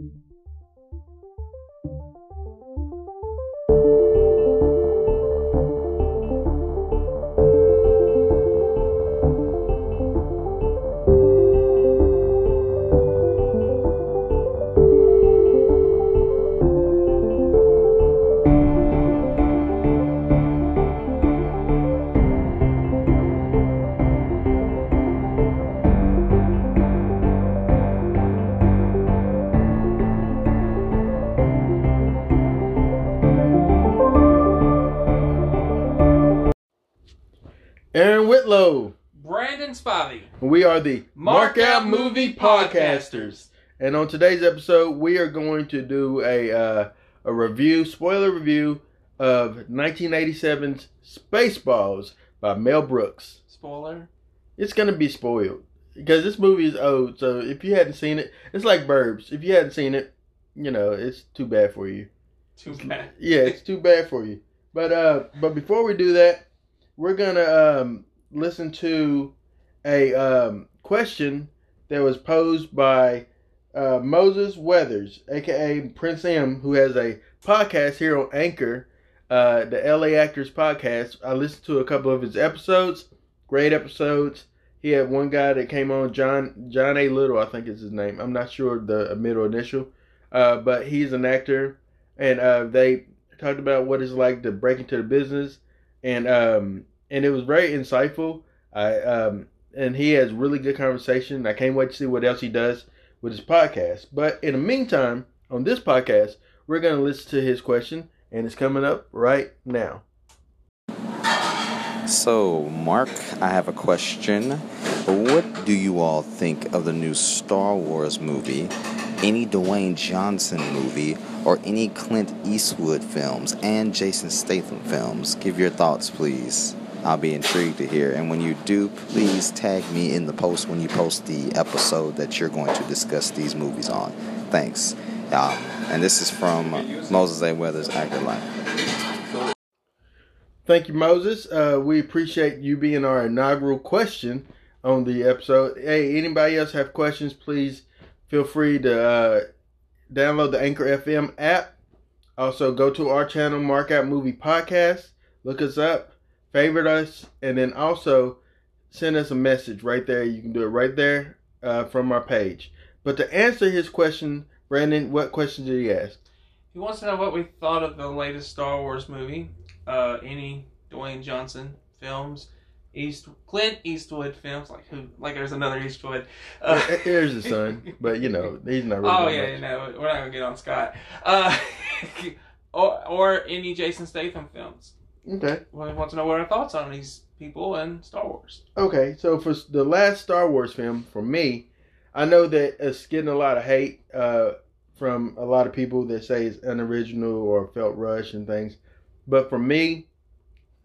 Aaron Whitlow. Brandon Spivey. We are the Mark Out Movie Podcasters. And on today's episode, we are going to do a uh, a review, spoiler review of 1987's Spaceballs by Mel Brooks. Spoiler. It's gonna be spoiled because this movie is old. So if you hadn't seen it, it's like Burbs. If you hadn't seen it, you know it's too bad for you. Too bad. Yeah, it's too bad for you. But uh, but before we do that, we're gonna um, listen to a um, question that was posed by uh, Moses Weathers, aka Prince M, who has a podcast here on Anchor, uh, the LA Actors Podcast. I listened to a couple of his episodes, great episodes. He had one guy that came on, John John A. Little, I think is his name. I'm not sure the middle initial, uh, but he's an actor, and uh, they talked about what it's like to break into the business, and um, and it was very insightful. I um, and he has really good conversation. I can't wait to see what else he does with his podcast. But in the meantime, on this podcast, we're gonna listen to his question, and it's coming up right now. So, Mark, I have a question. What do you all think of the new Star Wars movie, any Dwayne Johnson movie, or any Clint Eastwood films and Jason Statham films? Give your thoughts, please. I'll be intrigued to hear. And when you do, please tag me in the post when you post the episode that you're going to discuss these movies on. Thanks. Um, and this is from Moses A. Weathers, Actor Life. Thank you, Moses. Uh, we appreciate you being our inaugural question on the episode. Hey, anybody else have questions? Please feel free to uh, download the Anchor FM app. Also, go to our channel, Mark Out Movie Podcast. Look us up, favorite us, and then also send us a message right there. You can do it right there uh, from our page. But to answer his question, Brandon, what question did he ask? He wants to know what we thought of the latest Star Wars movie. Uh, any Dwayne Johnson films, East Clint Eastwood films, like who? Like there's another Eastwood. Uh, There's his son, but you know he's not really. oh yeah, much. know we're not gonna get on Scott. Uh, or or any Jason Statham films. Okay. Well, he wants to know what our thoughts on these people and Star Wars. Okay, so for the last Star Wars film, for me, I know that it's getting a lot of hate uh, from a lot of people that say it's unoriginal or felt rushed and things. But for me,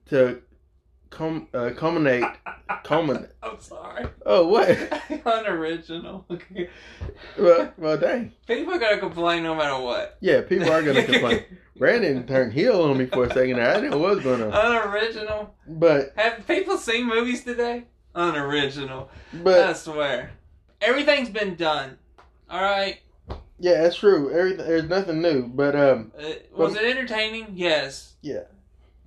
to com- uh, culminate, culminate. I'm sorry. Oh, what? Unoriginal. Okay. well, well, dang. People are gonna complain no matter what. Yeah, people are gonna complain. Brandon turned heel on me for a second. there. I didn't know what was going on, Unoriginal. but Have people seen movies today? Unoriginal. But I swear. Everything's been done. All right. yeah, that's true. Everything there's nothing new. But um, Uh, was it entertaining? Yes. Yeah.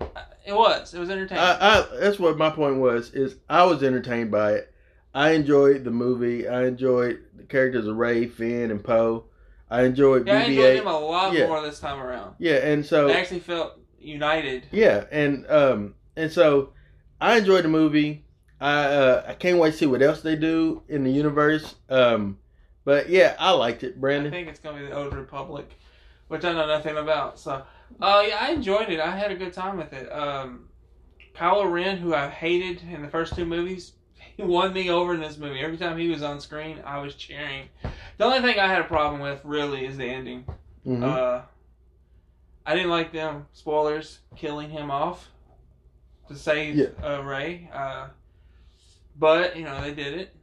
Uh, It was. It was entertaining. I, I that's what my point was is I was entertained by it. I enjoyed the movie. I enjoyed the characters of Rey, Finn, and Poe. I enjoyed yeah, I BB-8. enjoyed him a lot Yeah. more this time around. yeah, and so I actually felt united. yeah, and um and so I enjoyed the movie. I uh, I can't wait to see what else they do in the universe. Um, but yeah, I liked it, Brandon. I think it's gonna be the Old Republic, which I know nothing about. So, uh, yeah, I enjoyed it. I had a good time with it. Um, Kylo Ren, who I hated in the first two movies, he won me over in this movie. Every time he was on screen, I was cheering. The only thing I had a problem with really is the ending. Mhm. Uh, I didn't like them spoilers killing him off to save Yeah. uh, Rey. Uh, but you know they did it.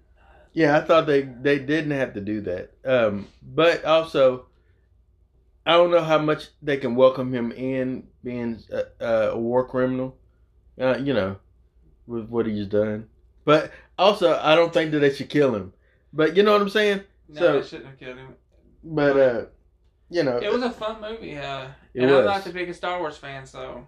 Yeah, I thought they they didn't have to do that. Um, but also, I don't know how much they can welcome him in being a, a war criminal. Uh, you know, with what he's done. But also, I don't think that they should kill him. But you know what I'm saying. No, So- they shouldn't have killed him. But uh, you know, It was a fun movie. Uh, and I'm not the biggest Star Wars fan, so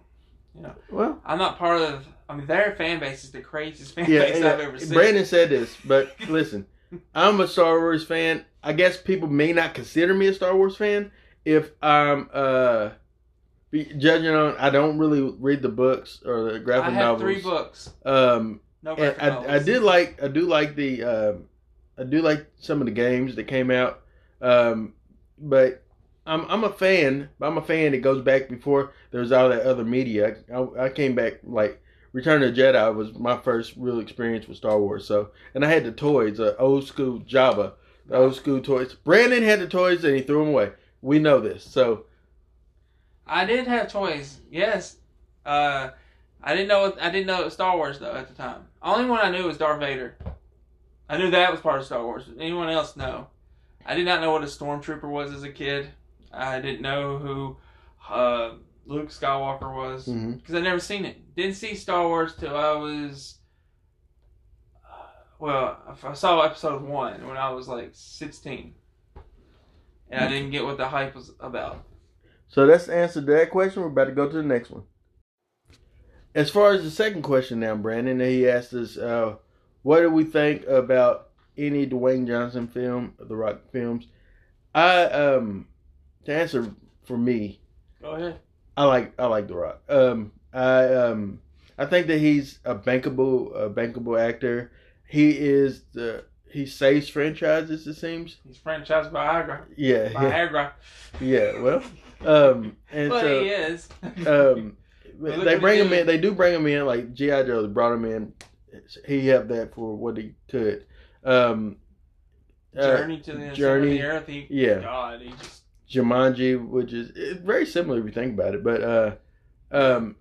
you know, well, I'm not part of. I mean, their fan base is the craziest fan yeah. base I've ever seen. Brandon said this, but listen, I'm a Star Wars fan. I guess people may not consider me a Star Wars fan if I'm uh be, judging on. I don't really read the books or the graphic I have novels. three books. Um, No graphic I, novels. I did like I do like the um I do like some of the games that came out, um, but I'm I'm a fan. but I'm a fan that goes back before there was all that other media. I, I came back like Return of the Jedi was my first real experience with Star Wars. So and I had the toys, uh, old school Jabba, the old school toys. Brandon had the toys and he threw them away. We know this. So I did have toys. Yes. Uh, I didn't know. I didn't know it was Star Wars though at the time. Only one I knew was Darth Vader. I knew that was part of Star Wars. Anyone else know? I did not know what a stormtrooper was as a kid. I didn't know who uh, Luke Skywalker was because I never seen it. Didn't see Star Wars till I was. uh, Well, I saw episode one when I was like sixteen, and I didn't get what the hype was about. So that's the answer to that question. We're about to go to the next one. As far as the second question now, Brandon, he asked us, uh, what do we think about any Dwayne Johnson film, The Rock films? I um to answer for me, Go ahead. I like I like The Rock. Um I um I think that he's a bankable a bankable actor. He is the he saves franchises it seems. He's franchised Viagra. Yeah, By yeah, yeah. Well, um and But so he is. um, they bring him in. They do bring him in. Like GI Joe, brought him in. He helped that for what he could. Um, uh, Journey to the center Journey, of the earth. He, yeah. God, he just. Jumanji, which is it's very similar if you think about it. But uh, um,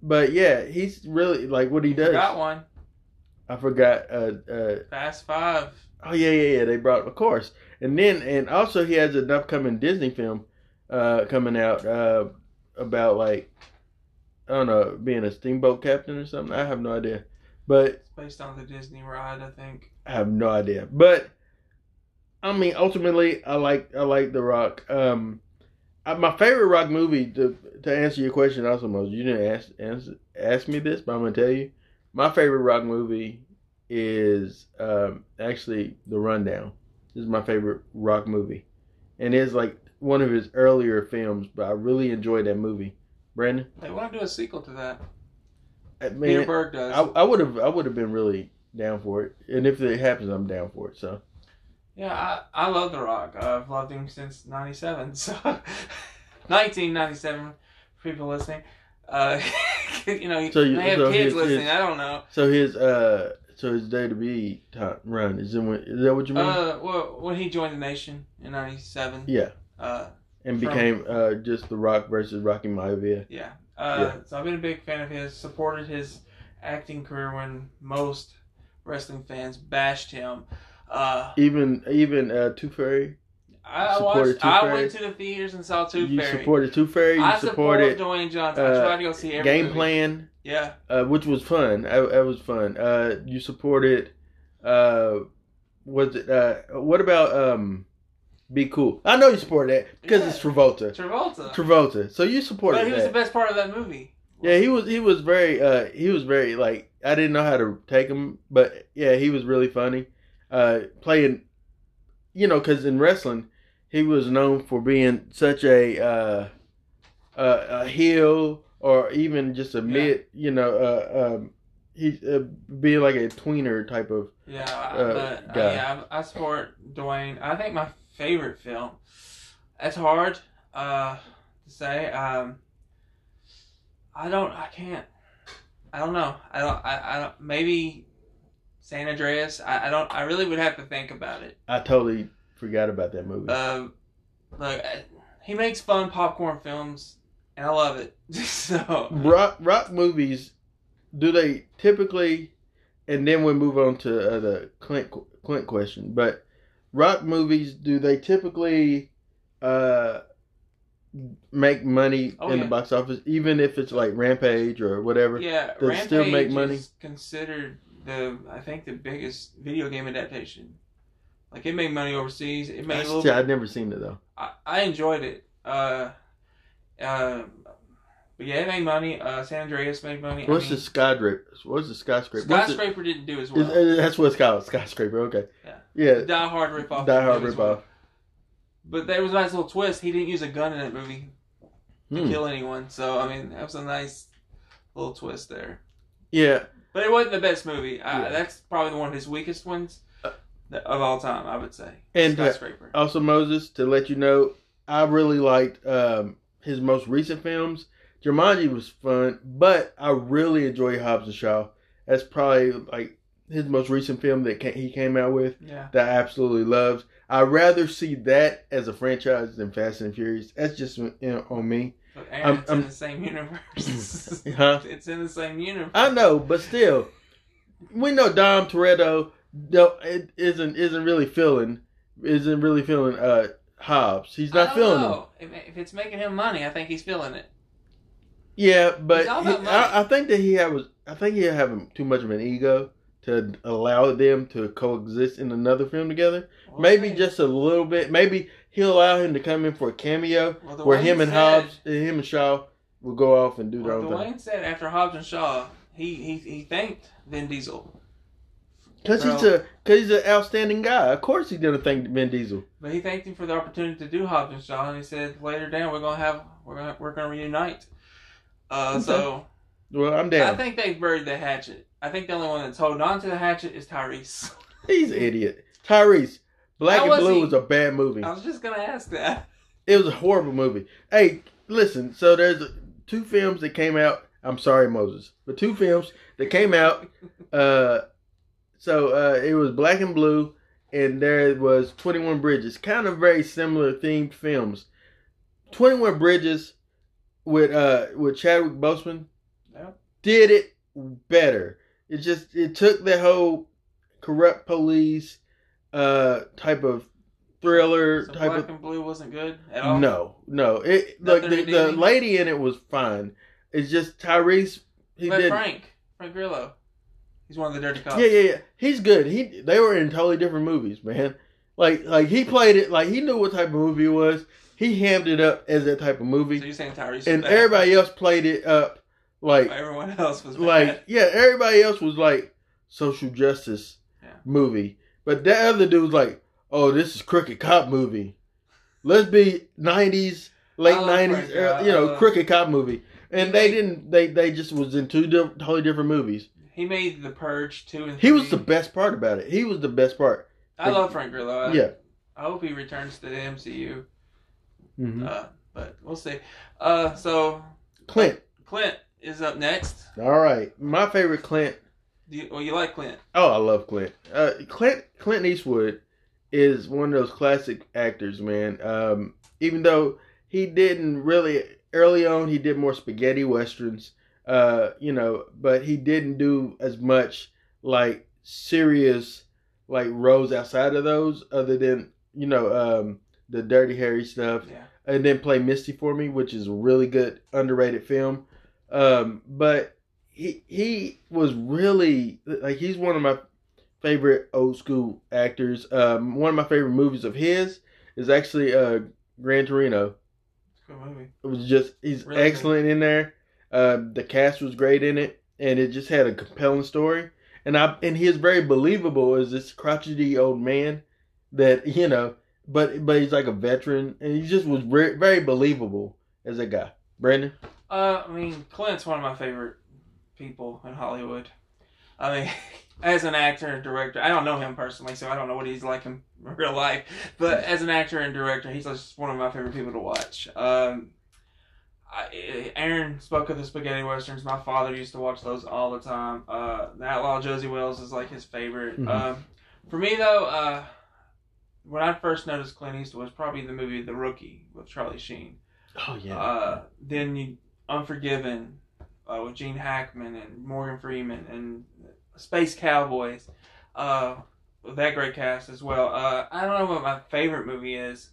but yeah, he's really like what he does. Got one. I forgot. Uh, uh, Fast Five. oh yeah, yeah, yeah. They brought, of course, and then and also he has an upcoming Disney film uh coming out uh about like I don't know being a steamboat captain or something. I have no idea, but It's based on the Disney ride, I think. I have no idea. But I mean, ultimately, I like I like The Rock. Um, uh, my favorite Rock movie to to answer your question also, you didn't ask ask ask me this, but I'm gonna tell you, my favorite Rock movie is um actually The Rundown. This is my favorite Rock movie, and it's like one of his earlier films, but I really enjoyed that movie. Brandon, They want to do a sequel to that. I Peter Berg does. I I would have I would have been really down for it, and if it happens, I'm down for it. So. yeah, I, I love The Rock. I've loved him since 97. So, 1997, for people listening. Uh, you know, So you- they have so kids his- listening. his- I don't know. So his uh, so his day to be time run is is that what you mean? Uh, well, when he joined the nation in '97, yeah, uh, and from- became uh just the Rock versus Rocky Maivia. yeah. Uh, Yeah. So I've been a big fan of his. Supported his acting career when most wrestling fans bashed him. Uh, Even even uh Tooth Fairy. I supported watched. I went to the theaters and saw Tooth you Fairy. supported Tooth Fairy. You I support supported Dwayne Johnson. I uh, try to go see every Game movie. Plan, Yeah, uh, which was fun. That, that was fun. Uh, you supported. Uh, was it? Uh, what about um, Be Cool? I know you supported that because it's Travolta. Travolta. Travolta. So you supported but he was that. the best part of that movie. Yeah, he was he was very uh he was very like I didn't know how to take him, but yeah, he was really funny. Uh playing you know cuz in wrestling he was known for being such a uh uh, a heel or even just a mid, you know, uh um he uh, being like a tweener type of Yeah, Uh, but uh, guy. yeah, I, I support Dwayne. I think my favorite film. That's hard uh, to say. Um, I don't. I can't. I don't know. I don't. I, I don't. Maybe San Andreas. I, I don't. I really would have to think about it. I totally forgot about that movie. Um, look, I- he makes fun popcorn films, and I love it. so rock rock movies do they typically and then we move on to uh, the clint clint question but rock movies do they typically uh make money Oh, in yeah. the box office even if it's like rampage or whatever yeah, it still make money? is considered the I think the biggest video game adaptation. Like it made money overseas. It made a That's- little. i've never seen it though I, I enjoyed it. Uh, uh, but yeah, it made money. Uh, San Andreas made money. What's I the skyscraper? What's the skyscraper? What's the- Skyscraper didn't do as well. is- that's what it's called. Skyscraper. Okay. Yeah. Yeah. Die Hard ripoff. Die Hard didn't do as ripoff. well. But there was a nice little twist. He didn't use a gun in that movie to Hmm. kill anyone. So I mean, that was a nice little twist there. Yeah. But it wasn't the best movie. Uh, Yeah. That's probably one of his weakest ones of all time. I would say. And, uh, Skyscraper. Also, Moses, to let you know, I really liked um, his most recent films. Jumanji was fun, but I really enjoy Hobbs and Shaw. That's probably like his most recent film that he came out with yeah. that I absolutely loves. I'd rather see that as a franchise than Fast and Furious. That's just you know, on me. But I'm- it's I'm- in the same universe. Huh? it's in the same universe. I know, but still, we know Dom Toretto don't, it isn't isn't really feeling isn't really feeling uh Hobbs. He's not feeling him. know. If, if it's making him money, I think he's feeling it. Yeah, but It's all about he- I, I think that he had was I think he had too much of an ego to allow them to coexist in another film together. We'll maybe just a little bit. Maybe he'll allow him to come in for a cameo Well, where him and said- Hobbs, him and Shaw will go off and do their Well, own thing. Dwayne said after Hobbs and Shaw, he he, he thanked Vin Diesel, Because he's a because he's an outstanding guy. Of course, he's gonna thank Vin Diesel. but he thanked him for the opportunity to do Hobbs and Shaw, and he said later down we're gonna have we're gonna we're gonna reunite. Uh, Okay. so Well, I'm down. I think they buried the hatchet. I think the only one that's holding on to the hatchet is Tyrese. He's an idiot. Tyrese, Black How and was Blue he? was a bad movie. I was just gonna ask that. It was a horrible movie. Hey, listen. So there's two films that came out. I'm sorry, Moses, but two films that came out. Uh, so uh, it was Black and Blue, and there was 21 Bridges. Kind of very similar themed films. 21 Bridges with uh with Chadwick Boseman Yep. did it better. It just it took the whole corrupt police uh type of thriller So type Black of and Blue wasn't good at all. no, no. It the, the, the lady in it was fine. It's just Tyrese. He but did. Frank, Frank Grillo, he's one of the dirty cops. Yeah, yeah, yeah. He's good. He they were in totally different movies, man. Like like he played it like he knew what type of movie it was. He hammed it up as that type of So movie, you're saying Tyrese? and bad. everybody else played it up like everyone else was bad. like yeah. Everybody else was like social justice Yeah. movie, but that other dude was like, oh, this is crooked cop movie. Let's be '90s, late '90s, Frank, yeah, you know, crooked cop movie. And they didn't. They they just was in two di- totally different movies. He made the Purge two and He was the best part about it. He was the best part. I love Frank Grillo. I, Yeah. I hope he returns to the MCU. Mhm. Uh, but we'll see. Uh, so Clint. Clint is up next. All right, my favorite Clint. Do you, well, you like Clint? Oh, I love Clint. Uh, Clint Clint Eastwood is one of those classic actors, man. Um, even though he didn't really early on, he did more spaghetti westerns. Uh, you know, but he didn't do as much like serious like roles outside of those, other than you know um, the Dirty Harry stuff. Yeah. and then play Misty for me, which is a really good underrated film. Um, but he he was really like he's one of my favorite old school actors. Um, one of my favorite movies of his is actually uh Gran Torino. It's a good movie. It was just he's Really excellent in there. Um, the cast was great in it, and it just had a compelling story. And I and he is very believable as this crotchety old man that you know, but but he's like a veteran, and he just was very, very believable as a guy. Brandon, Uh, I mean, Clint's one of my favorite people in Hollywood. I mean, as an actor and director, I don't know him personally, so I don't know what he's like in real life. But as an actor and director, he's just one of my favorite people to watch. Um, I, Aaron spoke of the spaghetti westerns. My father used to watch those all the time. Uh, the Outlaw Josey Wales is like his favorite. Mhm. Um, for me though, uh, when I first noticed Clint Eastwood was probably the movie The Rookie with Charlie Sheen. oh yeah, Uh, then you Unforgiven uh, with Gene Hackman and Morgan Freeman and Space Cowboys. Uh, with that great cast as well. Uh, I don't know what my favorite movie is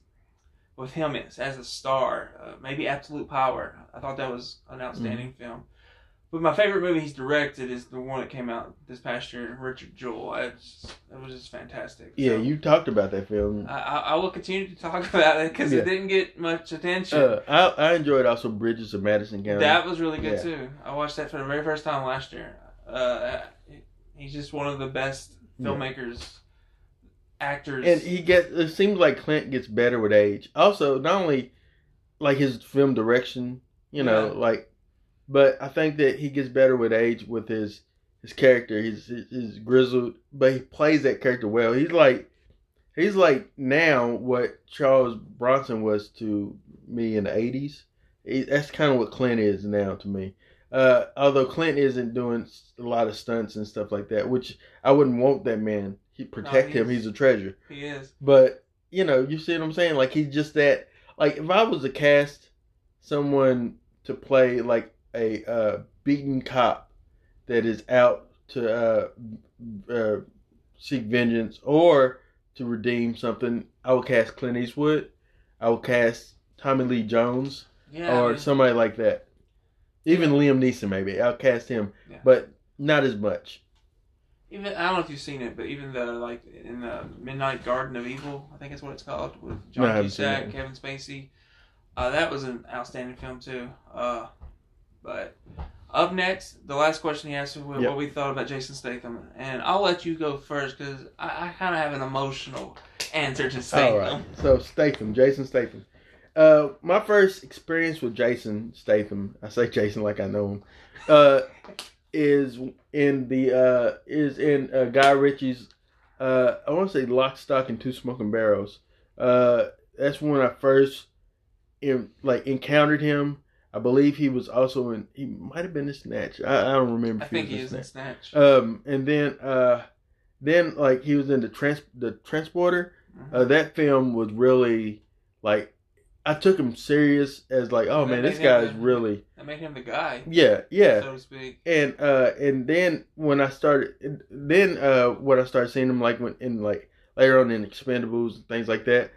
with him as, as a star. Uh, maybe Absolute Power. I thought that was an outstanding film. But my favorite movie he's directed is the one that came out this past year, Richard Jewell. It's, it was just fantastic. Yeah, So, you talked about that film. I, I will continue to talk about it because Yeah. it didn't get much attention. Uh, I I enjoyed also Bridges of Madison County. that was really good Yeah. too. I watched that for the very first time last year. Uh, he's just one of the best filmmakers, actors. and he gets. It seems like Clint gets better with age. Also, not only like his film direction, you know, Yeah. like, but I think that he gets better with age with his his character. He's he's grizzled, but he plays that character well. He's like he's like now what Charles Bronson was to me in the eighties. That's kind of what Clint is now to me. Uh, although Clint isn't doing a lot of stunts and stuff like that, which I wouldn't want that man. He protect him. he's- a treasure. he is. But you know, you see what I'm saying? Like he's just that. Like if I was to cast someone to play like a uh, beaten cop that is out to uh, uh, seek vengeance or to redeem something, I would cast Clint Eastwood. I would cast Tommy Lee Jones Yeah. I or mean, somebody like that. Even Liam Neeson, maybe I'll cast him, Yeah. but not as much. Even I don't know if you've seen it, but even the like in the Midnight Garden of Evil, I think that's what it's called, with John haven't Cusack. Kevin Spacey. Uh, that was an outstanding film too. Uh, but up next, the last question he asked was what we thought about Jason Statham, and I'll let you go first because I, I kind of have an emotional answer to Statham. All right. So Statham, Jason Statham. Uh, my first experience with Jason Statham, I say Jason like I know him, uh, is in the uh, is in uh, Guy Ritchie's. Uh, I want to say Lock, Stock, and Two Smoking Barrels. Uh, that's when I first, in, like, encountered him. I believe he was also in. He might have been in Snatch. I, I don't remember. I if think he he was is in Snatch. Um, and then uh, then like he was in the trans the transporter. Mhm. Uh, that film was really like I took him serious as like, oh That man, this him guy is really that made him the guy, yeah, yeah. so to speak. And uh, and then when I started, then uh, what I started seeing him like when in like later on in Expendables and things like that,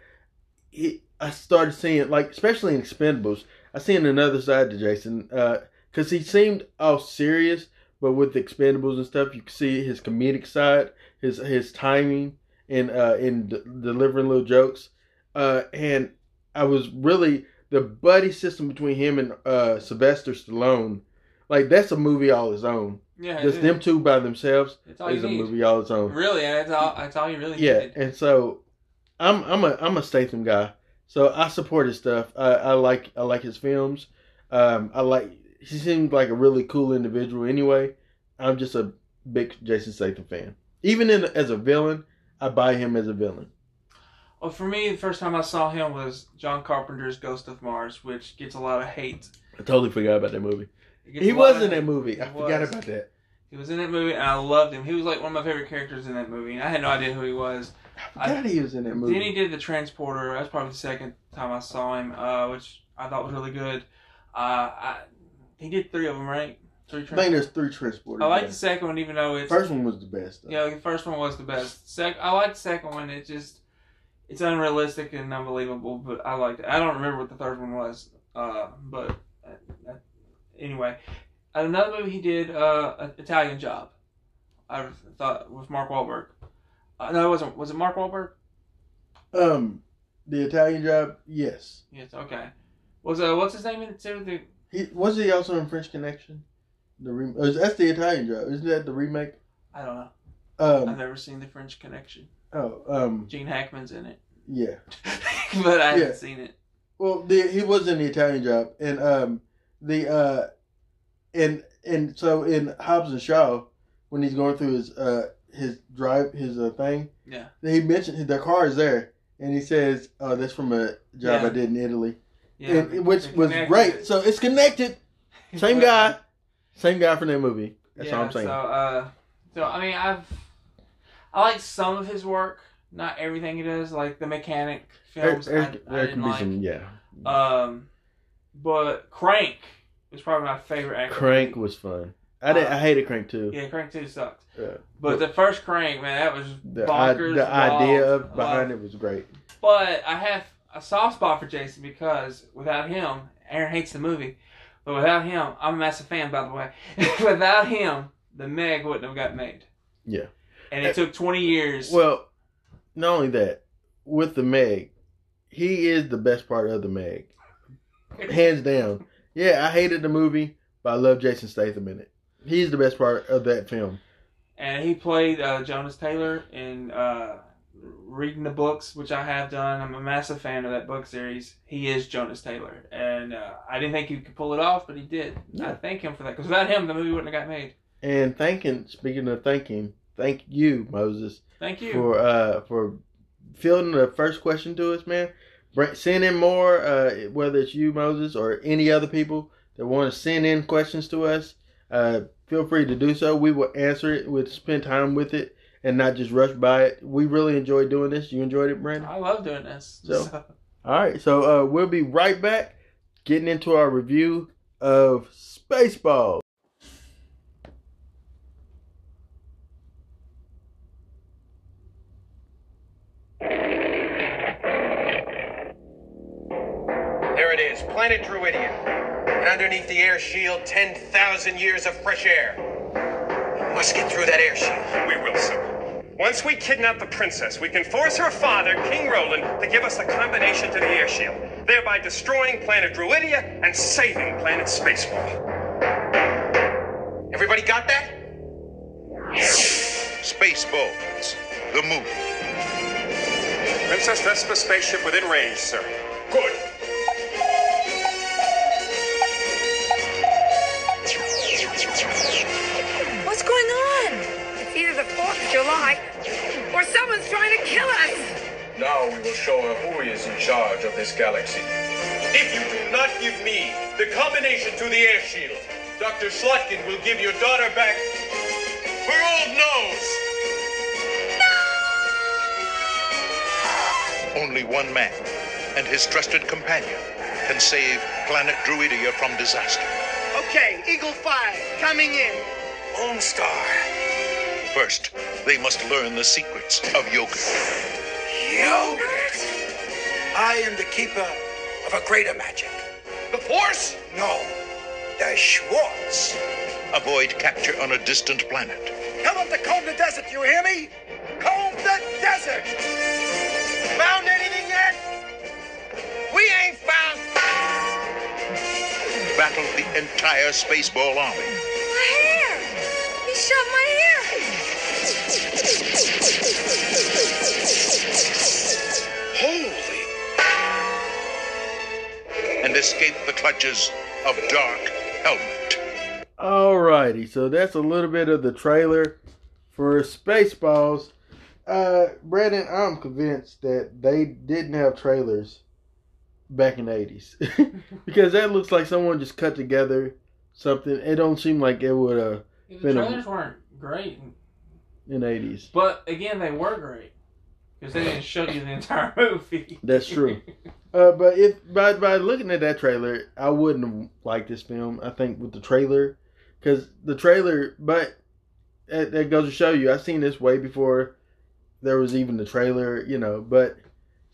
he I started seeing like especially in Expendables, I seen another side to Jason because he seemed all serious, but with the Expendables and stuff, you could see his comedic side, his his timing, and uh, in d- delivering little jokes, uh, and I was really the buddy system between him and uh, Sylvester Stallone. Like that's a movie all its own. Yeah, Just them two by themselves It's all is a need. movie all its own. Really, and that's all. That's all you really Yeah, need. and so I'm I'm a I'm a Statham guy, so I support his stuff. I, I like I like his films. Um, I like he seems like a really cool individual. Anyway, I'm just a big Jason Statham fan. Even in as a villain, I buy him as a villain. Well, for me, the first time I saw him was John Carpenter's Ghost of Mars, which gets a lot of hate. I totally forgot about that movie. He was in that movie. I forgot was. about that. He was in that movie, and I loved him. He was like one of my favorite characters in that movie. And I had no idea who he was. I forgot he was in that movie. Then he did the Transporter. That's probably the second time I saw him, uh, which I thought was really good. Uh, I, he did three of them, right? Three I think there's three transporters. I like the second one, even though it's First one was the best. Though. Yeah, the first one was the best. Sec, I like the second one. It just it's unrealistic and unbelievable, but I liked it. I don't remember what the third one was, uh, but uh, uh, anyway, another movie he did, uh, an Italian Job. I thought with Mark Wahlberg. Uh, no, it wasn't. Was it Mark Wahlberg? Um, the Italian Job. Yes. Yes. Okay. Was uh, what's his name in it too? The He was he also in French Connection. The re- oh, that's the Italian Job. Isn't that the remake? I don't know. I've Um. never seen the French Connection. Oh. Um. Gene Hackman's in it, Yeah. but I haven't Yeah. seen it. Well, the, he was in the Italian Job, and um, the uh, and and so in Hobbs and Shaw, when he's going through his uh his drive his uh, thing, Yeah. he mentioned their car is there, and he says, "Oh, that's from a job Yeah. I did in Italy," Yeah. and, which was great. So it's connected. Same guy, same guy from that movie. That's yeah, all I'm saying. So, uh, so I mean, I've I like some of his work, not everything he does. Like the Mechanic films, There- I, there- I there didn't like. some, yeah. Um, but Crank was probably my favorite. action Crank was fun. I did. Uh, I hated Crank too. Yeah, Crank Two sucked. Yeah. But the first Crank, man, that was The, I, the idea wild. of behind Uh, it was great. But I have a soft spot for Jason because without him, Aaron hates the movie. But without him, I'm a massive fan, by the way. without him, the Meg wouldn't have got made. Yeah. And it took 20 years. Well, not only that, with the Meg, he is the best part of the Meg, hands down. Yeah, I hated the movie, but I love Jason Statham in it. He's the best part of that film. and he played uh, Jonas Taylor in uh, reading the books, which I have done. I'm a massive fan of that book series. He is Jonas Taylor, and uh, I didn't think he could pull it off, but he did. I thank him for that because without him, the movie wouldn't have got made. And thanking, speaking of thanking, thank you, Moses, Thank you. for uh for fielding the first question to us, man. Send in more, uh, whether it's you, Moses, or any other people that want to send in questions to us. Uh, feel free to do so. We will answer it. We'll spend time with it and not just rush by it. We really enjoy doing this. You enjoyed it, Brandon? I love doing this. So- All right, so uh, we'll be right back, getting into our review of Spaceballs. Planet Druidia. And underneath the air shield, 10,000 years of fresh air. We must get through that air shield. We will, sir. Once we kidnap the princess, we can force her father, King Roland, to give us the combination to the air shield, thereby destroying planet Druidia and saving planet Spaceball. Everybody got that? Spaceballs, the movie. Princess Vespa spaceship within range, sir. Good. What's going on? It's either the 4th of July or someone's trying to kill us. Now we will show her who is in charge of this galaxy. If you do not give me the combination to the air shield, Dr. Schlotkin will give your daughter back her old nose. No! Only one man and his trusted companion can save planet Druidia from disaster. Eagle 5, coming in. Lone Star. First, they must learn the secrets of yoga. Yogurt. I am the keeper of a greater magic. The Force? No, the Schwartz. Avoid capture on a distant planet. Tell them to comb the desert, you hear me? Comb the desert! Battle the entire Spaceball army. My hair! He shot my hair! Holy. and escape the clutches of Dark Helmet. Alrighty, so that's a little bit of the trailer for Spaceballs. Uh, Brandon, I'm convinced that they didn't have trailers back in the 80s because that looks like someone just cut together something. It don't seem like it would have the been a- trailers weren't great, in the 80s. but again, they were great because they didn't show you the entire movie. That's true. Uh, but if by by looking at that trailer, I wouldn't have liked this film. I think with the trailer, because the trailer, but that, that goes to show you, I've seen this way before there was even the trailer, you know. But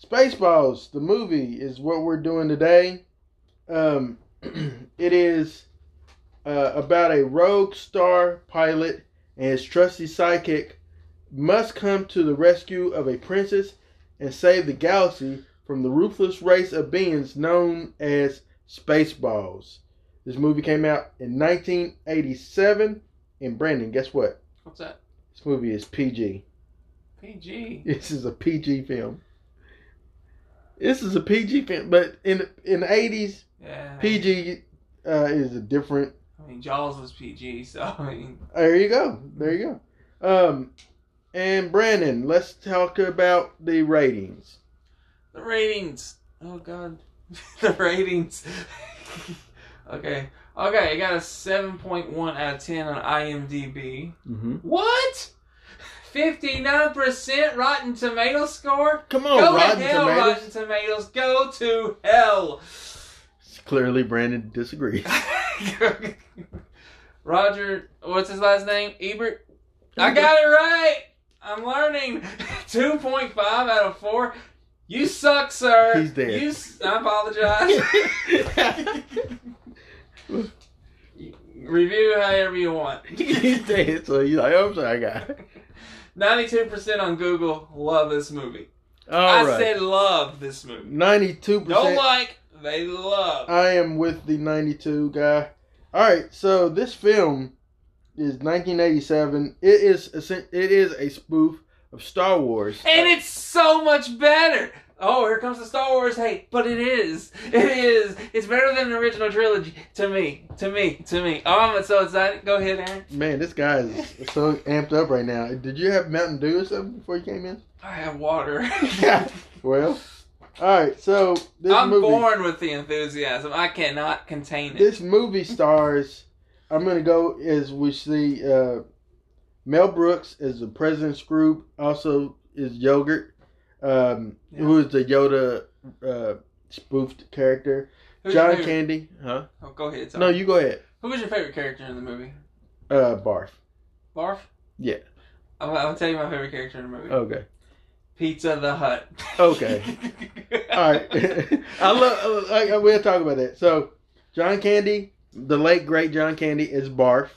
Spaceballs, the movie, is what we're doing today. Um, it is uh, about a rogue star pilot and his trusty sidekick must come to the rescue of a princess and save the galaxy from the ruthless race of beings known as Spaceballs. This movie came out in 1987. And Brandon, guess what? What's that? This movie is PG. PG. This is a PG film. This is a PG film, but in in the 80s, Yeah. PG uh, is a different. I mean, Jaws was PG, so I mean, There you go. There you go. Um, and Brandon, let's talk about the ratings. the ratings. Oh God, the ratings. okay, okay, I got a seven point one out of ten on IMDb. Mm-hmm. What? Fifty nine percent Rotten Tomato score. Come on, Go Rotten to hell, Tomatoes. Rotten Tomatoes. Go to hell. Clearly, Brandon disagrees. Roger, what's his last name? Ebert. I got it right. I'm learning. Two point five out of four. You suck, sir. He's there. You. s- I apologize. Review however you want. He's dead, so he's like, oh, I'm sorry, guy. Ninety-two percent on Google love this movie. All I right. said love this movie. Ninety-two Don't like, they love. I am with the 92 guy. All right, so this film is 1987. It is a, it is a spoof of Star Wars. And it's so much better. Oh, here comes the Star Wars hate, but it is. It is. It's better than the original trilogy to me. To me. To me. Oh, I'm so excited. Go ahead, Aaron. Man, this guy is so amped up right now. Did you have Mountain Dew or something before you came in? I have water. yeah. well, all right. So this I'm movie, born with the enthusiasm. I cannot contain it. this movie stars. I'm gonna go as we see uh, Mel Brooks as the President Skroob. Also is Yogurt, um, who is the Yoda uh, spoofed character. Who's John Candy, huh? Oh, go ahead. No, you go ahead. Who was your favorite character in the movie? Uh, Barf. Barf? Yeah. I'm, I'm tell you my favorite character in the movie. Okay. Pizza the Hut. Okay. All right. I love. I, I, we'll talk about that. So, John Candy, the late great John Candy, is Barf,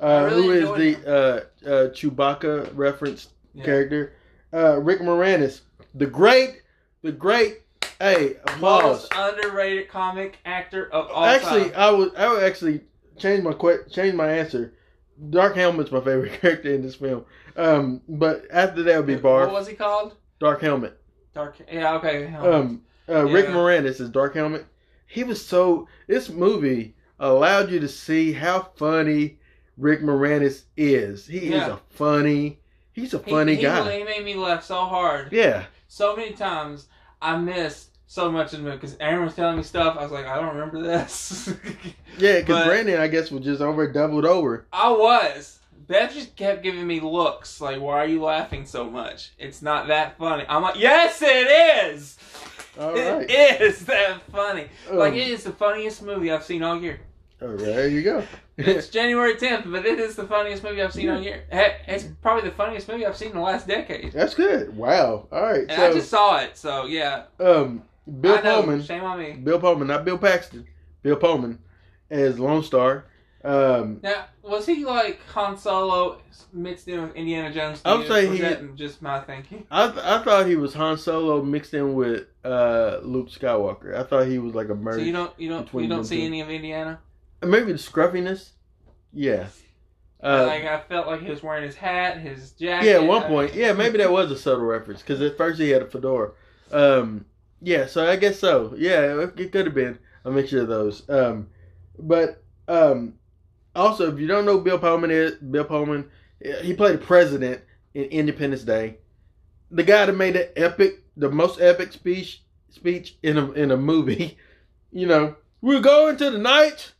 uh, really who is the uh, uh, Chewbacca referenced Yeah. character. Uh, Rick Moranis, the great, the great. Hey, applause. Most underrated comic actor of all Actually, time. I would. I would actually change my que- change my answer. Dark Helmet's my favorite character in this film. Um, but after that would be Barf. What was he called? Dark Helmet. Dark. Yeah. Okay. Um, uh, Rick Yeah. Moranis is Dark Helmet. He was so. This movie allowed you to see how funny Rick Moranis is. He is a funny. He's a He- funny he, guy. He made me laugh so hard. Yeah. So many times I missed so much of the movie because Aaron was telling me stuff. I was like, I don't remember this. Yeah, because Brandon, I guess, was just over doubled over. I was. Beth just kept giving me looks like, "Why are you laughing so much? It's not that funny." I'm like, "Yes, it is. All right. It is that funny. like Um, it is the funniest movie I've seen all year. Right, there you go. It's January 10th, but it is the funniest movie I've seen all year. It's probably the funniest movie I've seen in the last decade. That's good. Wow. All right. And so, I just saw it, so yeah. um, Bill I know. Pullman. Shame on me. Bill Pullman, not Bill Paxton. Bill Pullman as Lone Star. Um, Now, was he like Han Solo mixed in with Indiana Jones? I would say Was he- that just my thinking. I th- I thought he was Han Solo mixed in with uh, Luke Skywalker. I thought he was like a So merge. you don't you don't you don't see two. any of Indiana? Maybe the scruffiness. Yeah. Uh, like I felt like he was wearing his hat, his jacket. yeah, at one point. Yeah, maybe that was a subtle reference because at first he had a fedora. Um, yeah, so I guess so. Yeah, it, it could have been a mixture of those. Um, but um, also, if you don't know Bill Pullman is, Bill Pullman, he played the president in Independence Day. The guy that made the epic, the most epic speech speech in a in a movie. You know, we're going to the night.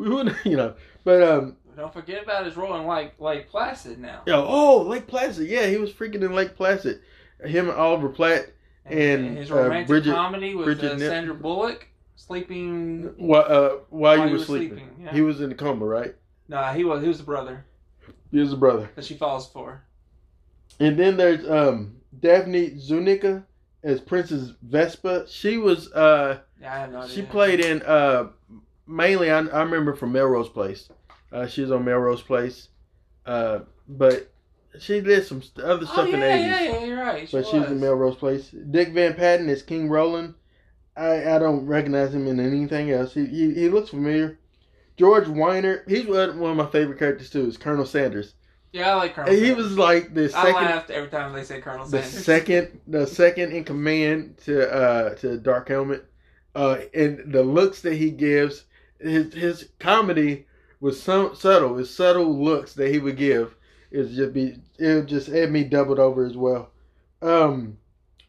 We would, you know, but um, Don't forget about his role in like Lake Placid now. Yo, oh, Lake Placid. Yeah, he was freaking in Lake Placid. Him and Oliver Platt and his uh, romantic Bridget. comedy with Bridget uh, Sandra Bullock sleeping. While, uh, while, you were was sleeping, yeah. he was in a coma, right? Nah, he was he was the brother He was the brother. that she falls for. And then there's um Daphne Zuniga as Princess Vespa. She was uh Yeah, I have no idea. she played in uh mainly I, I remember from Melrose Place. Uh, she was on Melrose Place, uh, but she did some st- other Oh stuff yeah, in the eighties. yeah, you're right. She but she was in. Melrose Place. Dick Van Patten is King Roland. I, I don't recognize him in anything else. He, he he looks familiar. George Wyner, he's one one of my favorite characters too. Is Colonel Sanders. Yeah, I like Colonel. And he Sanders. was like the second. I laughed every time they say Colonel Sanders. the second, the second in command to uh to Dark Helmet. Uh, and the looks that he gives, his his comedy was so subtle. His subtle looks that he would give is just be it would just had me doubled over as well. Um,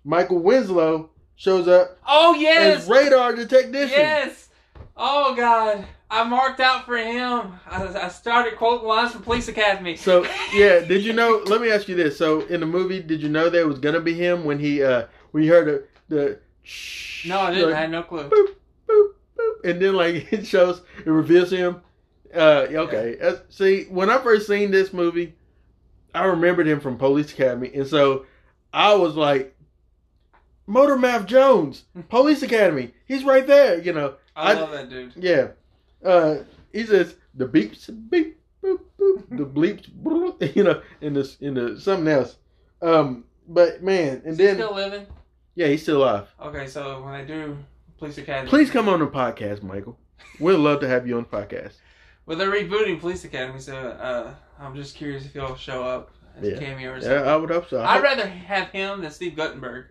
Michael Winslow shows up Oh yes, as radar technician. yes. Oh god, I marked out for him. I, I started quoting lines from Police Academy. So yeah, did you know? Let me ask you this. So in the movie, did you know there was gonna be him when he uh when you heard the the no, I didn't. I had no clue. boop, and then like it shows it reveals him. Uh, okay. Uh, see, when I first seen this movie, I remembered him from Police Academy, and so I was like, Motor Mouth Jones, Police Academy. He's right there. You know. I, I- love that dude. Yeah. Uh, he says the beeps beep boop boop the bleeps bloop, you know in this in the something else. Um, but man, and Is he then still living? yeah, he's still alive. Okay, so when they do Police Academy, Please come on the podcast, Michael. We'd love to have you on the podcast. Well, they're rebooting Police Academy, so uh, I'm just curious if you'll show up as Yeah. a cameo or Yeah, something. I would hope so. I I'd hope- rather have him than Steve Guttenberg.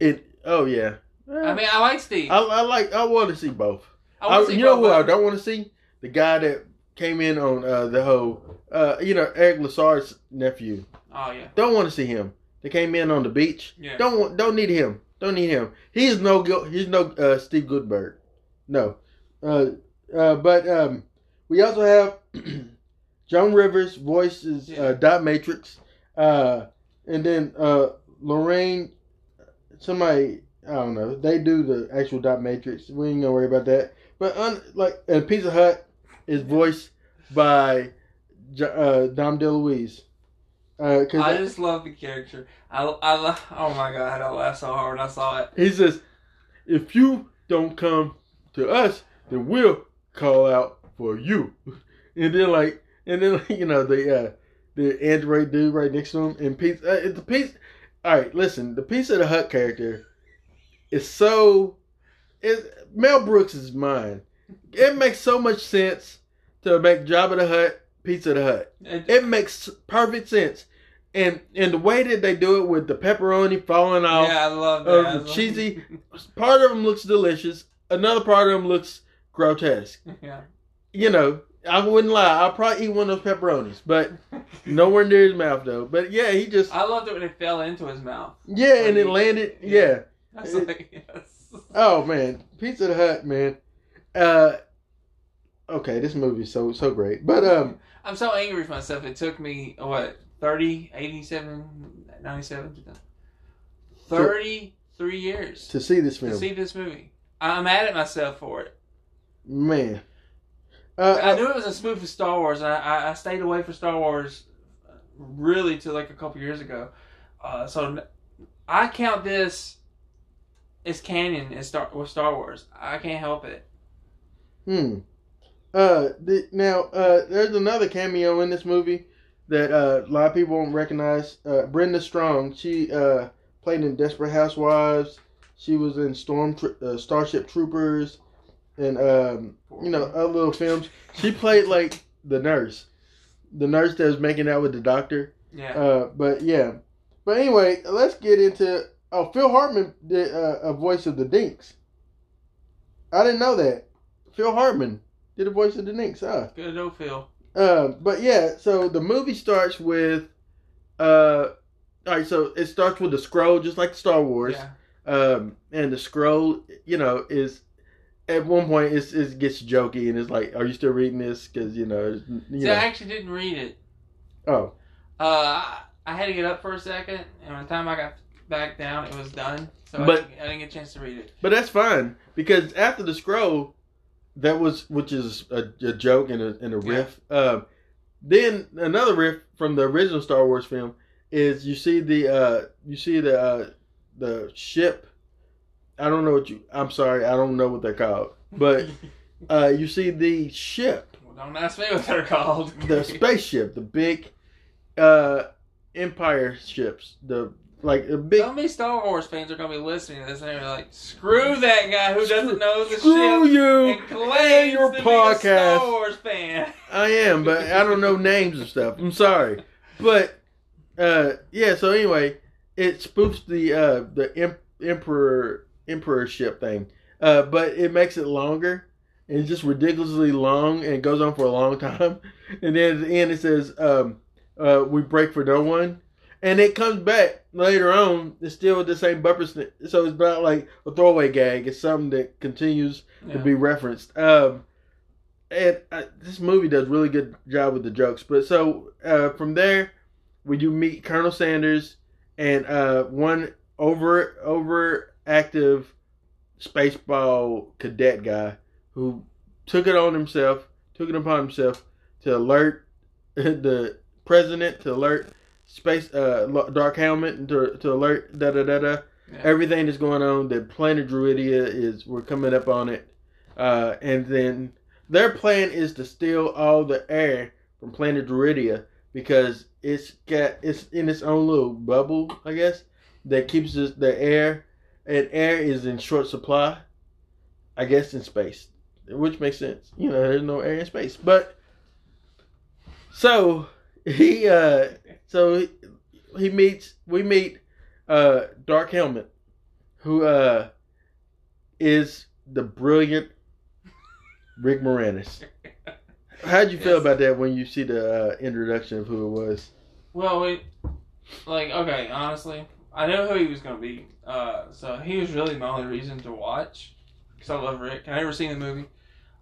it. Oh yeah. I mean, I like Steve. I, I like. I want to see both. I I- see you know both who I don't want to see? The guy that came in on uh, the whole, uh, you know, Eric Lassard's nephew. Oh yeah, Don't want to see him. They came in on the beach. yeah. Don't. Don't need him. Don't need him. He's no. He's no uh, Steve Goodberg. No. Uh, uh, but um, we also have Joan Rivers voices Yeah. uh, Dot Matrix, uh, and then uh, Lorraine. Somebody I don't know. They do the actual Dot Matrix. We ain't gonna worry about that. But un, like, and Pizza Hut is voiced by uh, Dom DeLuise. Uh, I just love the character. I, I oh my god, I laughed so hard when I saw it. He says, if you don't come to us, then we'll call out for you. And then like, and then like, you know the uh, the android dude right next to him, and piece. Uh, the piece. All right, listen. The piece of the Hut character is so. It, Mel Brooks is mine. It makes so much sense to make Jabba the Hutt Pizza the Hutt. It- It makes perfect sense. And and the way that they do it with the pepperoni falling off, yeah, I love that. I the love- cheesy- part of them looks delicious. Another part of them looks grotesque. yeah. You know, I wouldn't lie. I'll probably eat one of those pepperonis, but nowhere near his mouth though. But yeah, he just I loved it when it fell into his mouth. yeah, and it landed. Yeah. I was like, yes. Oh man, Pizza the Hutt, man. Uh, okay, this movie's so so great. But um, I'm so angry with myself. It took me, what, 30, 87, 97? 33 years to see this movie. to see this movie. I'm mad at myself for it. man. Uh, I knew it was a spoof of Star Wars. I, I, I stayed away from Star Wars really till like a couple years ago. Uh, so I count this as canon as Star with Star Wars. I can't help it. Hmm. Uh, the, now uh, there's another cameo in this movie that uh, a lot of people won't recognize. Uh, Brenda Strong. She uh played in Desperate Housewives. She was in Storm uh, Starship Troopers, and um, you know other little films. She played like the nurse, the nurse that was making out with the doctor. Yeah. Uh, but yeah. But anyway, let's get into. Oh, Phil Hartman did uh, a voice of the Dinks. I didn't know that. Phil Hartman did a voice of the Dinks. Huh? Good old Phil. Uh, but yeah, so the movie starts with. Uh, all right, so it starts with the scroll, just like Star Wars. Yeah. Um, and the scroll, you know, is at one point it's, it gets jokey and it's like, "Are you still reading this?" Because you know, you See, know. I actually didn't read it. oh, Uh, I- I had to get up for a second, and by the time I got back down, it was done. So I, But- didn't, I didn't get a chance to read it. But that's fine because after the scroll, that was which is a, a joke and a, and a riff. Um, then another riff from the original Star Wars film is you see the uh, you see the uh, the ship. I don't know what you. I'm sorry, I don't know what they're called, but uh, you see the ship, Well, don't ask me what they're called. the spaceship, the big uh, Empire ships, the like the big. So many Star Wars fans are gonna be listening to this and they're like, "Screw that guy who doesn't know the Screw shit you and claims your to podcast. be a Star Wars fan." I am, but I don't know names and stuff. I'm sorry, but uh, yeah. So anyway, it spoofs the uh, the em- emperor emperorship thing, uh, but it makes it longer and it's just ridiculously long and it goes on for a long time. And then at the end it says, um, uh, "We break for no one," and it comes back later on. It's still the same bumper snip, so it's not like a throwaway gag. It's something that continues to be referenced. Um, and uh, this movie does really good job with the jokes. But so uh, from there, we do meet Colonel Sanders and uh, one over overactive spaceball cadet guy who took it on himself, took it upon himself to alert the president, to alert space uh, Dark Helmet, to, to alert da da da da Yeah. everything that's going on. The planet Druidia is we're coming up on it, uh, and then their plan is to steal all the air from planet Druidia because it's got it's in its own little bubble, I guess, that keeps the, the air and air is in short supply. I guess in space, which makes sense. You know, there's no air in space, but so he uh so he, he meets we meet uh Dark Helmet, who uh is the brilliant Rick Moranis. How'd you feel about that when you see the uh, introduction of who it was? Well, we, like, okay, honestly, I know who he was going to be. Uh, so he was really my only reason to watch. Because I love Rick. I never seen the movie.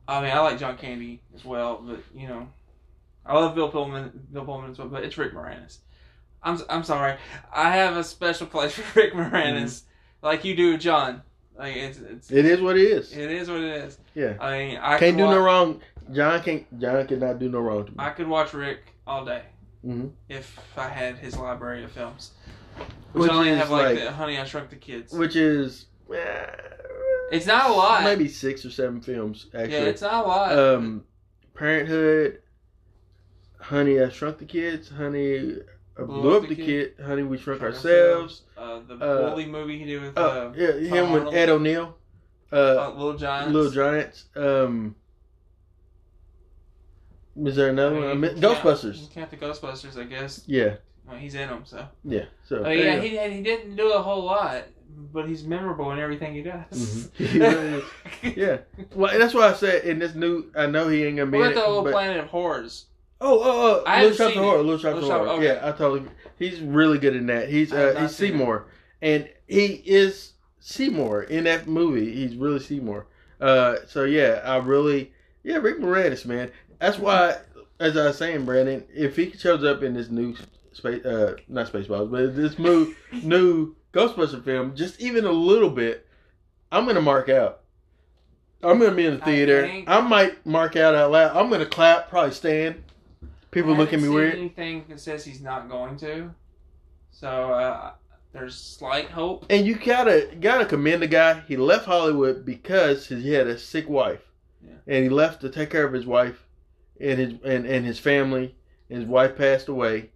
I mean, I like John Candy as well, but, you know, I love Bill Pullman, Bill Pullman as well, but it's Rick Moranis. I'm, I'm sorry. I have a special place for Rick Moranis, like you do, John. Like, it's, it's, It is what it is. it is what it is. Yeah. I mean, I Can't do wa- no wrong. John can't. John cannot do no wrong to me. I could watch Rick all day. Mhm. if I had his library of films. Which Which only have like, like- the Honey I Shrunk the Kids. Which is eh, It's not a lot. maybe six or seven films actually. yeah, it's not a lot. um, Parenthood, Honey, I Shrunk the Kids, Honey, I Blew, Up the Kid, Honey, We Shrunk Ourselves. uh, the uh, movie he did with Uh, uh, yeah, him with Ed O'Neill, uh, uh, Little Giants. Little Giants. Um, is there another one? I mean, can count- Ghostbusters. You count the Ghostbusters, I guess. Yeah, Well, he's in them, so. yeah. So Oh yeah, he, he didn't do a whole lot, but he's memorable in everything he does. Mhm. He yeah. Well, that's why I said in this new, I know he ain't gonna be. What about the old but- Planet of Horrors? Oh, oh, oh! I Little Shop of Horror. Little Shop of Horror. okay. Yeah, I totally. He's really good in that. He's uh, he's seen it. Seymour, and he is Seymour in that movie. He's really Seymour. Uh, so yeah, I really, yeah, Rick Moranis, man. That's why, as I was saying, Brandon, if he shows up in this new space, uh, not Spaceballs, but this new new Ghostbuster film, just even a little bit, I'm gonna mark out. I'm gonna be in the theater. think- I might mark out out loud. I'm gonna clap, probably stand. People look at me weird. Anything that says he's not going to, so uh, there's slight hope. And you gotta gotta commend the guy. He left Hollywood because he had a sick wife, Yeah. and he left to take care of his wife and his and, and his family. And his wife passed away,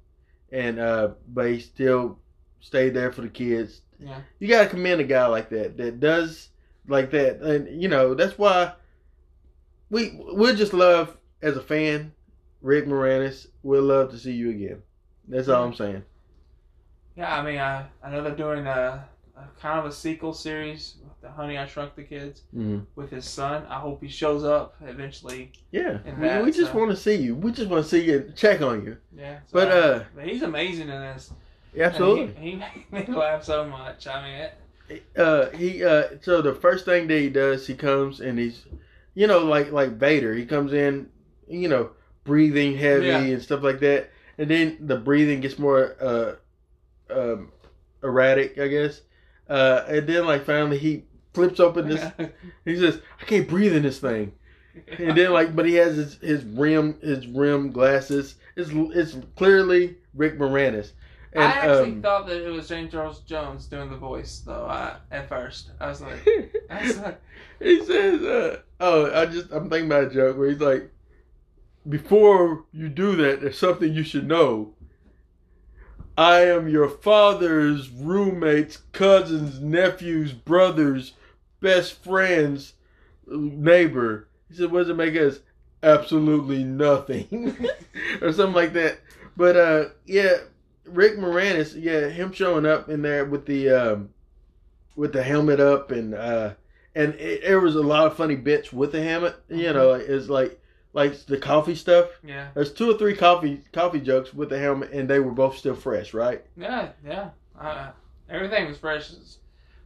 and uh, but he still stayed there for the kids. Yeah. You gotta commend a guy like that that does like that, and you know that's why we we just love as a fan, Rick Moranis. We'll love to see you again. That's all I'm saying. Yeah, I mean, I, I know they're doing a, a kind of a sequel series with the Honey I Shrunk the Kids Mhm. with his son. I hope he shows up eventually. Yeah, we, that, we just so- want to see you. We just want to see you, check on you. Yeah, so But, uh, but he's amazing in this. Absolutely. He, he made me laugh so much. I mean, it, Uh, he uh, so the first thing that he does, he comes and he's, you know, like like Vader. He comes in, you know, breathing heavy Yeah. and stuff like that, and then the breathing gets more uh, um, erratic, I guess. Uh, and then like finally he flips open this. he says, "I can't breathe in this thing." And then like, but he has his, his rim his rim glasses. It's it's clearly Rick Moranis. And, I actually um, thought that it was James Earl Jones doing the voice, though. I, at first, I was like, I was like, he says, uh, "Oh, I just I'm thinking about a joke where he's like, before you do that, there's something you should know. I am your father's roommate's cousin's nephew's brother's best friend's neighbor." He said, "What does it make us?" Absolutely nothing, or something like that. But uh, yeah, Rick Moranis, yeah, him showing up in there with the um, with the helmet up and uh, and it, there was a lot of funny bits with the helmet. You know, it's like like the coffee stuff. yeah, There's two or three coffee coffee jokes with the helmet, and they were both still fresh, right? yeah, yeah. Uh, everything was fresh.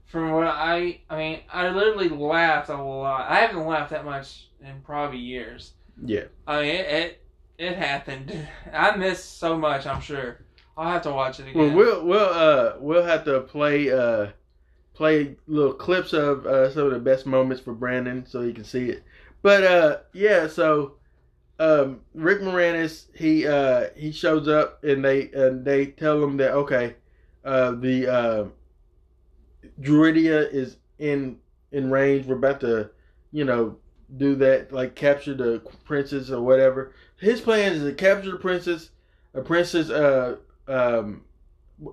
From what I, I mean, I literally laughed a lot. I haven't laughed that much in probably years. Yeah. I mean, it, it, it happened. I missed so much. I'm sure. I'll have to watch it Well, again. we'll we'll uh we'll have to play uh play little clips of uh, some of the best moments for Brandon so he can see it. But uh yeah, so um Rick Moranis he uh he shows up and they and they tell him that okay uh the uh Druidia is in in range. We're about to you know do that, like capture the princess or whatever. His plan is to capture the princess, a princess. Uh, um,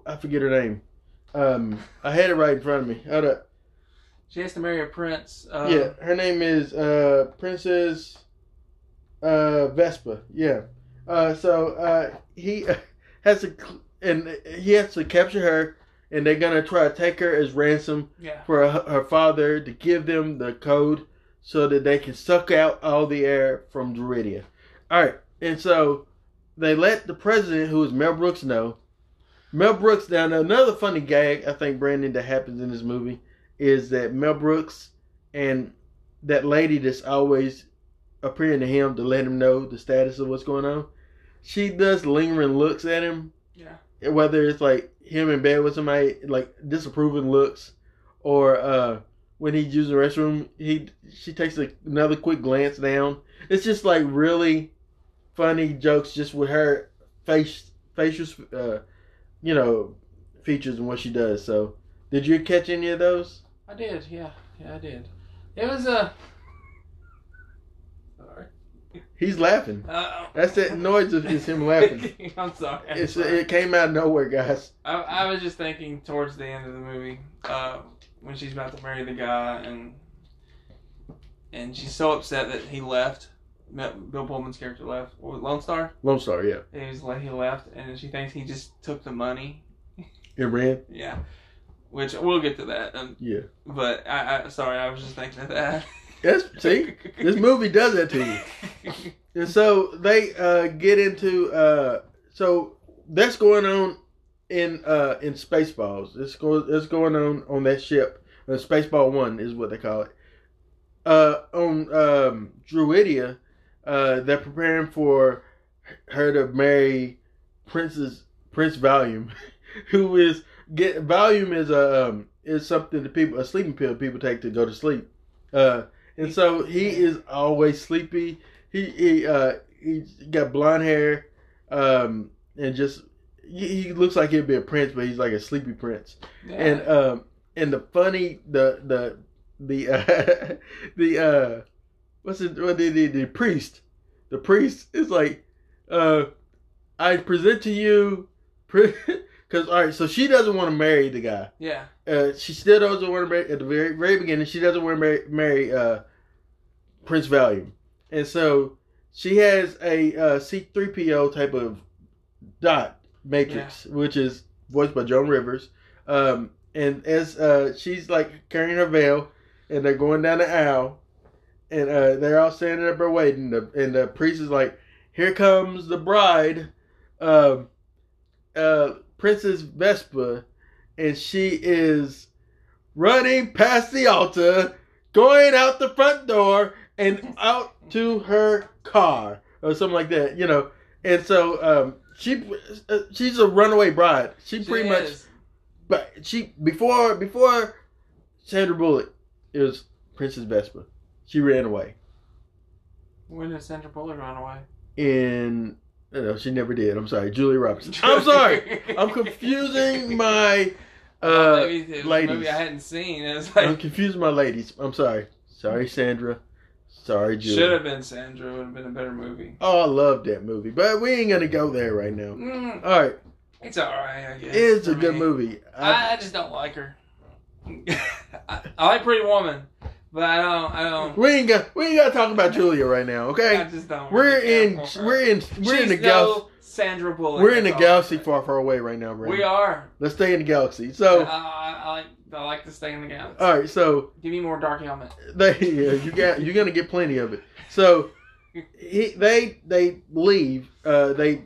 I forget her name. Um, I had it right in front of me. Hold up. She has to marry a prince. Um, yeah, her name is uh, Princess uh, Vespa. Yeah. Uh, so uh, he has to, and he has to capture her, and they're gonna try to take her as ransom Yeah. for her, her father to give them the code so that they can suck out all the air from Druidia. All right, and so they let the president, who is Mel Brooks, know. Mel Brooks. Now, another funny gag I think Brandon that happens in this movie is that Mel Brooks and that lady that's always appearing to him to let him know the status of what's going on. She does lingering looks at him Yeah. whether it's like him in bed with somebody, like disapproving looks, or uh, when he uses the restroom, he she takes a, another quick glance down. It's just like really funny jokes, just with her face facial, uh, you know, features and what she does. So, did you catch any of those? I did. Yeah. Yeah, I did. It was a. Sorry. He's laughing. Uh, That's that noise of is him laughing. I'm sorry. I'm It's sorry. it came out of nowhere, guys. I, I was just thinking towards the end of the movie, uh, when she's about to marry the guy, and and she's so upset that he left. Bill Pullman's character left. What was it, Lone Star. Lone Star, yeah, He was like he left, and she thinks he just took the money. it ran, Yeah, which we'll get to that. Um, yeah. but I, I sorry, I was just thinking of that. Yes, see, this movie does that to you. And so they uh, get into uh, so that's going on in uh, in Spaceballs. It's go it's going on on that ship. Uh, Spaceball One is what they call it. Uh, on um, Druidia, uh, they're preparing for her to marry Princess Prince Valium, who is get Valium is a um, is something that people a sleeping pill people take to go to sleep. Uh, and so he is always sleepy. He he uh he's got blonde hair, um, and just he, he looks like he'd be a prince, but he's like a sleepy prince. And um and the funny the the the uh, the uh what's it what the, the the priest the priest is like uh I present to you because all right so she doesn't want to marry the guy yeah, uh, she still doesn't want to marry at the very very beginning. She doesn't want to marry, marry uh, Prince Valium, and so she has a uh, C-3PO type of dot matrix, which is voiced by Joan Rivers. Um, and as uh, she's like carrying her veil, and they're going down the aisle, and uh, they're all standing up and waiting. The, and the priest is like, "Here comes the bride, um, uh, Princess Vespa." and she is running past the altar, going out the front door and out to her car or something like that, you know. And so um, she uh, she's a runaway bride. She, She pretty much, but she before before Sandra Bullock, it was Princess Vespa. She ran away, When did Sandra Bullock run away? and no, she never did. I'm sorry, Julie Roberts. I'm sorry, I'm confusing my uh, maybe it was a ladies. movie I hadn't seen. It was I'm like confusing my ladies. I'm sorry. Sorry, Sandra. Sorry, Julie. should have been Sandra. It would have been a better movie. Oh, I love that movie, but we ain't gonna go there right now. Mm, All right, it's alright. I guess. it's a for good movie. I, I just don't like her. I, I like Pretty Woman, but I don't. I don't. we ain't got we ain't got to talk about Julia right now, Okay. I just don't. We're in we're in we're in She's the galaxy. Sandra Bullock. We're in the that's all I'm galaxy saying. far, far away right now, Brandon. We are. Let's stay in the galaxy. So, I, I like. I like to stay in the galaxy. all right. So Give me more Dark Helmet. they yeah, you got you're gonna get plenty of it. So he, they they leave. Uh, they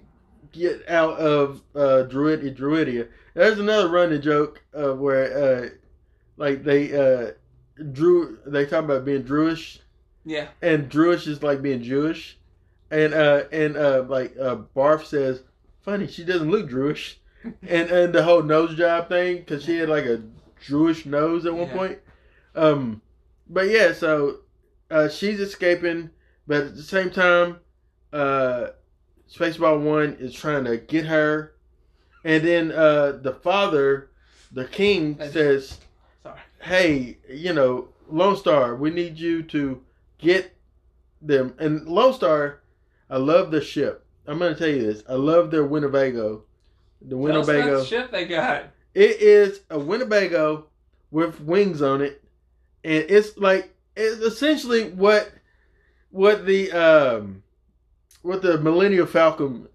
get out of uh, Druid Druidia. There's another running joke of where uh, like they uh, drew they talk about being Druish Yeah. and Druish is like being Jewish, and uh and uh like uh Barf says, funny she doesn't look Jewish, and and the whole nose job thing because she had like a Jewish nose at one Yeah. point, um, but yeah, so uh she's escaping, but at the same time, uh, Spaceball One is trying to get her, and then uh the father, the king says. Hey, you know, Lone Star, we need you to get them. And Lone Star, I love the ship. I'm gonna tell you this. I love their Winnebago. The Tell us about Winnebago. the ship they got. It is a Winnebago with wings on it, and it's like it's essentially what what the um what the Millennial Falcon,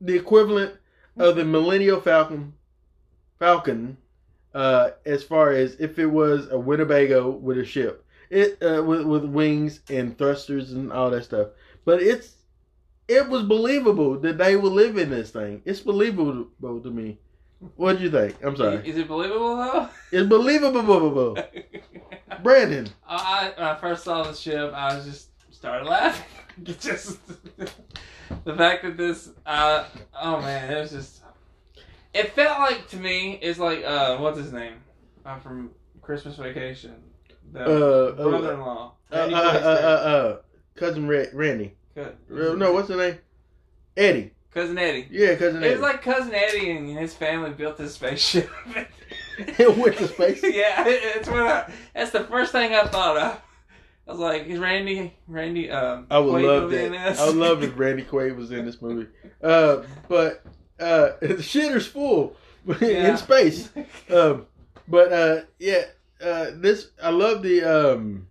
the equivalent of the Millennial Falcon, Falcon, uh, as far as if it was a Winnebago with a ship, it uh, with with wings and thrusters and all that stuff. But it's it was believable that they would live in this thing. It's believable to me. What do you think? I'm sorry. Is it believable though? It's believable. Brandon. I, when I first saw the ship, I was just started laughing. Just the fact that this, uh, oh man, it was just. It felt like to me, it's like uh, what's his name, uh, from Christmas Vacation, the Uh, uh, brother-in-law. Uh, uh, uh, uh, cousin Ra- Randy. No, what's the name? Eddie. cousin Eddie. Yeah, cousin Eddie. It's like cousin Eddie and his family built this spaceship. it went to space. yeah, it's what I, that's the first thing I thought of. I was like, is Randy Randy um I would Quaid love gonna be in that. I would love if Randy Quaid was in this movie. Uh, but uh, the shitter's full Yeah. in space. Um, but uh, yeah, uh, this I love the um,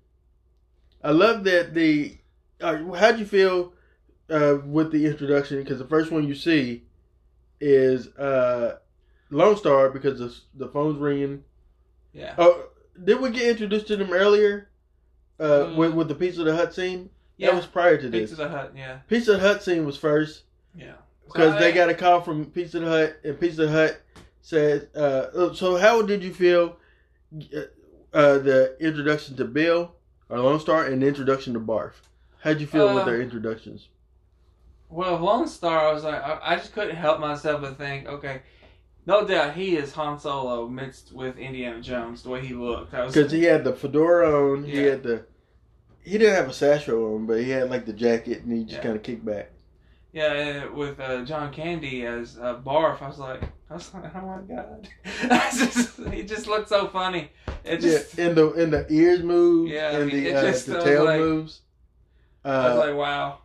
I love that the. Uh, how'd you feel uh, with the introduction? Because the first one you see is uh, Lone Star because the the phone's ringing. yeah. Oh, did we get introduced to them earlier? Uh, Mm. with, with the Pizza the Hutt scene. Yeah. That was prior to this. Pizza the Hutt, yeah. Pizza the Hutt scene was first Yeah. Because they got a call from Pizza the Hutt, and Pizza the Hutt said, uh, "So how did you feel uh, uh, the introduction to Bill or Lone Star and the introduction to Barf? How'd you feel with Uh, their introductions? Well, Lone Star, I was like, I, I just couldn't help myself but think, okay, no doubt he is Han Solo mixed with Indiana Jones, the way he looked. Because he had the fedora on, he Yeah. had the he didn't have a satchel on, but he had like the jacket, and he just Yeah. kind of kicked back. Yeah, with uh, John Candy as uh, Barf, I was like, I was like, oh my god, just, he just looked so funny. It just, yeah, and the in the ears move, Yeah, I and the uh, just the tail like- moves. I Uh, was like, wow,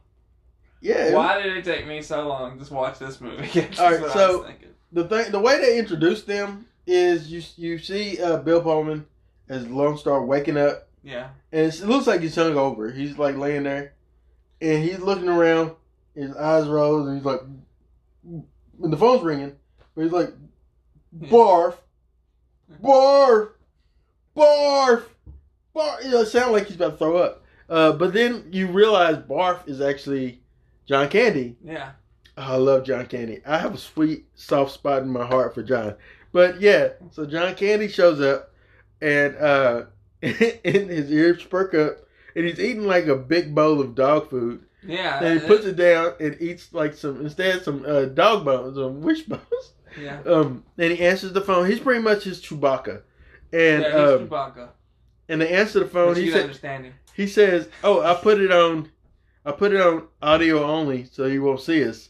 yeah, it was- why did it take me so long to just watch this movie? All right, so- the thing, the way they introduced them is you you see uh, Bill Pullman as Lone Star waking up, Yeah, and it's, it looks like he's hung over. He's like laying there, and he's looking around. His eyes rose, and he's like, and the phone's ringing, but he's like, barf, barf, barf, barf. You know, it sounds like he's about to throw up. Uh, but then you realize barf is actually John Candy. yeah. Oh, I love John Candy. I have a sweet soft spot in my heart for John. But yeah, so John Candy shows up and uh and his ears perk up and he's eating like a big bowl of dog food. Yeah, And he puts it down and eats like some instead some uh, dog bones, some wishbones. yeah. Um and he answers the phone. He's pretty much his Chewbacca. And yeah, he's um, Chewbacca. and they answer the phone. But He said he says, "Oh, I put it on, I put it on audio only, so he won't see us."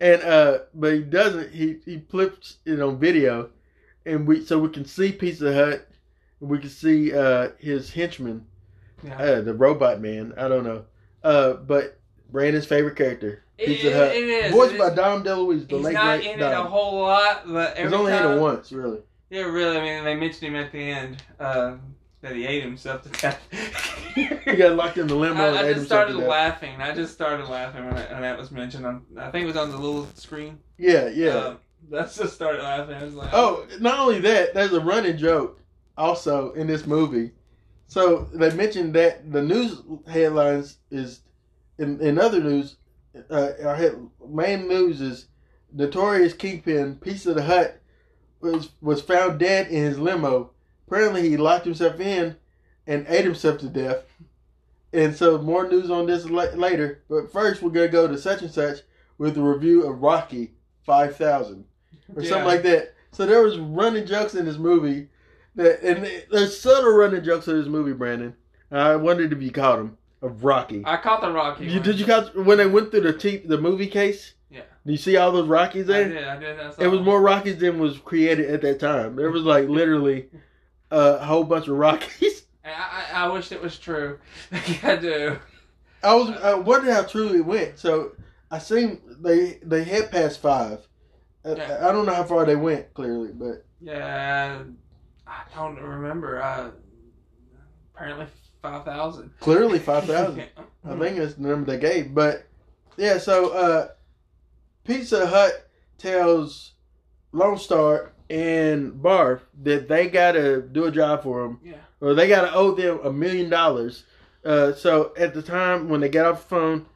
And uh, but he doesn't. He he flips it on video, and we so we can see Pizza Hut, and we can see uh his henchman, Yeah. uh, the robot man. I don't know, uh, but Brandon's favorite character, Pizza it- Hut, it is, voiced it by is. Dom DeLuise, the He's late not in it a whole lot, but every He's only time, in it once, really. Yeah, really. I mean, they mentioned him at the end uh, that he ate himself to death. He got locked in the limo. and I, I ate just started laughing. I just started laughing when that, when that was mentioned. On, I think it was on the little screen. Yeah, yeah. Uh, that's just started laughing. I was like, Oh, not only that, there's a running joke also in this movie. So they mentioned that the news headlines is in, in other news. Uh, our head, main news is notorious kingpin Pizza the Hutt was was found dead in his limo. Apparently, he locked himself in and ate himself to death. And so more news on this la- later. But first, we're gonna go to such and such with a review of Rocky Five Thousand or Yeah. something like that. So there was running jokes in this movie that, and there's subtle running jokes in this movie, Brandon. And I wondered if you caught them of Rocky. I caught the Rocky. You, one. did you catch when they went through the t- the movie case? Yeah. Do you see all those Rockies I there? did. I did. I It was more Rockies than was created at that time. There was like literally a whole bunch of Rockies. I, I, I wish it was true. I do. I was I wondered how truly it went. So I seen they they hit past five. I- Yeah. I don't know how far they went clearly, but Yeah, I don't remember. Uh, apparently five thousand. clearly five thousand. I think that's the number they gave. But yeah, so uh, Pizza Hut tells Lone Star and Barf that they gotta do a job for them, Yeah. or they gotta owe them a million dollars. Uh, so at the time when they get off the phone,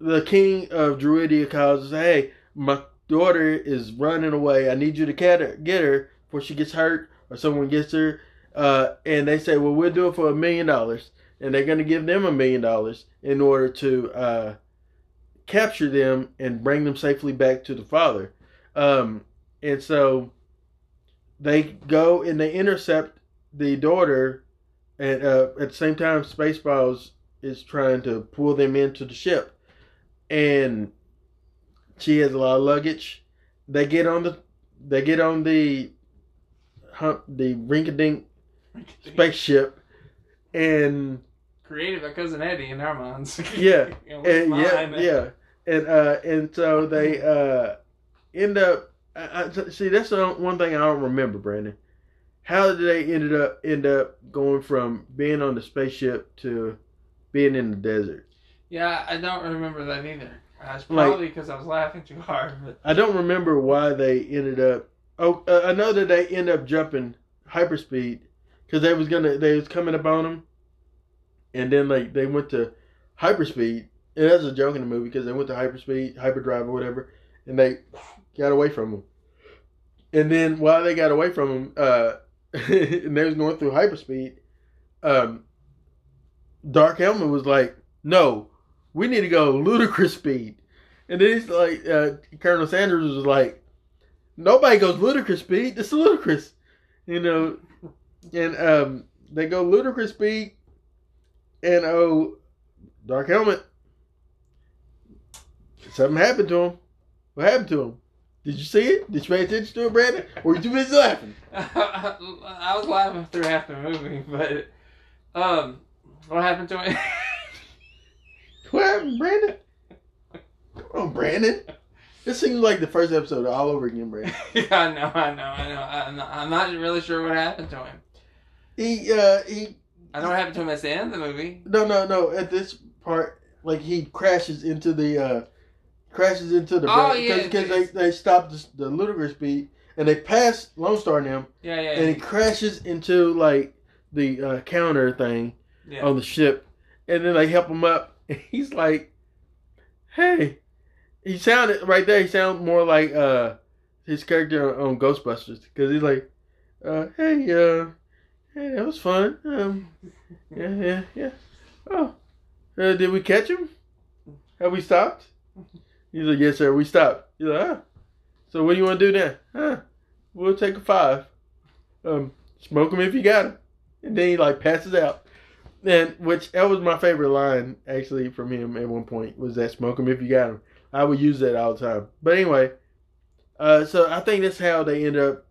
the king of Druidia calls and says, "Hey, my daughter is running away. I need you to get her, get her before she gets hurt or someone gets her." Uh, and they say, "Well, we'll do it for a million dollars." and they're going to give them a million dollars in order to uh, capture them and bring them safely back to the father. Um, and so they go and they intercept the daughter, and uh, at the same time, Spaceballs is trying to pull them into the ship, and she has a lot of luggage. They get on the they get on the hump the rink-a-dink spaceship, and Created by cousin Eddie in our minds. yeah, what's and yeah, mine? yeah, and uh, and so they uh end up. I, I, see, that's one thing I don't remember, Brandon. How did they ended up end up going from being on the spaceship to being in the desert? Yeah, I don't remember that either. Uh, it's probably because I was laughing too hard. But I don't remember why they ended up. Oh, uh, I know that they end up jumping hyperspeed because they was gonna they was coming up on them, and then like they went to hyperspeed. And that's a joke in the movie because they went to hyperspeed, hyperdrive or whatever, and they got away from them. And then while they got away from them, uh, and they was going through hyperspeed, um, Dark Helmet was like, "No, we need to go ludicrous speed." And then he's like, uh, Colonel Sanders was like, nobody goes ludicrous speed. This is ludicrous, you know. And um, they go ludicrous speed, and oh, Dark Helmet. Something happened to him. What happened to him? Did you see it? Did you pay attention to it, Brandon? Or were you too busy laughing? I was laughing through half the movie. But um, what happened to him? What happened, Brandon? Come on, Brandon. This seems like the first episode all over again, Brandon. yeah, I know, I know, I know. I'm not, I'm not really sure what happened to him. He uh he I know what happened to him at the end of the movie. No, no, no. At this part, like he crashes into the uh crashes into the Oh, yeah, because they they stop the, the ludicrous speed and they pass Lone Star and them Yeah, yeah, and he crashes into like the uh, counter thing yeah. on the ship and then they help him up and he's like, "Hey," he sounded right there. He sounded more like uh his character on Ghostbusters because he's like, uh, "Hey, uh, hey, that was fun. Um, yeah, yeah, yeah. Oh, uh, did we catch him? Have we stopped?" He's like, "Yes, sir. We stopped." He's like, "Ah, so what do you want to do now? Huh? We'll take a five. Um, smoke him if you got him." And then he like passes out. And which that was my favorite line actually from him at one point was that smoke him if you got him. I would use that all the time. But anyway, uh, so I think that's how they end up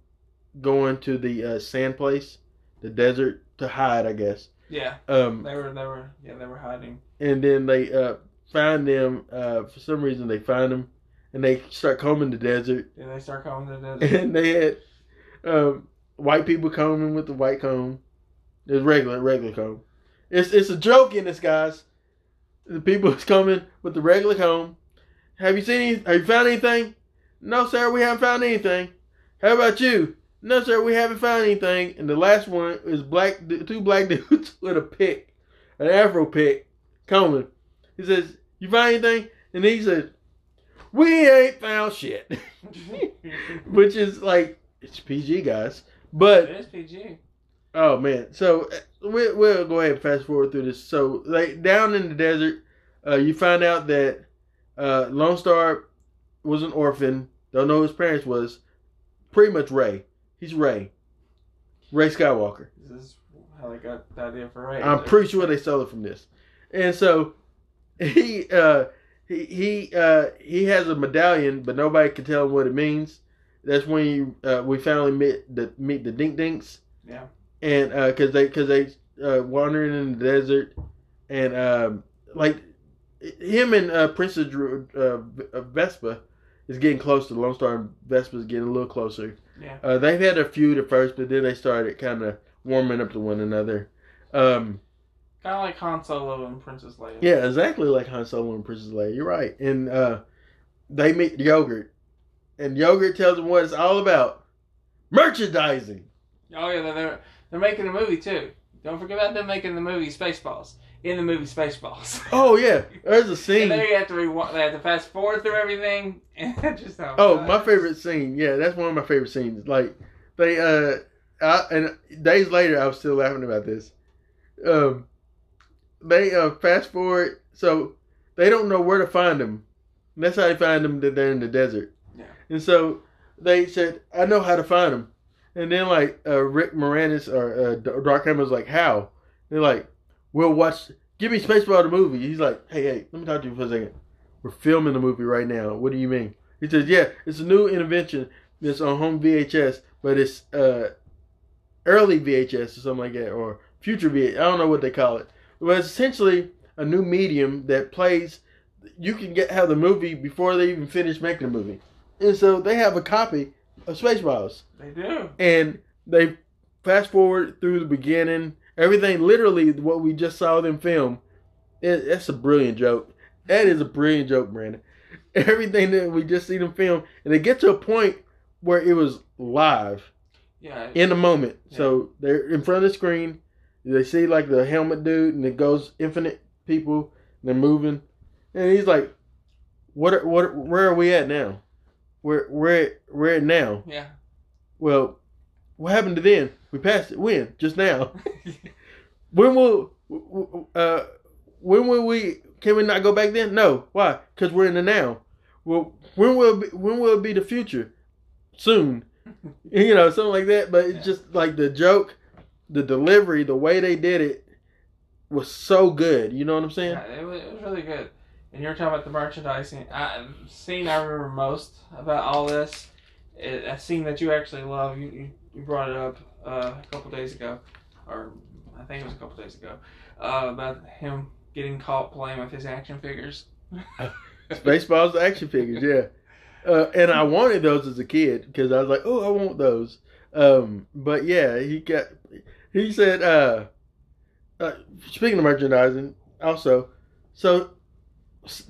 going to the uh, sand place, the desert to hide, I guess. yeah. Um, They were, they were, yeah, they were hiding. and then they uh, find them. Uh, for some reason, they find them, and they start combing the desert. Did they start calling the desert? And they had um, white people combing with the white comb. It's regular, regular comb. It's it's a joke in this, guys. The people is coming with the regular comb. Have you seen? Any, have you found anything? No, sir, we haven't found anything. How about you? No, sir, we haven't found anything. And the last one is black, two black dudes with a pick, an afro pick, combing. He says, "You find anything?" And he says, "We ain't found shit," which is like it's PG, guys. But it is PG. Oh man, so uh, we, we'll go ahead and fast forward through this. So, like down in the desert, uh, you find out that uh, Lone Star was an orphan. Don't know who his parents was. Pretty much Rey. He's Rey. Rey Skywalker. This is how they got the idea for Rey. I'm pretty sure they stole it from this. And so he uh, he he uh, he has a medallion, but nobody can tell him what it means. That's when you, uh, we finally meet the meet the Dink Dinks Yeah. and because they because they uh, wandering in the desert, and um, like him and uh, Princess uh, uh, Vespa is getting closer. Lone Star and Vespa is getting a little closer. Yeah. Uh, they've had a feud at first, but then they started kind of warming up to one another. Um, Kind of like Han Solo and Princess Leia. yeah, exactly like Han Solo and Princess Leia. You're right. And uh, they meet Yogurt, and Yogurt tells them what it's all about: merchandising. Oh yeah, they're, they're they're making a movie too. Don't forget about them making the movie Spaceballs. In the movie Spaceballs. Oh yeah, there's a scene. there you have to rewind. They have to fast forward through everything, just. Oh, my favorite scene. Yeah, that's one of my favorite scenes. Like they uh, I, and days later, I was still laughing about this. Um, they uh fast forward, so they don't know where to find them. And that's how they find them. That they're in the desert. Yeah. And so they said, "I know how to find them." And then like uh, Rick Moranis or uh, Dark Hammer was like, "How?" They're like, "We'll watch. Give me Spaceball the movie." He's like, "Hey, hey, let me talk to you for a second. We're filming the movie right now. What do you mean?" He says, "Yeah, it's a new intervention that's on home VHS, but it's uh, early VHS or something like that, or future VHS. I don't know what they call it. But it's essentially a new medium that plays. You can get have the movie before they even finish making the movie, and so they have a copy of Spaceballs, They do. and they fast forward through the beginning. Everything, literally, what we just saw them film. It, that's a brilliant joke. That is a brilliant joke, Brandon. Everything that we just see them film, and they get to a point where it was live Yeah. in the moment. So they're in front of the screen. They see like the helmet dude, and it goes infinite people. And they're moving, and he's like, "What? Are, what? Where are we at now? Where? Where? Where at now? yeah. Well, what happened to then? We passed it. When? Just now. when will? Uh, when will we? Can we not go back then? No. Why? Because we're in the now. Well, when will? Be, when will it be the future? Soon. you know, something like that. But it's just like the joke, the delivery, the way they did it was so good. You know what I'm saying? Yeah, it was, it was really good. And you were talking about the merchandising. I, scene I remember most about all this, it, a scene that you actually love. You you, you brought it up uh, a couple days ago, or I think it was a couple days ago, uh, about him getting caught playing with his action figures. Spaceballs action figures, yeah. Uh, and I wanted those as a kid because I was like, oh, I want those. Um, but yeah, he got. He said, uh, uh, speaking of merchandising, also, so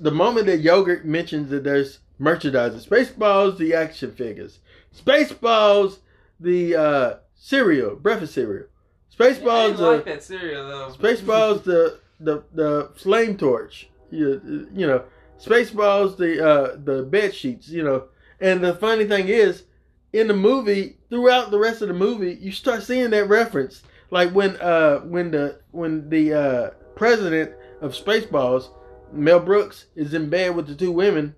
the moment that yogurt mentions that there's merchandising, Spaceballs, the action figures, Spaceballs, the uh, cereal, breakfast cereal, I Spaceballs, didn't uh, like that cereal though. Spaceballs, the the the flame torch. You, you know, Spaceballs, the uh the bed sheets. You know, and the funny thing is, in the movie, throughout the rest of the movie, you start seeing that reference. Like when uh when the when the uh president of Spaceballs, Mel Brooks, is in bed with the two women,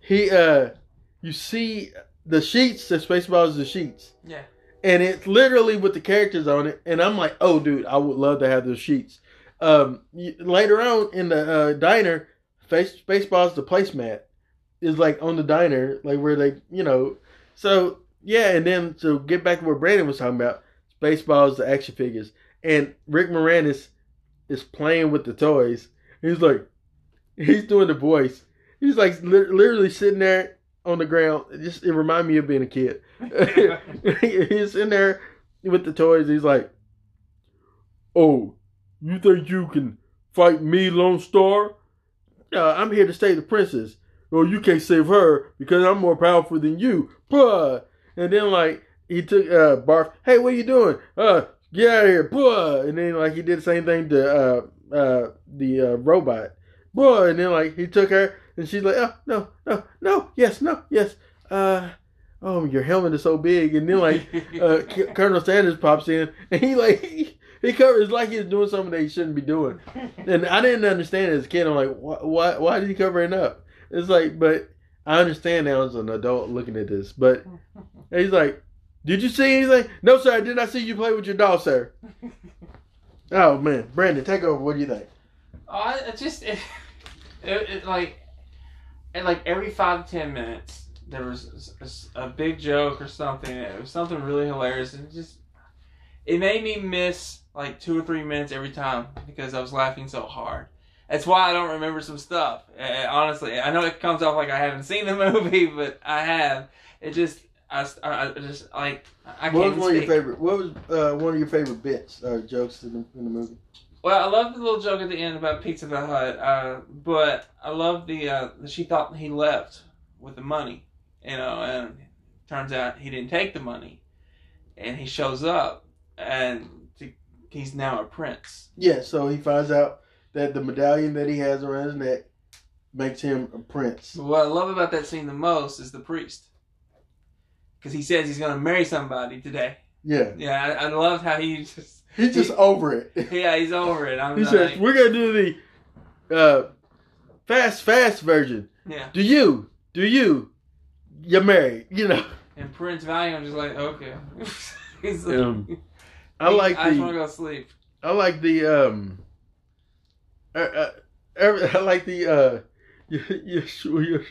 he uh you see the sheets. The Spaceballs, the sheets Yeah. And it's literally with the characters on it. And I'm like, oh, dude, I would love to have those sheets. Um, later on in the uh, diner, face Spaceballs the placemat is like on the diner, like where they, you know. So yeah, and then to get back to what Brandon was talking about, Spaceballs the action figures, and Rick Moranis is playing with the toys. He's like, he's doing the voice. He's like li- literally sitting there on the ground. It just it reminded me of being a kid. he's in there with the toys. He's like, "Oh, you think you can fight me, Lone Star? Uh, I'm here to save the princess. Oh, you can't save her because I'm more powerful than you." Puh. And then like he took uh Barf. Hey, what are you doing? Uh, get out of here, puh. And then like he did the same thing to uh uh the uh, robot. Boy, and then like he took her, and she's like, "Oh no, no, no, yes, no, yes." Uh, oh, your helmet is so big, and then like uh, C- Colonel Sanders pops in, and he like he, he covers like he's doing something that he shouldn't be doing, and I didn't understand it as a kid. I'm like, why, why, why did he cover it up? It's like, but I understand now as an adult looking at this, but he's like, "Did you see anything?" No, sir, I did not see you play with your doll, sir. oh man, Brandon, take over. What do you think? Oh, I just it, it, it like and like every five to ten minutes there was a, a big joke or something. It was something really hilarious, and it just it made me miss like two or three minutes every time because I was laughing so hard. That's why I don't remember some stuff. Uh, honestly, I know it comes off like I haven't seen the movie, but I have. It just, I, I just like I can't. What was one of your favorite? What was uh, one of your favorite bits or jokes in the, in the movie? Well, I love the little joke at the end about Pizza the Hutt, uh, but I love the uh, she thought he left with the money, you know, and turns out he didn't take the money, and he shows up, and he's now a prince. Yeah, so he finds out that the medallion that he has around his neck makes him a prince. What I love about that scene the most is the priest, because he says he's going to marry somebody today. Yeah, Yeah, I, I love how he just he's just over it. yeah he's over it. I'm He like, says, "We're gonna do the uh, fast, fast version. yeah, Do you? Do you? You're married. You know." and Prince Valium I'm just like okay. he's like, Um, I like I just want the to go sleep. I like the um. Uh, uh, every- I like the uh. You, you, you,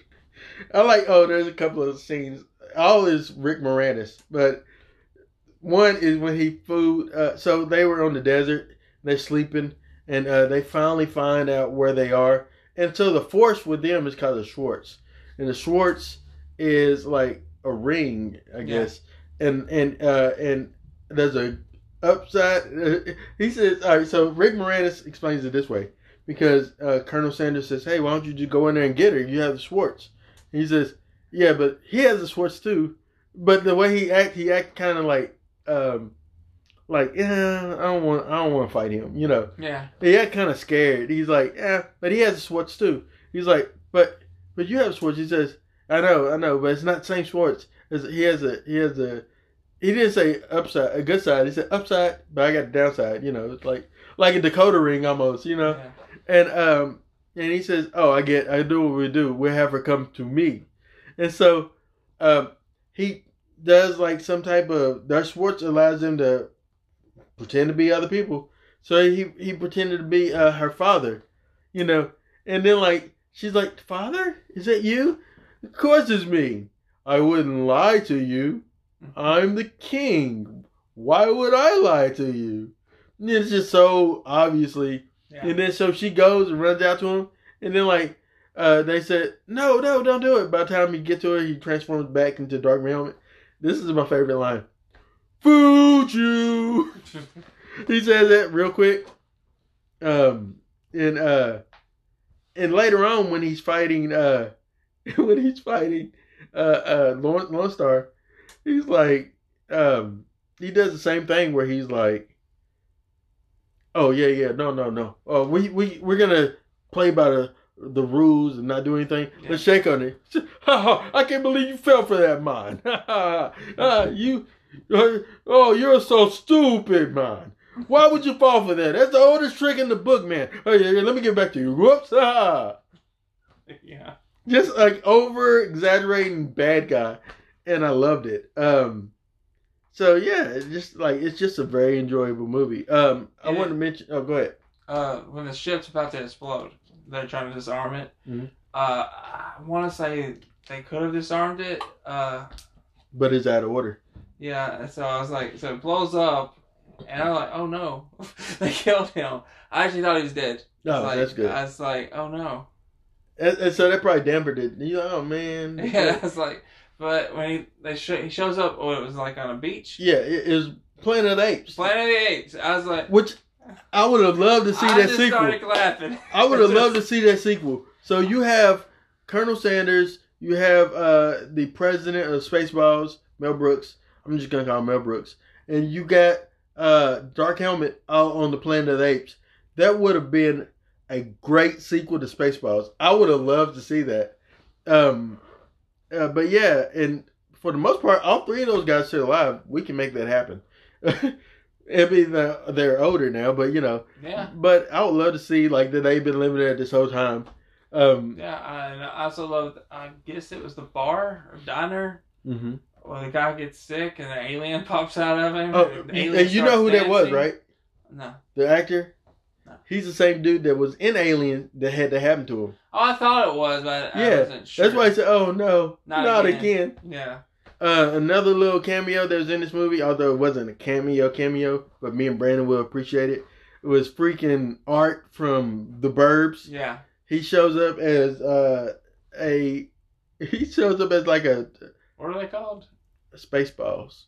I like. Oh, there's a couple of scenes. All is Rick Moranis, but one is when he food. Uh, so they were on the desert. They're sleeping, and uh, they finally find out where they are. And so the force with them is called the Schwartz, and the Schwartz is like a ring, I Yeah. guess. And and uh, and there's a upside. he says, all right. So Rick Moranis explains it this way because uh, Colonel Sandurz says, "Hey, why don't you just go in there and get her? You have the Schwartz." He says, "Yeah, but he has the Schwartz too." But the way he act, he act kind of like, um, like yeah, I don't want, I don't want to fight him. You know, Yeah, he act kind of scared. He's like, yeah, but he has the Schwartz too. He's like, but but you have Schwartz. He says, I know, I know, but it's not the same Schwartz. It's- He has a he has a. He didn't say upside, a good side. He said upside, but I got the downside. You know, it's like like a decoder ring almost. You know, yeah. and um, and he says, "Oh, I get, I do what we do. We have her come to me," and so, um, he does like some type of. Their Schwartz allows him to pretend to be other people. So he he pretended to be uh, her father, you know, and then like she's like, "Father, is that you? Of course it's me. I wouldn't lie to you. I'm the king. Why would I lie to you?" And It's just so obviously Yeah. and then so she goes and runs out to him, and then like uh, they said, "No, no, don't do it." By the time he get to her, he transforms back into Dark Helmet. This is my favorite line. Food you. he says that real quick. Um, and uh, and later on when he's fighting, uh, when he's fighting, uh, uh, Lone, Lone Star, he's like, um, he does the same thing where he's like. Oh yeah, yeah. No, no, no. Oh, we we we're gonna play by the the rules and not do anything. Yeah. Let's shake on it. I can't believe you fell for that, man. Ah, you, uh, oh, you're so stupid, man. Why would you fall for that? That's the oldest trick in the book, man. Oh yeah, yeah let me get back to you. Whoops! Yeah. Just like over exaggerating bad guy, and I loved it. Um, so yeah, it's just like it's just a very enjoyable movie. Um, I want to mention. Oh, go ahead. Uh, when the ship's about to explode, they're trying to disarm it. Mhm. Uh, I want to say they could have disarmed it. Uh, But it's out of order. yeah. So I was like, so it blows up, and I'm like, oh no, they killed him. I actually thought he was dead. No, Like, that's good. I was like, oh no. And, and so that probably dampened it. You oh man. Yeah, that's like. But when he they sh- he shows up, oh, it was like on a beach. Yeah, it, it was Planet of the Apes. Planet of the Apes. I was like, Which I would have loved to see I that just sequel. started laughing. I would have loved to see that sequel. So you have Colonel Sandurz, you have uh, the president of Spaceballs, Mel Brooks. I'm just gonna call him Mel Brooks, and you got uh, Dark Helmet out on the Planet of the Apes. That would have been a great sequel to Spaceballs. I would have loved to see that. Um, uh, but yeah, and for the most part, all three of those guys still alive. We can make that happen. I mean, they're, they're older now, but you know, Yeah. but I would love to see like that they've been living there this whole time. Um, Yeah, I- and I also loved. I guess it was the bar or diner hmm where the guy gets sick and the alien pops out of him. Oh, and the alien and you know who that was, right? No. The actor. He's the same dude that was in Alien that had to happen to him. Oh, I thought it was, but I Yeah, wasn't sure. That's why I said, "Oh no, Not not, again. again." Yeah. Uh, another little cameo that was in this movie, although it wasn't a cameo cameo, but me and Brandon will appreciate it. it. was freaking Art from The Burbs. Yeah. He shows up as uh, a he shows up as like a What are they called? Spaceballs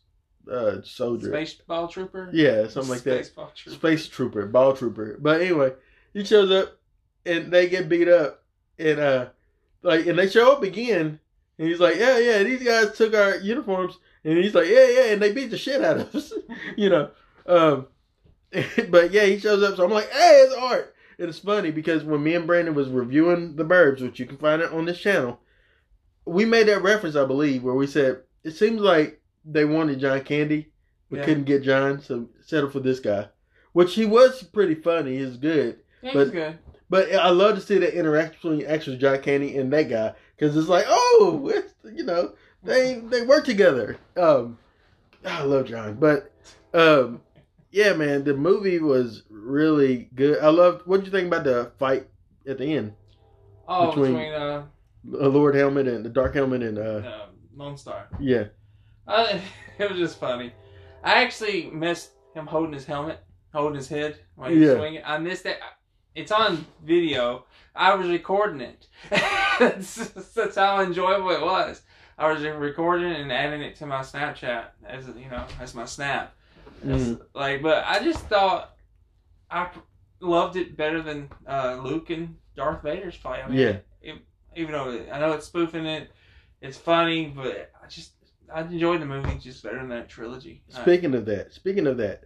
uh, soldier. Space ball trooper. Yeah, something like that. Space ball trooper. Space trooper, ball trooper. But anyway, he shows up and they get beat up and uh like and they show up again and he's like, Yeah, yeah, these guys took our uniforms and he's like, Yeah, yeah, and they beat the shit out of us. you know. Um but yeah, he shows up so I'm like, Hey, it's art. And it's funny because when me and Brandon was reviewing the Burbs, which you can find it on this channel, we made that reference, I believe, where we said it seems like they wanted John Candy, but Yeah. couldn't get John, so settle for this guy. Which he was pretty funny. He's good. Yeah, but- he's good. But I love to see the interaction between actually John Candy and that guy because it's like, oh, it's, you know, they they work together. Um, I love John, but um, yeah, man, the movie was really good. I loved. What did you think about the fight at the end? Oh, between- between, uh, The Lord Helmet and the Dark Helmet and uh, uh, Lone Star. yeah, Uh, it was just funny. I actually missed him holding his helmet, holding his head when he was Yeah. swinging. I missed that. It's on video. I was recording it. that's, that's how enjoyable it was. I was recording it and adding it to my Snapchat as you know as my snap. It's Mhm. Like, but I just thought I p- loved it better than uh, Luke and Darth Vader's fight. I mean, Yeah. it- even though I know it's spoofing it, it's funny, but I just I enjoyed the movie just better than that trilogy. Speaking of that, speaking of that,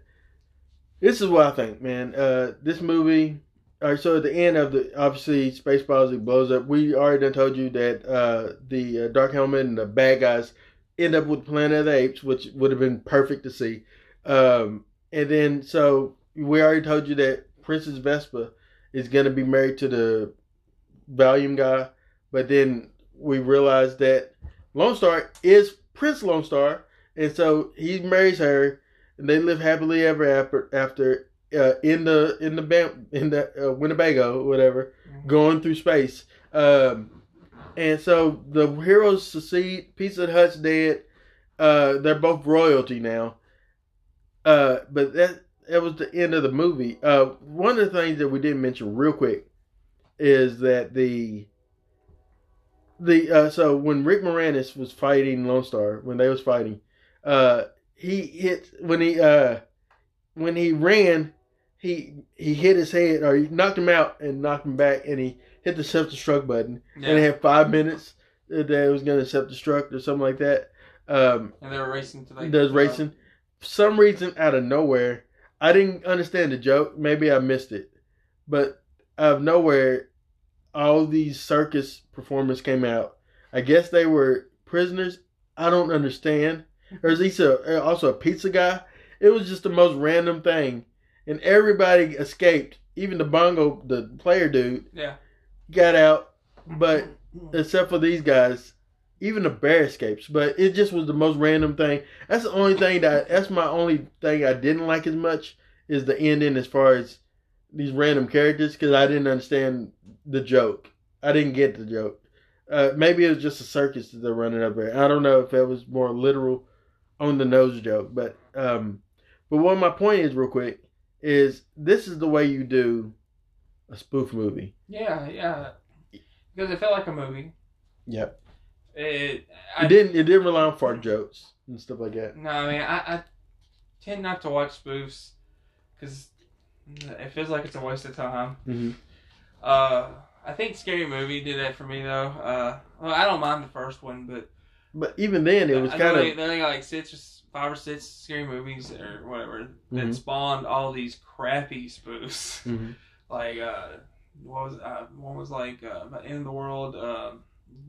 this is what I think, man. Uh, this movie. All right, so at the end of the obviously Spaceballs it blows up. We already done told you that uh, the uh, Dark Helmet and the bad guys end up with Planet of the Apes, which would have been perfect to see. Um, and then so we already told you that Princess Vespa is gonna be married to the Valium guy, but then we realized that Lone Star is Prince Lone Star, and so he marries her, and they live happily ever after. After uh, in the in the Bam, in the uh, Winnebago, whatever, going through space. Um, and so the heroes succeed. Pizza Hutt's dead. Uh, they're both royalty now. Uh, but that that was the end of the movie. Uh, one of the things that we didn't mention real quick is that the the uh, so when Rick Moranis was fighting Lone Star, when they was fighting, uh, he hit when he uh when he ran, he he hit his head or he knocked him out and knocked him back, and he hit the self destruct button, Yeah. and it had five minutes that it was to self destruct or something like that. Um, and they were racing to like does racing. For some reason, out of nowhere, I didn't understand the joke. Maybe I missed it, but out of nowhere, all these circus performers came out. I guess they were prisoners. I don't understand. There's also uh, also a pizza guy. It was just the most random thing, and everybody escaped. Even the bongo, the player dude, Yeah. got out, but except for these guys, even the bear escapes. But it just was the most random thing. That's the only thing that that's my only thing I didn't like as much is the ending as far as these random characters because I didn't understand the joke. I didn't get the joke. Uh, maybe it was just a circus that they're running up there. I don't know if that was more literal on the nose joke, but um, but what my point is, real quick, is this is the way you do a spoof movie. Yeah, yeah. Because it felt like a movie. Yep. It, I, It didn't. It didn't rely on fart jokes and stuff like that. No, I mean, I, I tend not to watch spoofs because it feels like it's a waste of time. Mm-hmm. Uh, I think Scary Movie did that for me though. Uh, well, I don't mind the first one, but But even then, it was kind they, of they got like six or five or six scary movies or whatever that Mhm. spawned all these crappy spoofs. Mhm. like uh, what was uh, one was like uh, end of the world um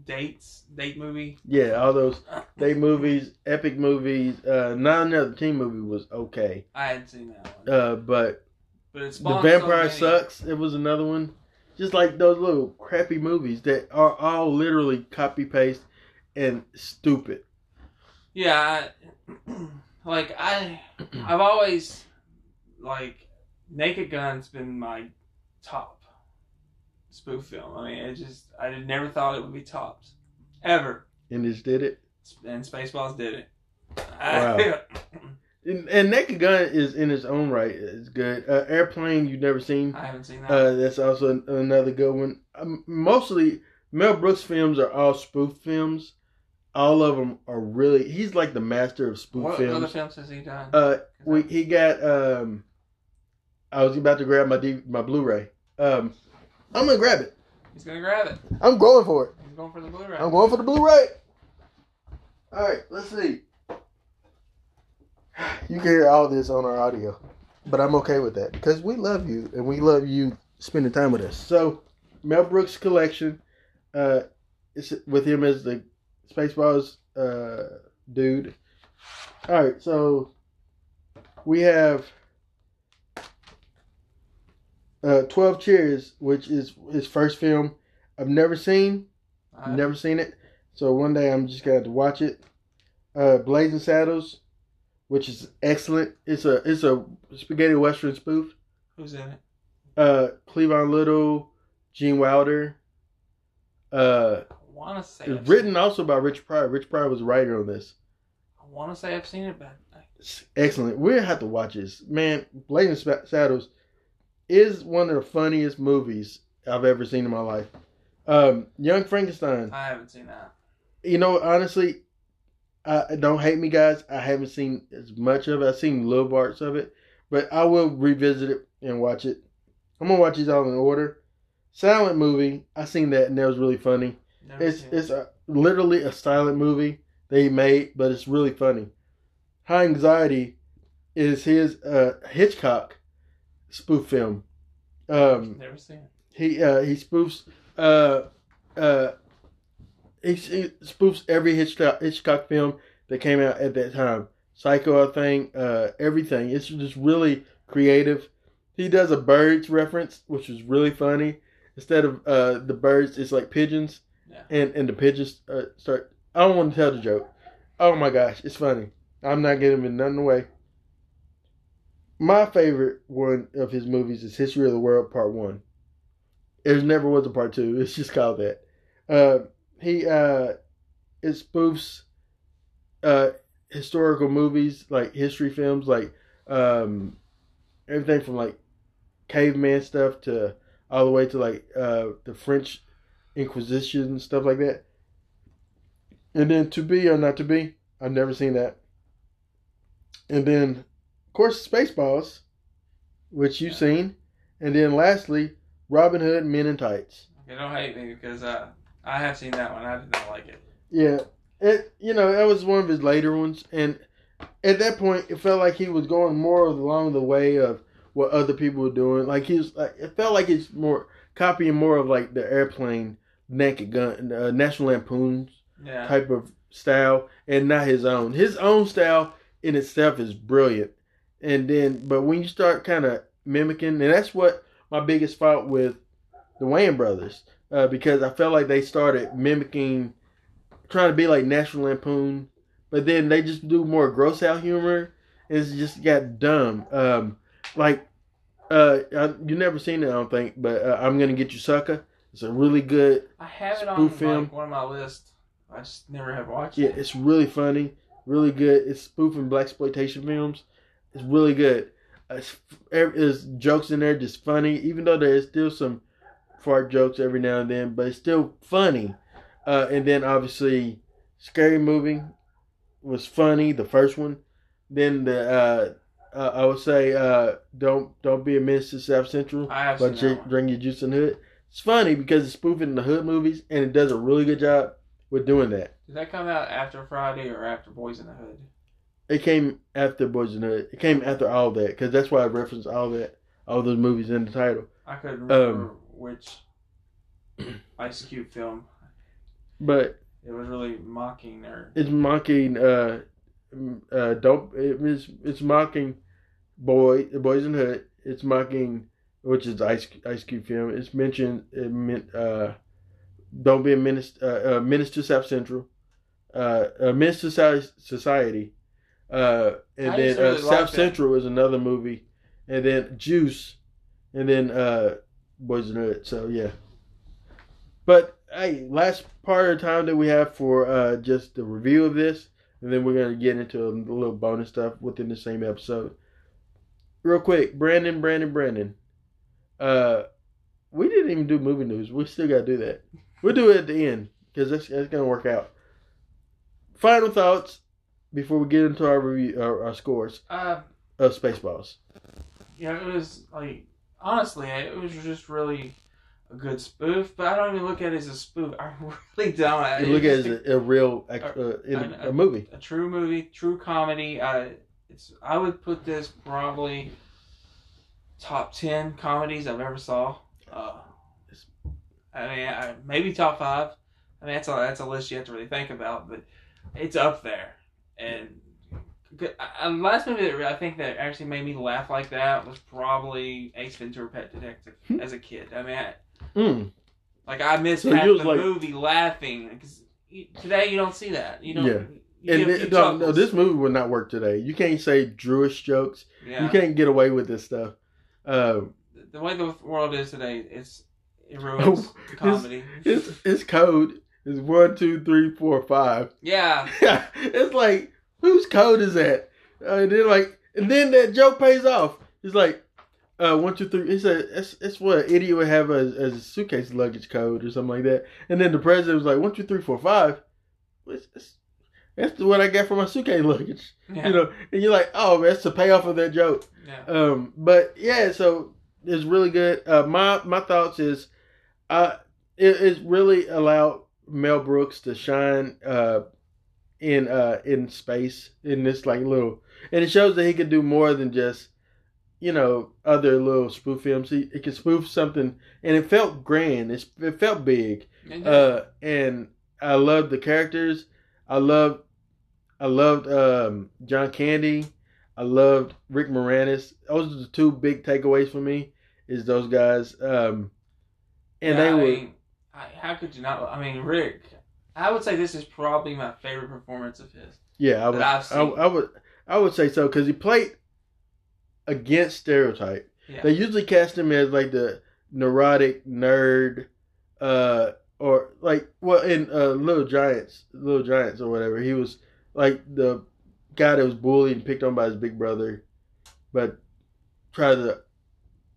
dates date movie. yeah. All those date movies, epic movies. Uh, not another teen movie was okay. I hadn't seen that one, Uh, but but it the Vampire so sucks. It was another one. Just like those little crappy movies that are all literally copy paste and stupid. Yeah, I, like I, I've always like Naked Gun's been my top spoof film. I mean, it just I never thought it would be topped ever, And just did it. and Spaceballs did it. Wow. And, and Naked Gun is in its own right. It's good. Uh, Airplane you've never seen. I haven't seen that. Uh, that's also an- another good one. Um, mostly Mel Brooks films are all spoof films. All of them are really. He's like the master of spoof what films. other films has he done? Uh, we he got. Um, I was about to grab my D, my Blu-ray. Um, I'm gonna grab it. He's gonna grab it. I'm going for it. He's going for the Blu-ray. I'm going for the Blu-ray. All right, let's see. You can hear all this on our audio, but I'm okay with that because we love you and we love you spending time with us. So, Mel Brooks collection, uh, it's with him as the Spaceballs uh dude. All right, so we have uh 12 Chairs, which is his first film. I've never seen. Uh, Never seen it, so one day I'm just gonna have to watch it. Uh, Blazing Saddles, which is excellent. It's a it's a spaghetti western spoof. Who's in it? Uh, Cleavon Little, Gene Wilder. Uh, I want to say. it's written also by Rich Pryor. Rich Pryor was a writer on this. I want to say I've seen it, but It's excellent. We'll have to watch this, man. Blazing Saddles is one of the funniest movies I've ever seen in my life. Um, Young Frankenstein. I haven't seen that. you know, honestly, uh, don't hate me, guys. I haven't seen as much of it. I've seen little parts of it, but I will revisit it and watch it. I'm gonna watch these all in order. Silent movie. I seen that and that was really funny. Never It's it's a, literally a silent movie they made, but it's really funny. High Anxiety is his uh, Hitchcock spoof film. Um, Never seen it. he uh, he spoofs uh he, he spoofs every Hitchcock Hitchcock film that came out at that time. Psycho, I think, uh, everything. It's just really creative. He does a birds reference, which is really funny. Instead of uh the birds, it's like pigeons, Yeah. and and the pigeons uh, start. I don't want to tell the joke. Oh my gosh, it's funny. I'm not giving him nothing away. My favorite one of his movies is History of the World Part One. There never was a part two. It's just called that. Uh, he uh, it spoofs uh, historical movies like history films, like um, everything from like caveman stuff to all the way to like uh, the French Inquisition stuff like that. And then To Be or Not to Be, I've never seen that. And then, of course, Spaceballs, which you've seen. And then lastly, Robin Hood Men in Tights. Okay, don't hate me because uh, I have seen that one. I did not like it. Yeah, it you know that was one of his later ones, and at that point it felt like he was going more along the way of what other people were doing. Like he was, like it felt like he's more copying more of like the airplane, Naked Gun, uh, National Lampoon's Yeah. type of style, and not his own. His own style in itself is brilliant, and then but when you start kind of mimicking, and that's what my biggest fault with the Wayans brothers, uh, because I felt like they started mimicking, trying to be like National Lampoon, but then they just do more gross out humor. and It's just got dumb. Um, like, uh, I, you never seen it, I don't think, but uh, I'm gonna get you, sucker. It's a really good. I have it on Spoof like, film. one of my list. I just never have watched Yeah, it. it's really funny, really good. It's spoofing black exploitation films. It's really good. It's, there's jokes in there, just funny. Even though there is still some fart jokes every now and then, but it's still funny. Uh, and then obviously, scary movie was funny. The first one. Then the uh, uh, I would say uh, don't don't be a menace to South Central. But drink, that one. drink your juice in the hood. It's funny because it's spoofing the hood movies, and it does a really good job with doing that. Did that come out after Friday or after Boys in the Hood? It came after Boys in the Hood. It came after all that because that's why I referenced all that, all those movies in the title. I couldn't remember Um, which Ice Cube film. But It was really mocking or it's mocking. Uh, uh, don't. It's it's mocking boy, Boys in Hood. It's mocking, which is Ice Ice Cube film. It's mentioned. It meant. Uh, don't be a menace. Uh, uh, menace to South Central. Uh, a menace to South Society. Uh, and I then used uh, South. Central is another movie, and then Juice, and then uh, Boys in it. So yeah. But hey, last part of the time that we have for uh, just the review of this, and then we're gonna get into a little bonus stuff within the same episode. Real quick, Brandon, Brandon, Brandon. Uh, we didn't even do movie news. We still gotta do that. We'll do it at the end because that's, that's gonna work out. Final thoughts before we get into our review, our, our scores Uh, of Spaceballs. yeah, it was like honestly, it was just really a good spoof. But I don't even look at it as a spoof. I really don't. You look at it as a, a real act- uh, in an- a movie. a true movie, true comedy. Uh, it's I would put this probably top ten comedies I've ever saw. Uh, I mean, I, maybe top five. I mean, that's a that's a list you have to really think about, but it's up there. And good- uh, last movie that I think that actually made me laugh like that was probably Ace Ventura: Pet Detective as a kid. I mean, I, Mm. like I missed So the like- movie laughing because today you don't see that. You don't. Yeah. You And it- no, no, this movie would not work today. You can't say Jewish jokes. Yeah. You can't get away with this stuff. Um, the way the world is today, it's it ruins comedy. it's, his code It's one, two, three, four, five. yeah, it's like whose code is that? Uh, and then like, and then that joke pays off. It's like uh, one, two, three. He said it's it's what an idiot would have as, as a suitcase luggage code or something like that. And then the president was like one, two, three, four, five. It's, it's, that's what I got for my suitcase luggage. yeah, You know, and you're like, oh, that's the payoff of that joke. yeah. Um, but yeah, so it's really good. Uh, my my thoughts is, uh, it, it's really allowed Mel Brooks to shine uh, in uh in space in this like little, and it shows that he can do more than just, you know, other little spoof films. He, he can spoof something, and it felt grand. It's, it felt big. Uh, and I loved the characters. I loved, I loved um, John Candy. I loved Rick Moranis. Those are the two big takeaways for me. Is those guys, um, and yeah, they I were mean, how could you not? I mean, Rick. I would say this is probably my favorite performance of his. yeah. I would, I've I, seen. I would, I would say so because he played against stereotype. Yeah, They usually cast him as like the neurotic nerd, uh, or like well in uh, Little Giants, Little Giants or whatever. He was like the guy that was bullied and picked on by his big brother, but tried to,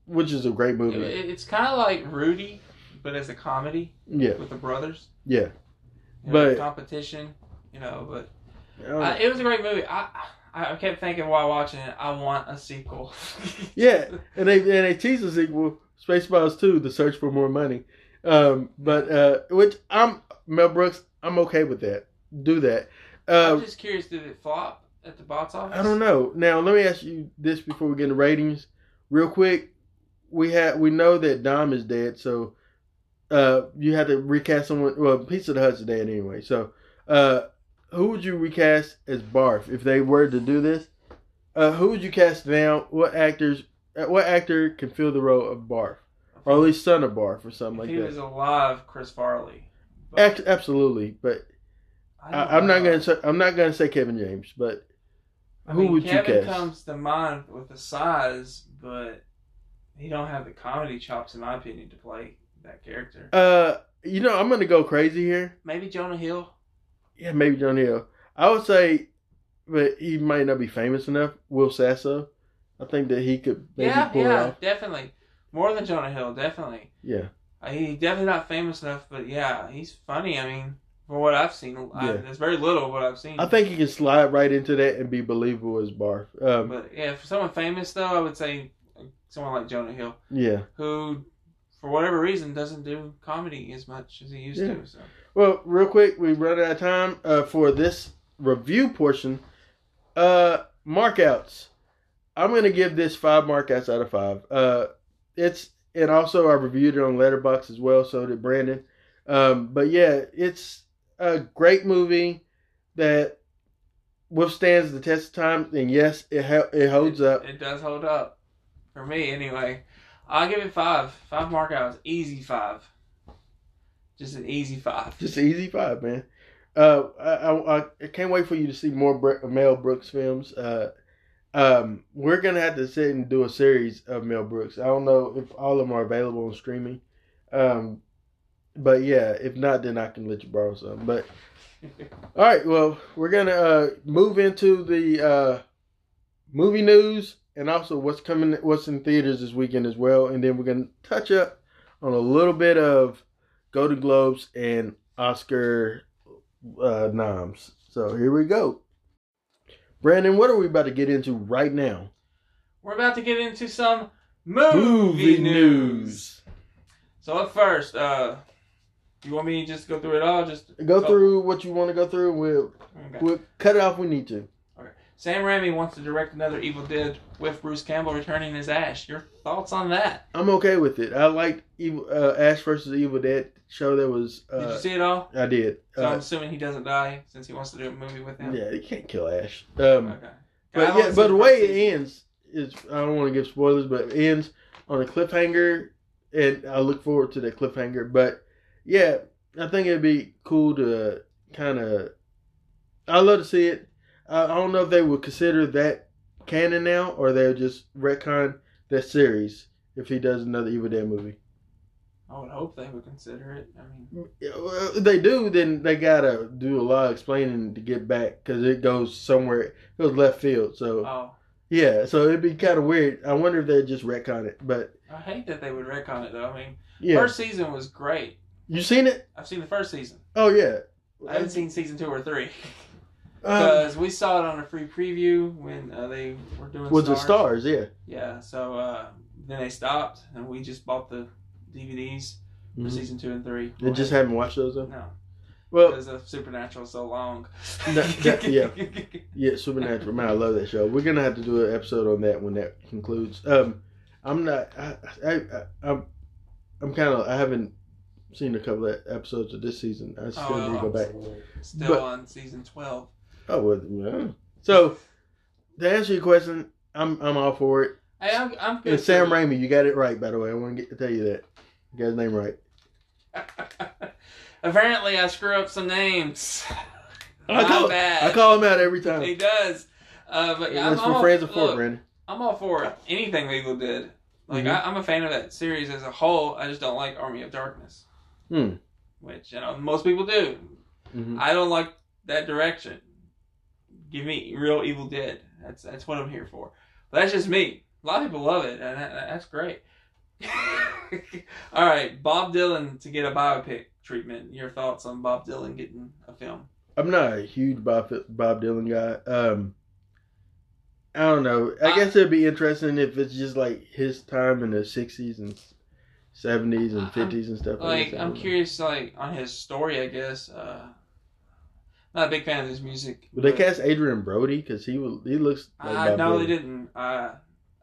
which is a great movie. It- it's kind of like Rudy, but as a comedy Yeah, with the brothers. yeah. You know, But- competition, you know, but I don't I, it was a great movie. I I kept thinking while watching it, I want a sequel. Yeah, and they and they tease a sequel, Spaceballs Two: The Search for More Money. Um, but uh, which I'm Mel Brooks, I'm okay with that. Do that. Uh, I'm just curious, did it flop at the box office? I don't know. Now let me ask you this before we get into ratings, real quick. We have we know that Dom is dead, so uh, you had to recast someone. Well, Pizza the Hutt's dead anyway. So, uh, who would you recast as Barf if they were to do this? Uh, who would you cast now? What actors? uh, What actor can fill the role of Barf, or at least son of Barf, or something If like he that? He was alive, Chris Farley. But absolutely, but I I, I'm not gonna say I'm not gonna say Kevin James, but I who mean, would you Kevin cast? comes to mind with the size, but he don't have the comedy chops, in my opinion, to play that character. uh, you know, I'm gonna go crazy here. Maybe Jonah Hill. Yeah, maybe Jonah Hill. I would say, but he might not be famous enough. Will Sasso. I think that he could maybe yeah, pull yeah, off. definitely. More than Jonah Hill, definitely. Yeah. Uh, He definitely not famous enough, but yeah, he's funny. I mean, from what I've seen, I, Yeah. there's very little of what I've seen. I think he can slide right into that and be believable as Barf. Um, But yeah, for someone famous though, I would say someone like Jonah Hill, yeah. who, for whatever reason, doesn't do comedy as much as he used Yeah. to. So Well, real quick, we run out of time uh, for this review portion. Uh, markouts. I'm gonna give this five markouts out of five. Uh, it's and also I reviewed it on Letterboxd as well. So did Brandon. Um, but yeah, it's a great movie that withstands the test of time. And yes, it hel- it holds it, up. It does hold up for me anyway. I'll give it five. Five mark markouts, easy five. Just an easy five. Just an easy five, man. Uh, I, I, I can't wait for you to see more Bre- Mel Brooks films. Uh, um, we're gonna have to sit and do a series of Mel Brooks. I don't know if all of them are available on streaming. Um, But yeah, if not, then I can let you borrow some. But all right, well, we're gonna uh, move into the uh, movie news and also what's coming, what's in theaters this weekend as well, and then we're gonna touch up on a little bit of Golden Globes and Oscar uh, noms. So here we go. Brandon, what are we about to get into right now? We're about to get into some movie, news. So up first, uh, you want me to just go through it all? Just Go through what you want to go through. We'll Okay. we'll cut it off. if We need to. Sam Raimi wants to direct another Evil Dead with Bruce Campbell returning as Ash. Your thoughts on that? I'm okay with it. I liked Evil, uh, Ash versus Evil Dead show that was. Uh, Did you see it all? I did. So I'm Uh, assuming he doesn't die since he wants to do a movie with him. yeah, he can't kill Ash. Um, Okay. But yeah, but the way it ends is I don't want to give spoilers, but it ends on a cliffhanger, and I look forward to that cliffhanger. But yeah, I think it'd be cool to kind of. I love to see it. I, don't know if they would consider that canon now, or they'll just retcon that series if he does another Evil Dead movie. I would hope they would consider it. I mean, well, if they do, then they gotta do a lot of explaining to get back because it goes somewhere, it goes left field. So oh, yeah, so it'd be kind of weird. I wonder if they'd just retcon it, but I hate that they would retcon it though. I mean, yeah, first season was great. you seen it? I've seen the first season. Oh yeah, I haven't seen season two or three Um, because we saw it on a free preview when uh, they were doing. was the stars. stars? Yeah, Yeah. So uh, then they stopped, and we just bought the DVDs for Mhm. season two and three. I just haven't watched those though. no Well, because of Supernatural so long. That- that- yeah. yeah, Supernatural. Man, I love that show. We're gonna have to do an episode on that when that concludes. Um, I'm not. I, I, I I'm. I'm kind of. I haven't seen a couple of episodes of this season. I still Oh, need to go back. Still But- on season twelve. Oh well, yeah. So to answer your question, I'm I'm all for it. Hey, I'm I'm good. And Sam for- Raimi, you got it right. By the way, I want to get to tell you that. You got his name right. Apparently, I screw up some names. I call, bad. I call him out every time. He does. Uh, but yeah, I'm, That's I'm for all, friends of four, look, Brandon. I'm all for anything Evil Dead. Like Mhm. I, I'm a fan of that series as a whole. I just don't like Army of Darkness, Hmm. which you know most people do. Mhm. I don't like that direction. Give me real Evil Dead. That's that's what I'm here for. But that's just me. A lot of people love it, and that, that's great. All right, Bob Dylan to get a biopic treatment. Your thoughts on Bob Dylan getting a film? I'm not a huge Bob Bob Dylan guy. Um, I don't know. I I- guess it'd be interesting if it's just like his time in the '60s and '70s and I'm- '50s and stuff. Like, that. I I'm know. curious, like on his story. I guess. Uh, not a big fan of his music. Would they cast Adrien Brody? Because he will. He looks. Like I no, they didn't. Uh,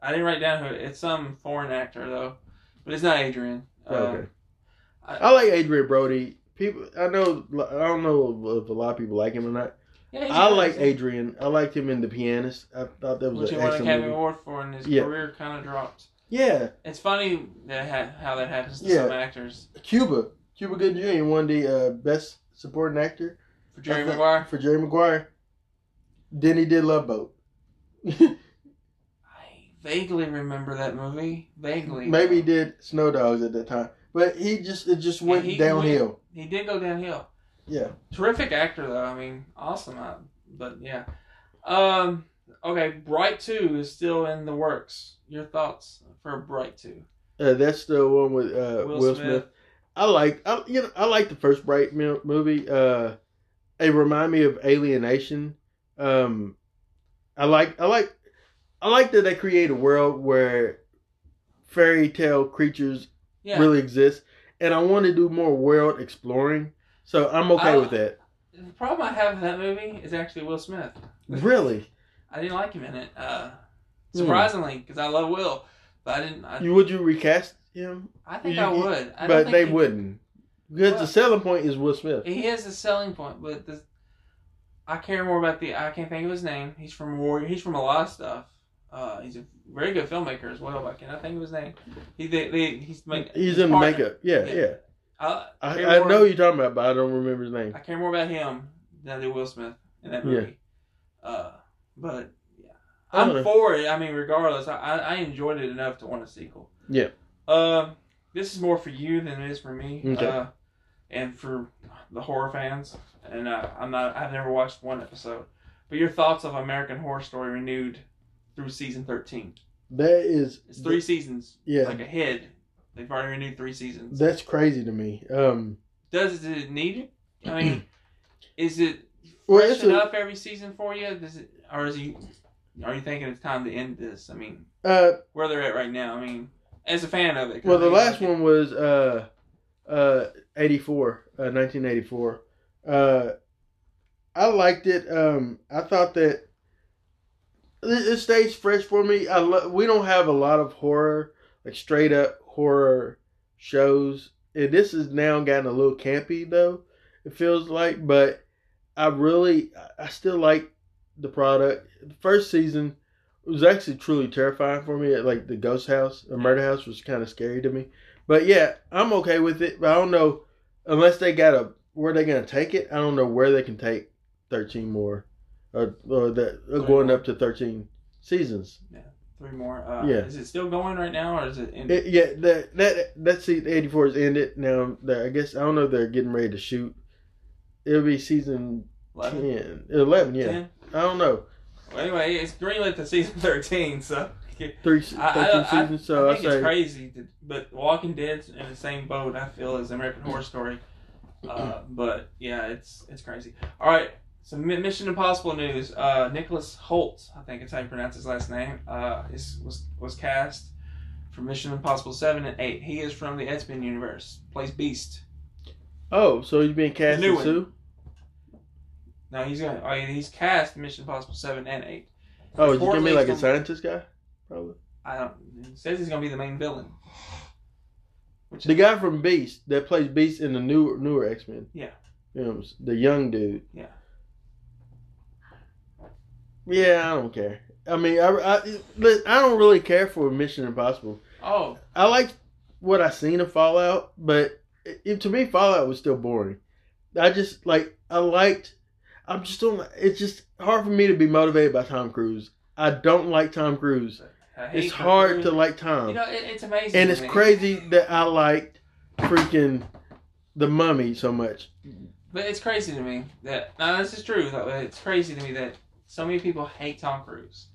I didn't write down who. It's some foreign actor though, but it's not Adrien. Uh, Okay. I- I like Adrien Brody. People, I know. I don't know if a lot of people like him or not. yeah, I like Adrien. I liked him in The Pianist. I thought that was which he an won an excellent Academy movie. Award for, and his Yeah. career kind of dropped. Yeah, It's funny that ha- how that happens to Yeah. some actors. Cuba. Cuba Gooding Jr. won the uh, best supporting actor For Jerry I think- Maguire, For Jerry Maguire. Then he did Love Boat. I vaguely remember that movie. Vaguely, Maybe he did Snow Dogs at that time, but he just it just went he downhill. He did go downhill. Yeah. Terrific actor though. I mean, awesome. Uh, but yeah. Um. Okay, Bright Two is still in the works. Your thoughts for Bright Two? Uh, that's the one with uh, Will Will, Smith. Smith. I like I you know I like the first Bright movie. Uh, it remind me of Alien Nation. Um, I like I like I like that they create a world where fairy tale creatures Yeah. really exist, and I want to do more world exploring. So I'm okay I- with that. The problem I have with that movie is actually Will Smith. Really, I didn't like him in it. Uh, Hmm. surprisingly, because I love Will, but I didn't. I, you would you recast him? I think you- I would. I but they he- wouldn't because Well- the selling point is Will Smith. He is a selling point, but the, I care more about the. I can't think of his name. He's from Warrior. He's from a lot of stuff. Uh, he's a very good filmmaker as well. But I cannot think of his name. He they, they he's make, He's in partner. makeup. Yeah, Yeah. yeah. I, I, I know who you're talking about, but I don't remember his name. I care more about him than I do Will Smith in that movie. Uh, but yeah, I'm know. for it. I mean, regardless, I, I enjoyed it enough to want a sequel. Yeah. Um, this is more for you than it is for me. Okay. Uh, and for the horror fans. And uh, I'm not. I've never watched one episode. But your thoughts of American Horror Story renewed through season 13? That is It's three seasons. Yeah. Like ahead. They've already renewed three seasons. That's crazy to me. Um, Does it need it? I mean, is it Well, fresh a- enough every season for you? Does it, or is you, are you thinking it's time to end this? I mean, uh, where they're at right now. I mean, as a fan of it. well, the last like one was uh, uh, 84, uh, 1984. Uh, I liked it. Um, I thought that it, it stays fresh for me. I lo- we don't have a lot of horror, like straight up horror shows. And this has now gotten a little campy though. It feels like, but I really, I- still like the product. The first season was actually truly terrifying for me. Like the ghost house, the murder house, was kind of scary to me. But yeah, I'm okay with it. But I don't know unless they got a where they gonna take it. I don't know where they can take 13 more, or, or that or going up to 13 seasons. Yeah, three more. Uh, Yeah. Is it still going right now, or is it? In, It, yeah, that that that season 84 is ended now. I guess I don't know if they're getting ready to shoot. It'll be season 11? 10, 11, yeah. 10? I don't know. Well, anyway, it's greenlit to season thirteen, so. Three, I, 13 I, I, seasons, so I I, think it's crazy, to, but Walking Dead's in the same boat. I feel as American Horror Story, uh, but yeah, it's it's crazy. All right, some Mission Impossible news. Uh, Nicholas Hoult, I think it's how you pronounce his last name, uh, is was was cast for Mission Impossible seven and eight. He is from the X Men universe. Plays Beast. Oh, so he's being cast in? No, he's gonna. Oh, yeah, he's cast Mission Impossible seven and eight. Oh, is he gonna be like a scientist guy? Probably. I don't. It says he's gonna be the main villain. Which The guy from Beast that plays Beast in the new newer X Men. Yeah. Films, the young dude. Yeah. Yeah, I don't care. I mean, I, I, I don't really care for Mission Impossible. Oh, I like what I seen of Fallout, but it, it- to me, Fallout was still boring. I just like I liked. I'm just don't. It's just hard for me to be motivated by Tom Cruise. I don't like Tom Cruise. It's hard to like Tom. You know, it, it's amazing. and it's crazy that I liked freaking the Mummy so much. But it's crazy to me that no, this is true. It's crazy to me that so many people hate Tom Cruise,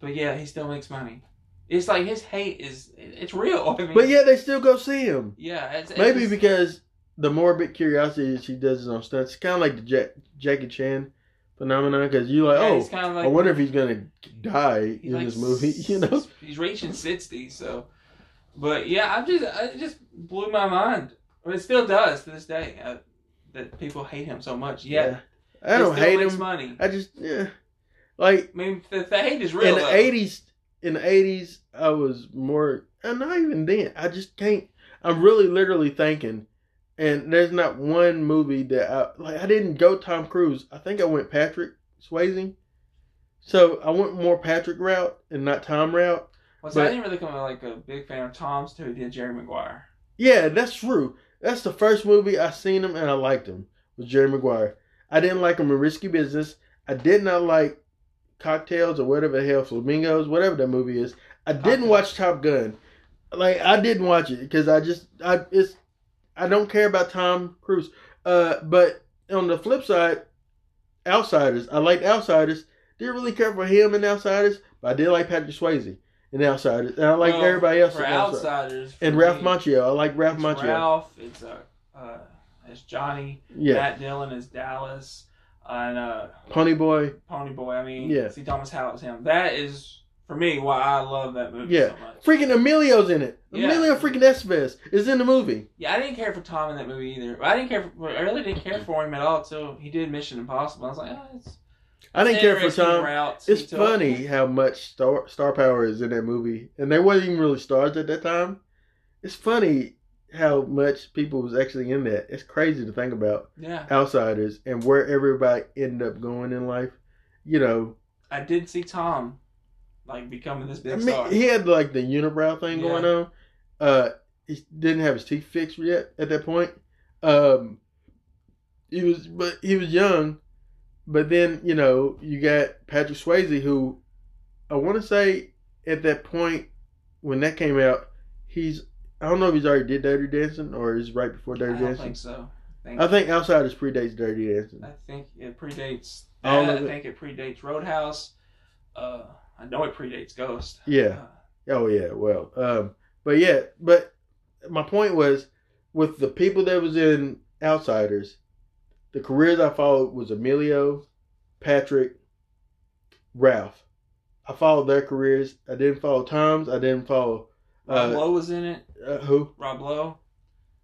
but yeah, he still makes money. It's like his hate is it's real. I mean, But yeah, they still go see him. yeah, it's, Maybe because the morbid curiosity that he does his own stunts. It's kind of like the Jack, Jackie Chan phenomenon because you like, Yeah, oh, like- I wonder if he's gonna die he's in like this movie. You know, he's reaching sixty. So, but yeah, I'm just it just blew my mind. But it still does to this day uh, that people hate him so much. Yeah, I don't hate him. Money. I just yeah, like I mean, the, the hate is real. in the eighties. In the eighties, I was more, and not even then. I just can't. I'm really, literally thinking, and there's not one movie that I like. I didn't go Tom Cruise. I think I went Patrick Swayze. So I went more Patrick route and not Tom route. Well, I but- didn't really become like a big fan of Tom's till he did Jerry Maguire. Yeah, that's true. That's the first movie I seen him and I liked him was Jerry Maguire. I didn't like him in Risky Business. I did not like Cocktails or whatever the hell Flamingos, whatever that movie is. I didn't watch Top Gun. Like I didn't watch it because I just I it's I don't care about Tom Cruise. Uh, but on the flip side, Outsiders. I liked Outsiders. Didn't really care for him in Outsiders, but I did like Patrick Swayze in Outsiders, and I like Well, everybody else for in Outsiders. outsiders. And for Ralph me, Macchio. I like Ralph it's Macchio. Ralph. It's uh, uh, it's Johnny. Yeah. Matt Dillon is Dallas, and uh, Pony Boy. Pony Boy. I mean, Yeah. C. Thomas Howell is him. That is for me why I love that movie Yeah. so much. Freaking Emilio's in it. Yeah. Emilio freaking Estevez is in the movie. Yeah, I didn't care for Tom in that movie either. I didn't care. For, I really didn't care for him at all until he did Mission Impossible. I was like, oh, it's. I didn't care for Tom. It's took. funny how much star star power is in that movie, and there wasn't even really stars at that time. It's funny how much people was actually in that. It's crazy to think about Yeah, outsiders and where everybody ended up going in life. You know, I did see Tom like becoming this big I star. he had like the unibrow thing Yeah. going on. Uh, he didn't have his teeth fixed yet at that point. Um, he was, but he was young. But then you know you got Patrick Swayze, who I want to say at that point when that came out, he's I don't know if he's already did Dirty Dancing or is right before I Dirty don't Dancing. think so. I think, I think Outsiders predates Dirty Dancing. I think it predates. That. of I think it predates Roadhouse. Uh, I know it predates Ghost. Yeah. Uh, Oh yeah, well, um, but yeah, but my point was with the people that was in Outsiders, the careers I followed was Emilio, Patrick, Ralph. I followed their careers. I didn't follow Tom's. I didn't follow Rob uh, Lowe was in it. uh, who. Rob Lowe.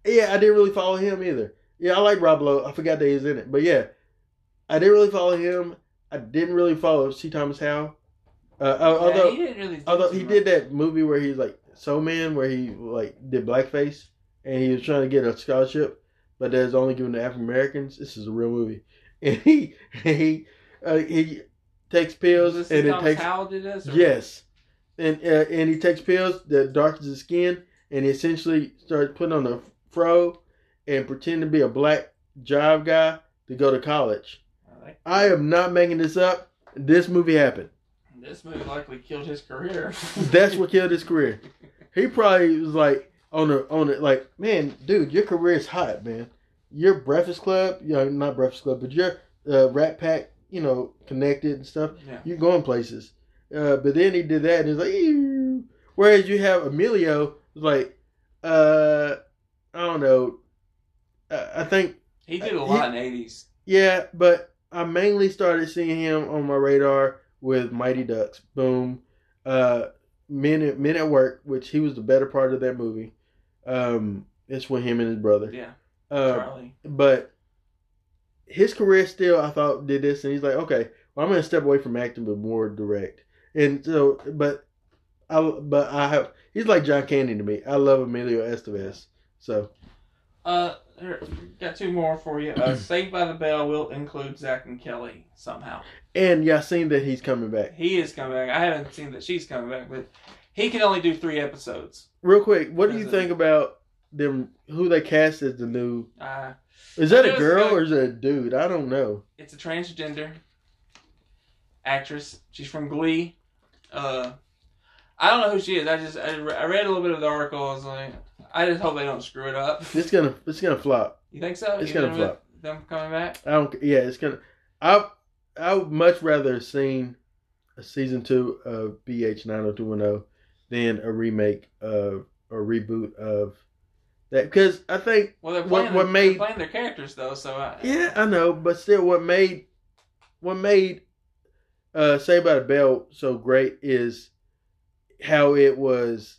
Yeah, I didn't really follow him either. Yeah, I like Rob Lowe. I forgot that he was in it, but yeah, I didn't really follow him. I didn't really follow C. Thomas Howell. Uh, Yeah, although he really. Although he much. did that movie where he's like Soul Man, where he like did blackface, and he was trying to get a scholarship, but that's only given to African Americans. This is a real movie, and he he uh, he takes pills and it Thomas takes Howell did this? or- yes, and uh, and he takes pills that darkens his skin, and he essentially starts putting on a fro and pretend to be a black jive guy to go to college. I like- I am not making this up. This movie happened. This movie likely killed his career. That's what killed his career. He probably was like on the on it like, man, dude, your career is hot, man. Your Breakfast Club, you know, not Breakfast Club, but your uh, Rat Pack, you know, connected and stuff. Yeah. You're going places. Uh, but then he did that and it's like, Ew. whereas you have Emilio, like, uh, I don't know. Uh, I think He did a lot in the eighties. yeah, but I mainly started seeing him on my radar with Mighty Ducks. Boom. Uh Men at, Men at Work, which he was the better part of that movie. Um it's with him and his brother. Yeah, Uh, Charlie. but his career still I thought did this and he's like, okay, well I'm gonna step away from acting but more direct. And so but I but I have he's like John Candy to me. I love Emilio Estevez. So Uh, here, got two more for you. Uh, Saved by the Bell will include Zach and Kelly somehow. and yeah, seen that he's coming back. He is coming back. I haven't seen that she's coming back, but he can only do three episodes. Real quick, what do you think about them? Who they cast as the new? Uh, Is that a girl or is it a dude? I don't know. it's a transgender actress. She's from Glee. Uh, I don't know who she is. I just I, re- I read a little bit of the article. I was like, I just hope they don't screw it up. It's gonna it's gonna flop. You think so? It's Even gonna flop. Them coming back. I don't. Yeah, it's gonna. I I would much rather have seen a season two of BH nine hundred two one zero than a remake of a reboot of that because I think Well, they're What- playing, what they're made- playing their characters though, so I, Yeah, I know, but still, what made what made uh, Say by the Bell so great is how it was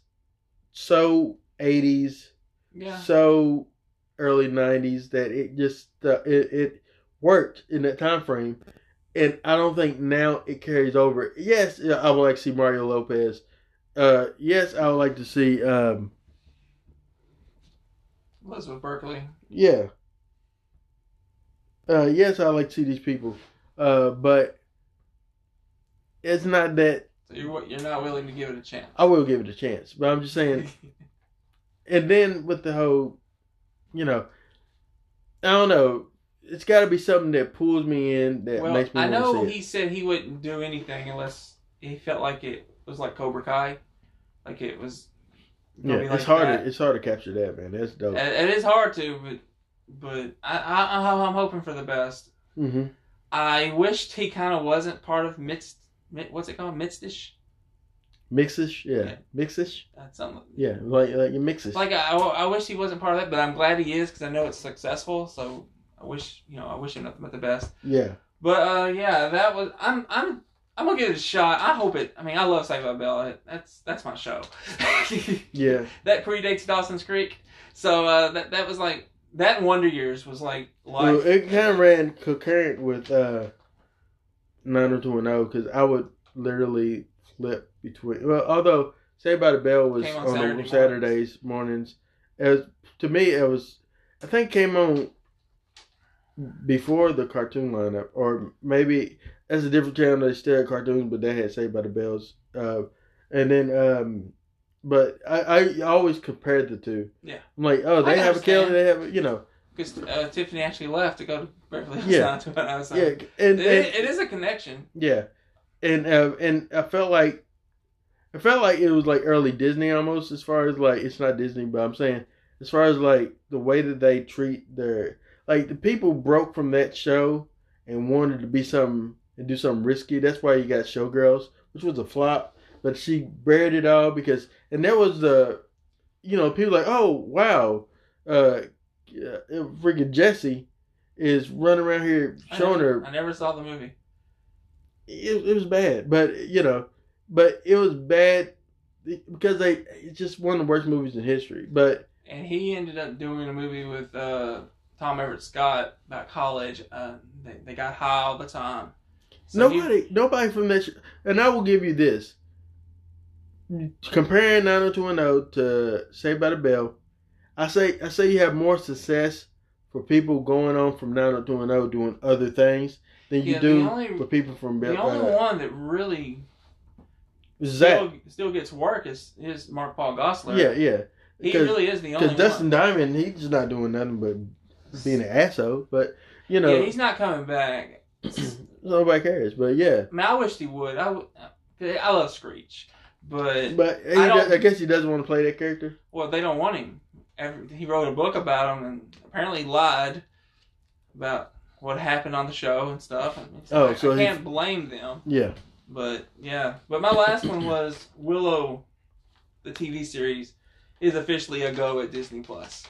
so eighties, yeah. so early nineties that it just uh, it it worked in that time frame, and I don't think now it carries over. Yes, I would like to see Mario Lopez. Uh, yes, I would like to see. Um, Elizabeth Berkley. Yeah. Uh, yes, I like to see these people, uh, but it's not that So you're you're not willing to give it a chance. I will give it a chance. But I'm just saying. And then with the whole, you know, I don't know. It's got to be something that pulls me in that well, makes me I know he it. said he wouldn't do anything unless he felt like it was like Cobra Kai, like it was. Yeah, gonna it's like hard. that. To, it's hard to capture that, man. That's dope. It, it is hard to, but but I, I I'm hoping for the best. hmm I wished he kind of wasn't part of Mitz. What's it called? Mitzdish. Mixish, yeah, Yeah. mixish, That's something. yeah, like like mixes. Like I, I wish he wasn't part of that, but I'm glad he is because I know it's successful. So I wish you know I wish him nothing but the best. yeah, But uh, yeah, that was I'm I'm I'm gonna give it a shot. I hope it. I mean, I love Saved by the Bell. That's that's my show. yeah. that predates Dawson's Creek, so uh, that that was like that Wonder Years was like Well, it kind of ran concurrent with uh, 90210 because I would literally flip between. Well, although Saved by the Bell was on on, Saturday Saturdays mornings. As to me, it was. I think came on before the cartoon lineup, or maybe as a different channel. They still had cartoons, but they had Saved by the Bells. Uh, and then, um, but I, I always compared the two. Yeah. I'm like, oh, they I have a Kelly, they have, a, you know, Because uh, Tiffany actually left to go to Beverly Hills Yeah. 90210, so yeah, and, It, and it is a connection. Yeah, and uh, and I felt like it felt like it was like early Disney almost. As far as like it's not Disney, but I'm saying as far as like the way that they treat their like the people broke from that show and wanted to be something and do something risky. That's why you got Showgirls, which was a flop, but she bared it all because and there was the you know people like oh wow uh uh, freaking Jesse is running around here I showing never, her I never saw the movie. it, it was bad, but you know, but it was bad because they it's just one of the worst movies in history. But And he ended up doing a movie with uh, Tom Everett Scott about college. Uh, they, they got high all the time. So he- nobody, nobody from that, and I will give you this: comparing 90210 to Saved by the Bell, I say I say you have more success for people going on from 90210 doing other things than you Yeah, do only- for people from Bell. the only uh, one that really. Still, still gets work is, is Mark Paul Gosselaar. Yeah, yeah. He really is the only Because Dustin one. Diamond, he's just not doing nothing but being an asshole. But you know, yeah, he's not coming back. nobody cares. But yeah, I mean, I wished he would. I, I love Screech, but but I does, I guess he doesn't want to play that character. well, they don't want him. Every, he wrote a book about him and apparently lied about what happened on the show and stuff. I, mean, Oh, I, so I can't blame them. Yeah, But yeah, but my last one was Willow, the TV series, is officially a go at Disney Plus.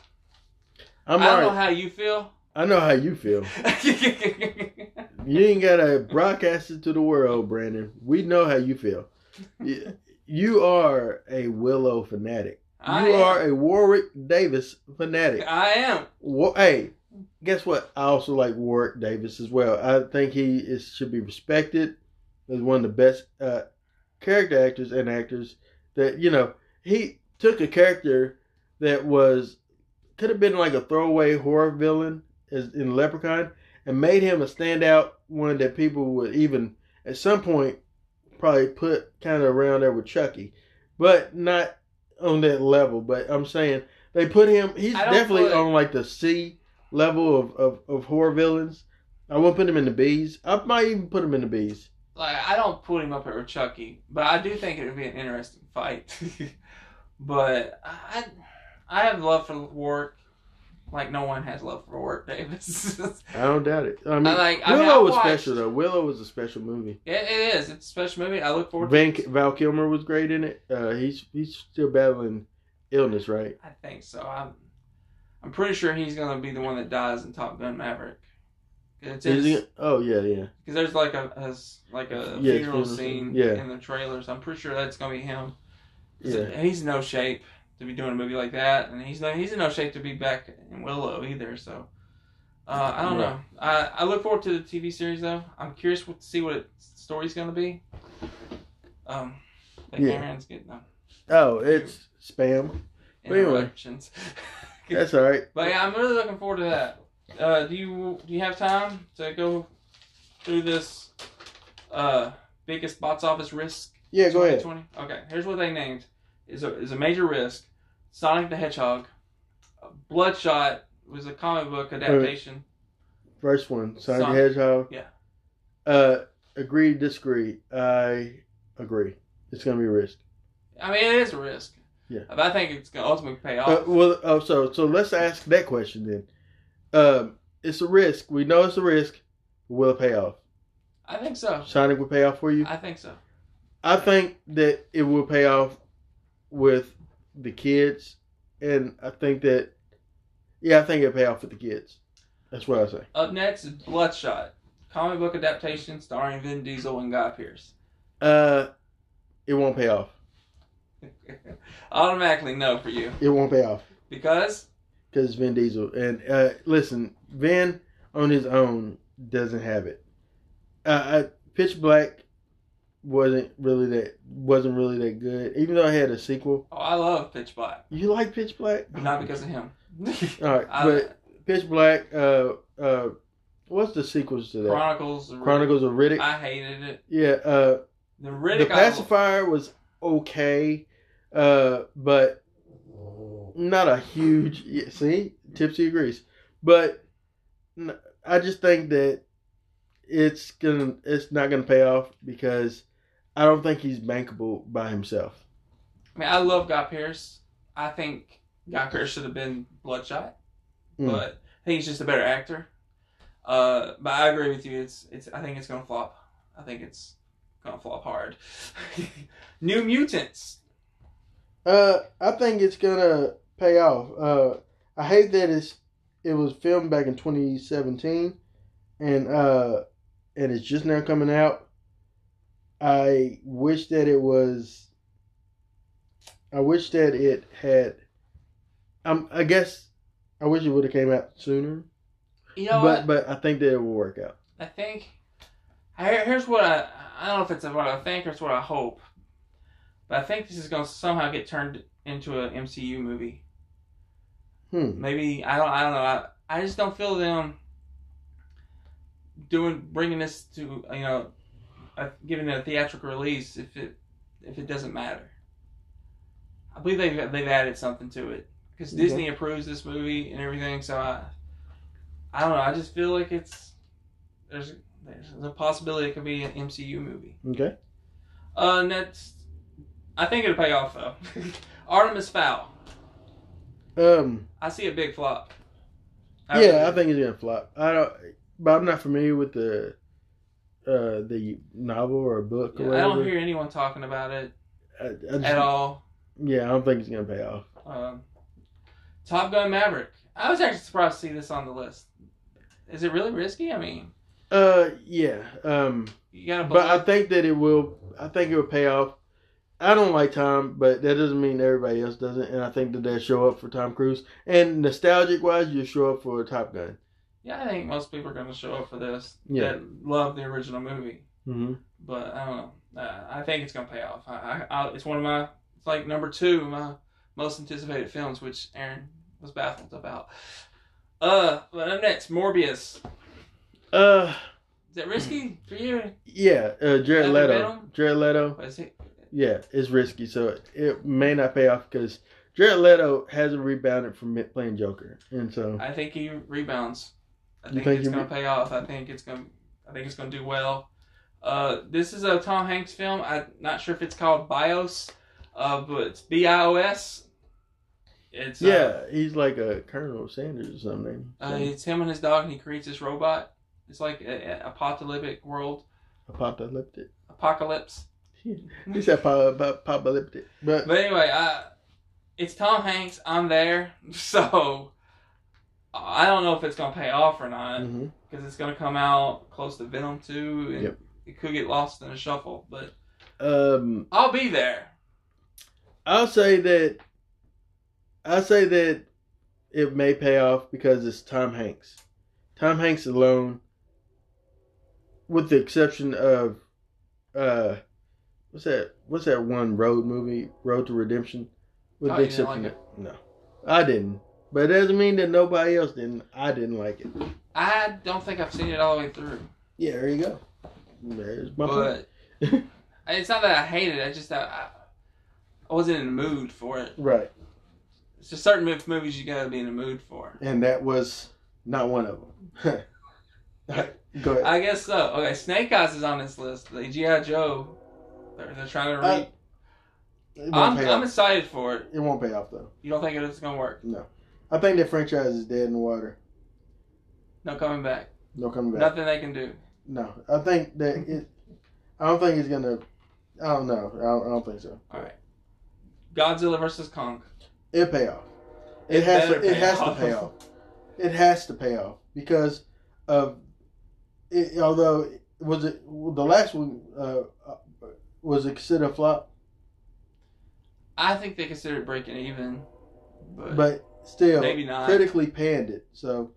I'm I don't know how you feel. I know how you feel. You ain't gotta broadcast it to the world, Brandon. We know how you feel. You- are a Willow fanatic. I You am. are a Warwick Davis fanatic. I am. Hey, guess what? I also like Warwick Davis as well. I think he is should be respected as one of the best uh, character actors and actors that you know. He took a character that was could have been like a throwaway horror villain as in Leprechaun and made him a standout one that people would even at some point probably put kind of around there with Chucky, but not on that level. But I'm saying they put him. He's definitely put- on like the C level of, of, of horror villains. I won't put him in the B's. I might even put him in the B's. Like I don't put him up there with Chucky, but I do think it would be an interesting fight. but I, I have love for Warwick, like no one has love for Warwick Davis. I don't doubt it. I mean, I like- I mean, Willow I was watched- special though. Willow was a special movie. it, it is. It's a special movie. I look forward. Van, to it. Val Kilmer was great in it. Uh, he's he's still battling illness, right? I think so. I'm, I'm pretty sure he's gonna be the one that dies in Top Gun Maverick. It's Is because he? Oh yeah, yeah. Because there's like a, a s- like a Yeah, funeral funeral scene scene. Yeah. in the trailers. I'm pretty sure that's gonna be him. Yeah. He's in no shape to be doing a movie like that, and he's no he's in no shape to be back in Willow either. So uh, I don't Right. know. I, I look forward to the TV series though. I'm curious what to see what its story's gonna be. Um, like Yeah. Aaron's getting them Oh, it's spam. But anyway. interruptions. That's all right. But yeah, I'm really looking forward to that. Uh, do you do you have time to go through this uh, biggest box office risk? Yeah, go ahead. 2020? Okay, here's what they named: is a is a major risk. Sonic the Hedgehog, Bloodshot was a comic book adaptation. First one, Sonic the Hedgehog. Yeah. Uh, agree, disagree. I agree. It's gonna be a risk. I mean, it is a risk. Yeah. But I think it's gonna ultimately pay off. Uh, well, oh, so so let's ask that question then. Um, it's a risk. We know it's a risk. Will it pay off? I think so. Sonic will pay off for you. I think so. I think that it will pay off with the kids, and I think that, yeah, I think it'll pay off with the kids. That's what I say. Up next is Bloodshot, comic book adaptation starring Vin Diesel and Guy Pearce. Uh, it won't pay off. Automatically no for you It won't pay off because because it's Vin Diesel. And uh, listen, Vin on his own doesn't have it. Uh, I, Pitch Black wasn't really that wasn't really that good. Even though I had a sequel, oh, I love Pitch Black, you like Pitch Black? not because of him. All right, I- but Pitch Black. Uh, uh, what's the sequels to that? Chronicles. of Riddick. Chronicles of Riddick. I hated it. yeah. Uh, The the Riddick. I- pacifier was okay, uh, but not a huge. Yeah, see, Tipsy agrees, but I just think that it's gonna it's not gonna pay off because I don't think he's bankable by himself. I mean, I love Guy Pearce. I think Guy Pearce should have been Bloodshot, Mm. but I think he's just a better actor. Uh, but I agree with you. It's it's. I think it's gonna flop. I think it's gonna flop hard. New Mutants. Uh, I think it's gonna pay off. Uh, I hate that it's it was filmed back in 2017, and uh, and it's just now coming out. I wish that it was. I wish that it had. Um, I guess I wish it would have came out sooner, You know but what? but I think that it will work out. I think here's what I I don't know if it's what I think or it's what I hope, but I think this is going to somehow get turned into an MCU movie. Hmm. Maybe I don't I don't know. I, I just don't feel them doing bringing this to you know uh, giving it a theatrical release if it if it doesn't matter. I believe they've they've added something to it because Okay. Disney approves this movie and everything. So I I don't know. I just feel like it's there's there's a possibility it could be an MCU movie. Okay. Uh, next, I think it'll pay off though. Artemis Fowl. Um. I see a big flop. yeah, I think it's gonna flop. I don't, but I'm not familiar with the uh the novel or book or Yeah, I don't hear anyone talking about it I, I just- at all. Yeah, I don't think it's gonna pay off. Um, Top Gun Maverick. I was actually surprised to see this on the list. Is it really risky? I mean, Uh, yeah. Um, you gotta. but I think that it will. I think it will pay off. I don't like Tom, but that doesn't mean everybody else doesn't. And I think that they'll show up for Tom Cruise. And nostalgic wise, you show up for Top Gun. yeah, I think most people are going to show up for this. Yeah. That love the original movie, Mm-hmm. but I don't know. Uh, I think it's going to pay off. I, I, I, it's one of my. It's like number two, my most anticipated films, which Aaron was baffled about. Uh, but up next, Morbius. Uh, Is that risky for you? yeah. Uh, Jared Leto. Jared Leto. Is it- Yeah, it's risky, so it may not pay off because Jared Leto hasn't rebounded from playing Joker, and so I think he rebounds. I think, think it's going to pay off. I think it's going. to I think it's going to do well. Uh, this is a Tom Hanks film. I'm not sure if it's called Bios, uh, but it's B I O S. It's uh, yeah, he's like a Colonel Sanders or something. Uh, it's him and his dog, and he creates this robot. It's like an apocalyptic world, apocalyptic. apocalypse. He said po- po- apocalyptic, but But anyway, uh, it's Tom Hanks. I'm there, so I don't know if it's gonna pay off or not because it's gonna come out close to Venom two, and Yep. it could get lost in a shuffle. But um, I'll be there. I'll say that I'll say that it may pay off because it's Tom Hanks. Tom Hanks alone, with the exception of uh, what's that? What's that one road movie? Road to Redemption. With Oh, didn't like no, I didn't. But it doesn't mean that nobody else didn't. I didn't like it. I don't think I've seen it all the way through, Yeah, there you go. There's my but point. it's not that I hate it. I just I, I wasn't in the mood for it. right, It's just certain mov- movies you gotta be in the mood for. and that was not one of them. Go ahead. I guess so. Okay, Snake Eyes is on this list. The GI Joe. They're, they're trying to I- read. it won't I'm, I'm excited for it. It won't pay off though. You don't think it's gonna work? No, I think that franchise is dead in the water. No coming back. No coming back. Nothing they can do. No, I think that it. I don't think it's gonna. I don't know. I don't, I don't think so. All right. Godzilla versus Kong. It pay off. It, It has to. It pay has to off. pay off. It has to pay off because of. It, although was it the last one? Uh, uh, was it considered a flop? I think they considered it breaking even, but, But still, Maybe not. critically panned it. So,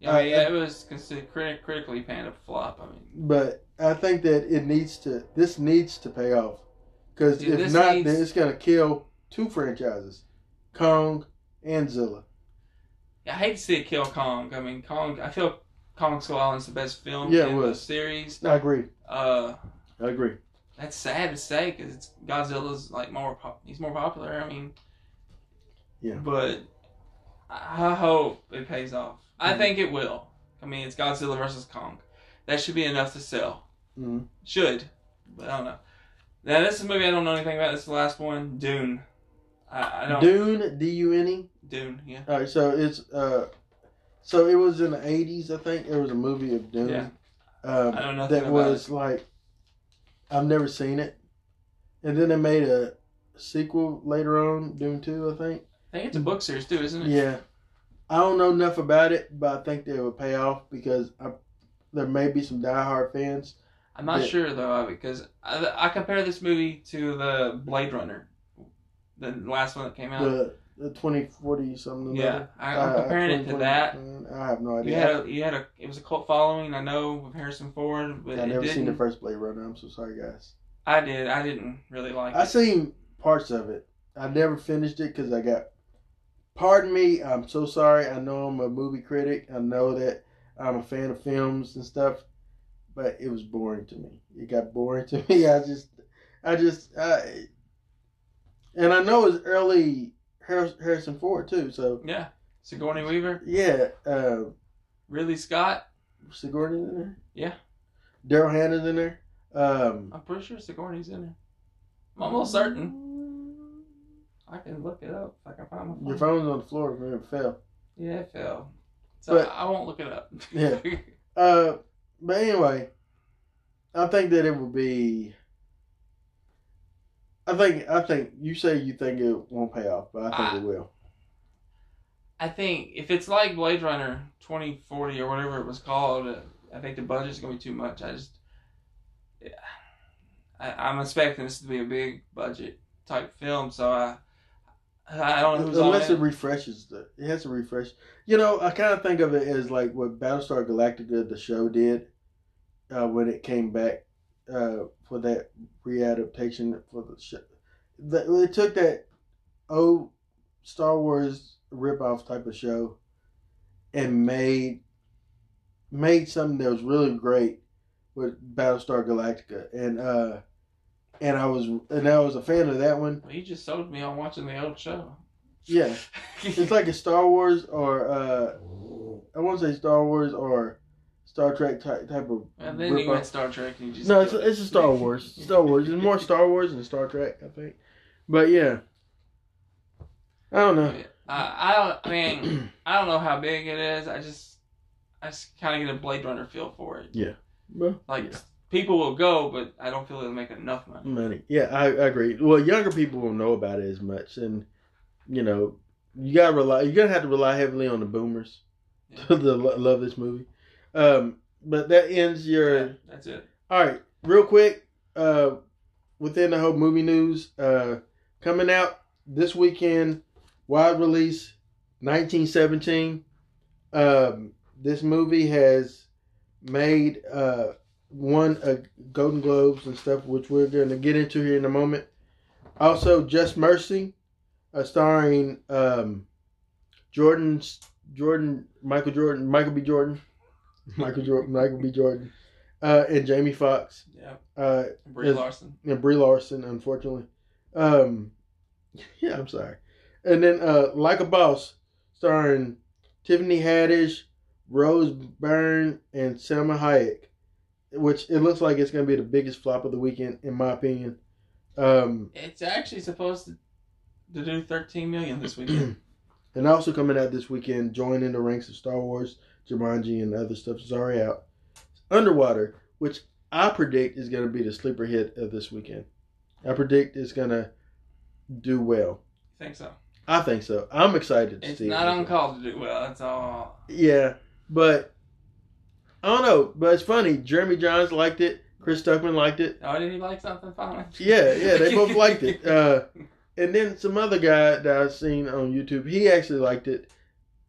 yeah, uh, yeah, it was considered criti- critically panned a flop. I mean, but I think that it needs to. This needs to pay off because if not, needs- then it's gonna kill two franchises, Kong and Zilla. I hate to see it kill Kong. I mean, Kong. I feel Kong Skull Island's the best film Yeah, it in the series. I agree. Uh, I agree. That's sad to say because it's Godzilla's like more pop- he's more popular. I mean, Yeah. but I I hope it pays off. I Mhm. think it will. I mean, it's Godzilla versus Kong. That should be enough to sell. Mhm. Should, but I don't know. Now this is a movie I don't know anything about. This is the last one, Dune. I, I don't Dune, D U N E. Dune. Yeah. All right, so it's uh, so it was in the eighties, I think. There was a movie of Dune. Yeah. Um, I know that was like, I've never seen it, and then they made a sequel later on, Dune Two, I think. I think it's a book series too, isn't it? Yeah, I don't know enough about it, but I think they would pay off because I, there may be some diehard fans. I'm not Yeah. sure though of it because I, I compare this movie to the Blade Runner, the last one that came out. The the twenty forty something. yeah. I, I'm Uh, comparing it to that. I have no idea. You had a, you had a it was a cult following. I know with Harrison Ford, but I've never didn't. seen the first Blade Runner. I'm so sorry, guys. I did. I didn't really like I it. seen parts of it. I never finished it because I got. Pardon me. I'm so sorry. I know I'm a movie critic. I know that I'm a fan of films and stuff, but it was boring to me. It got boring to me. I just, I just, I, and I know it's early Harrison Ford too. So Yeah, Sigourney Weaver, yeah, uh, Ridley Scott. Sigourney's in there. Yeah. Daryl Hannah's in there. Um, I'm pretty sure Sigourney's in there. I'm almost certain. I can look it up if I can find my phone. your phone's on the floor. Remember, it fell. Yeah, it fell. So But- I won't look it up. Yeah. Uh, but anyway, I think that it will be. I think I think you say you think it won't pay off, but I think I- it will. I think if it's like Blade Runner 2040 or whatever it was called, uh, I think the budget's gonna be too much. I just, yeah, I, I'm expecting this to be a big budget type film, so I, I don't know Unless on it it. refreshes the, it has to refresh. You know, I kind of think of it as like what Battlestar Galactica the show did uh, when it came back uh, for that readaptation for the show. The, it took that old Star Wars ripoff type of show and made made something that was really great with Battlestar Galactica, and uh, and I was and I was a fan of that one. Well, you just sold me on watching the old show. Yeah, it's like a Star Wars or uh, I won't say Star Wars or Star Trek type type of. and then you went Star Trek and you just No, it's it's a Star Wars. Star Wars. It's more Star Wars than Star Trek, I think. But yeah, I don't know. I, uh, I don't. I mean, I don't know how big it is. I just, I just kind of get a Blade Runner feel for it. Yeah. Well, Like yeah. people will go, but I don't feel it'll make enough money. money. Yeah, I, I agree. Well, younger people won't know about it as much, and you know, you gotta rely. You're gonna have to rely heavily on the boomers to the, love this movie. Um, but that ends your. Yeah, that's it. All right, real quick, uh, within the whole movie news, uh, coming out this weekend, wide release, 1917. Um, this movie has made uh, won a Golden Globes and stuff, which we're going to get into here in a moment. Also, Just Mercy, uh, starring um, Jordan, Jordan, Michael Jordan, Michael B. Jordan, Michael Jordan, Michael B. Jordan, uh, and Jamie Foxx. Yeah, Uh, Brie Yes. Larson. and Brie Larson, unfortunately. Um, yeah, I'm sorry. And then uh, Like a Boss, starring Tiffany Haddish, Rose Byrne, and Salma Hayek, which it looks like it's going to be the biggest flop of the weekend, in my opinion. Um, It's actually supposed to, to do 13 million this weekend. and also coming out this weekend, joining the ranks of Star Wars, Jumanji, and other stuff is already out. Underwater, which I predict is going to be the sleeper hit of this weekend. I predict it's going to do well. think so. I think so. I'm excited to It's see not it. on call to do well. That's all. Yeah, but I don't know. But it's funny. Jeremy Jahns liked it. Chris Stuckmann liked it. Oh, did he like something finally? Yeah, yeah, they both liked it. Uh, and then some other guy that I've seen on YouTube, he actually liked it.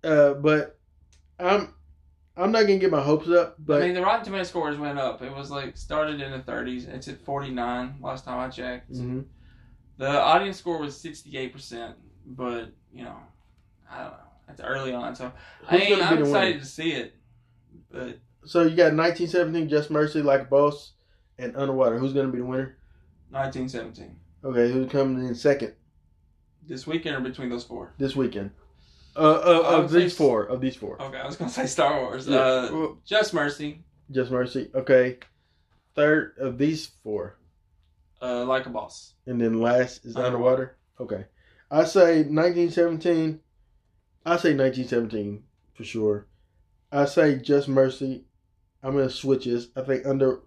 Uh, but I'm I'm not gonna get my hopes up. But I mean, the Rotten Tomato scores went up. It was like started in the 30s. It's at 49 last time I checked. Mhm. The audience score was 68%, but you know, I don't know. It's early on, so I Who's mean, gonna be I'm excited winner? to see it. But so you got 1917, Just Mercy, Like a Boss, and Underwater. Who's gonna be the winner? 1917 Okay, who's coming in second this weekend or between those four? this weekend? Uh, uh of these s- four, of these four. Okay, I was gonna say Star Wars. Yeah, Uh, Just Mercy. Just Mercy. Okay. Third of these four. Uh, like a boss. and then last is Underwater. underwater. Okay, I say 1917. I say 1917 for sure. I say Just Mercy. I'm gonna switch this. I think under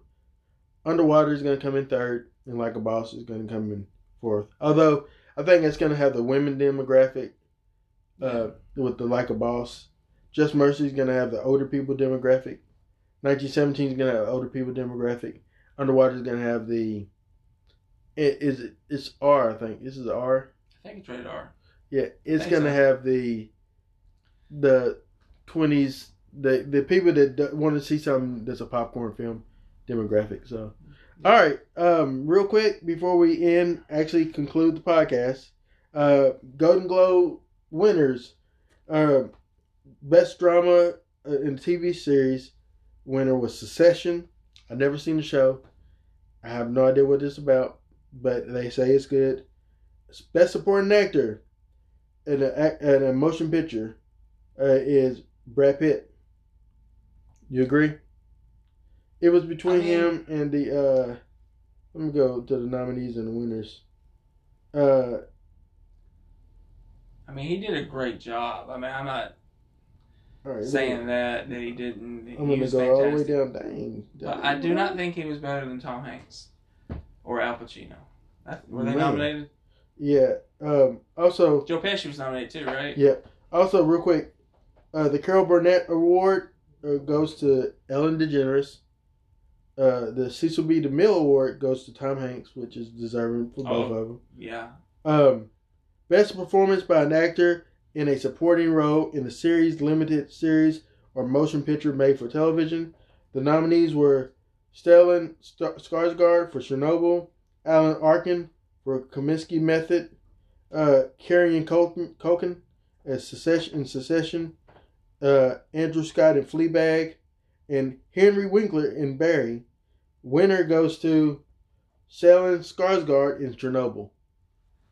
underwater is gonna come in third, and Like a Boss is gonna come in fourth. Although I think it's gonna have the women demographic uh, with the Like a Boss. Just Mercy is gonna have the older people demographic. 1917 is gonna have older people demographic. Underwater is gonna have the it is it, it's R I think this is R. I think it's rated R. Yeah, it's gonna so. have the the twenties the the people that d- want to see something that's a popcorn film demographic. So, all right, um, real quick before we end, actually conclude the podcast. Uh, Golden Globe winners, uh, best drama uh, in TV series winner was Succession. I never seen the show. I have no idea what it's about, but they say it's good. Best supporting actor in a in a motion picture uh, is Brad Pitt. You agree? It was between I mean- him and the. uh Let me go to the nominees and the winners. Uh, I mean, he did a great job. I mean, I'm not right, saying that that he didn't. I'm he was go all the way down. Dang, But I do not think he was better than Tom Hanks or Al Pacino. Were they Man. nominated? Yeah. Um. Also, Joe Pesci was nominated too, right? Yeah. Also, real quick, uh, the Carol Burnett Award uh, goes to Ellen DeGeneres. Uh, the Cecil B. DeMille Award goes to Tom Hanks, which is deserving for both Oh. of them. Yeah. Um, best performance by an actor in a supporting role in a series, limited series, or motion picture made for television. The nominees were Stellan Skarsgård for Chernobyl, Alan Arkin for Kominsky Method, uh, Kieran Culkin as Succession in Succession, uh, Andrew Scott in Fleabag, and Henry Winkler in Barry. Winner goes to Stellan Skarsgård in Chernobyl.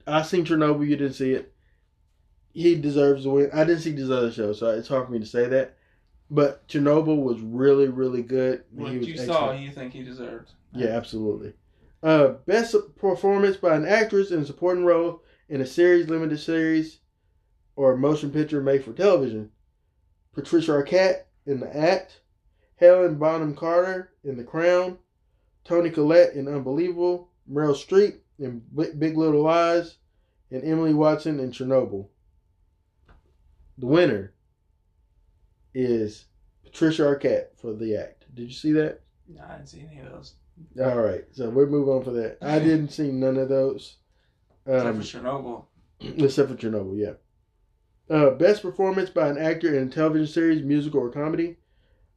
I seen Chernobyl. You didn't see it. He deserves the win. I didn't see this other show, so it's hard for me to say that. But Chernobyl was really, really good. What you saw, you think he deserved? Yeah, absolutely. Uh, best performance by an actress in a supporting role in a series, limited series, or motion picture made for television. Patricia Arquette in The Act, Helen Bonham Carter in The Crown, Toni Collette in Unbelievable, Meryl Streep in Bi- Big Little Lies, and Emily Watson in Chernobyl. The winner is Patricia Arquette for The Act. Did you see that? No, I didn't see any of those. All right, so we'll move on for that. I didn't see none of those, Except um, for Chernobyl. except for Chernobyl. Yeah. Uh, best performance by an actor in a television series, musical or comedy.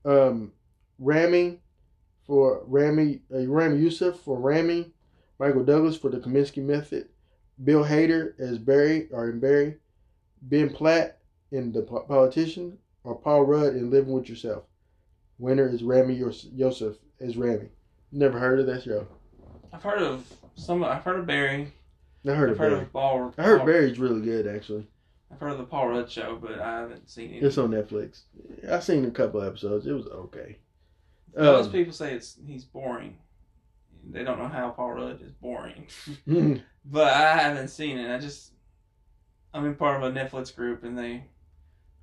Um, Ramy for Ramy uh, Ramy Youssef for Ramy, Michael Douglas for the Kominsky Method, Bill Hader as Barry or in Barry, Ben Platt in The Politician, or Paul Rudd in Living with Yourself. Winner is Ramy Yos- Youssef as Ramy. Never heard of that show. I've heard of some. I've heard of Barry. I heard I've of heard Barry. of Paul. I heard Paul- Barry's really good actually. I've heard of the Paul Rudd show, but I haven't seen it. It's on Netflix. I've seen a couple episodes. It was okay. Most Um, people say it's he's boring. They don't know how Paul Rudd is boring. hmm. But I haven't seen it. I just I'm in part of a Netflix group, and they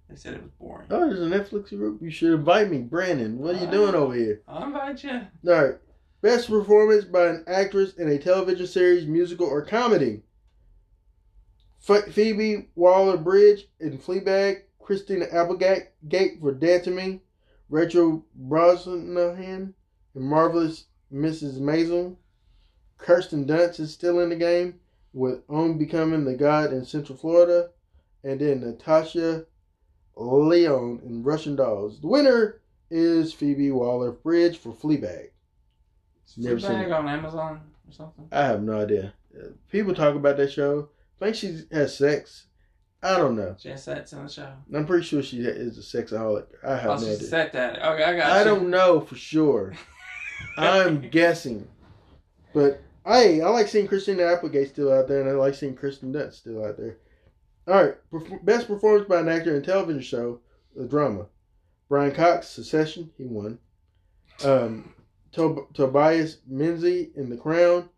they said it was boring. oh, there's a Netflix group. You should invite me, Brandon. What are you doing over here? I'll invite you. All right. Best performance by an actress in a television series, musical, or comedy. Phoebe Waller-Bridge in Fleabag, Christina Applegate Gate for Dancing Me, Rachel Brosnahan in Marvelous Mrs. Maisel, Kirsten Dunst is still in the game with On Becoming the God in Central Florida, and then Natasha Lyonne in Russian Dolls. The winner is Phoebe Waller-Bridge for Fleabag. Never seen Fleabag it. on Amazon or something. I have no idea. People talk about that show. I think she has sex. I don't know. She has sex in the show. I'm pretty sure she is a sexaholic. I have Oh, no idea. said that. Okay, I got I you. don't know for sure. I'm guessing. But hey, I like seeing Christina Applegate still out there, and I like seeing Kirsten Dunst still out there. All right, best performance by an actor in a television show, a drama. Brian Cox, Succession, he won. Um, Tob- Tobias Menzies in The Crown,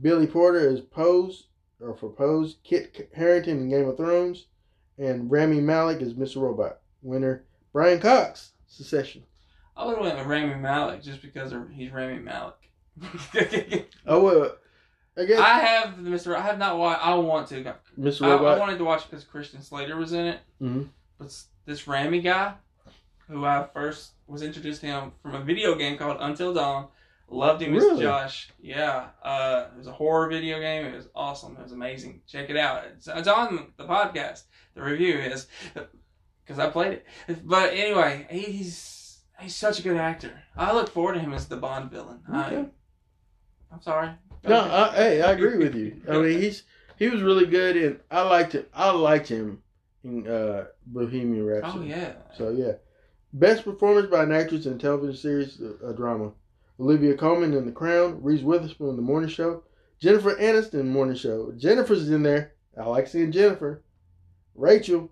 Billy Porter as Pose, or for Pose. Kit Harington in Game of Thrones. And Rami Malek as Mr. Robot. Winner, Brian Cox, Succession. I would have went with Rami Malek just because he's Rami Malek. Oh, well, I guess I have the Mr. I have not watched. I want to. Mr. I, I wanted to watch because Christian Slater was in it. Mhm. But this Rami guy, who I first was introduced to him from a video game called Until Dawn, loved him as Really? Josh. Yeah, uh, it was a horror video game. It was awesome. It was amazing. Check it out. It's, it's on the podcast. The review is because I played it. But anyway, he's he's such a good actor. I look forward to him as the Bond villain. I, Okay. I'm sorry. No, I, hey, I agree with you. I mean, he's he was really good, and I liked it. I liked him in uh, Bohemian Rhapsody. Oh yeah. So yeah, best performance by an actress in a television series, a, a drama. Olivia Colman in The Crown, Reese Witherspoon in The Morning Show, Jennifer Aniston Morning Show. Jennifer's in there. I like seeing Jennifer. Rachel,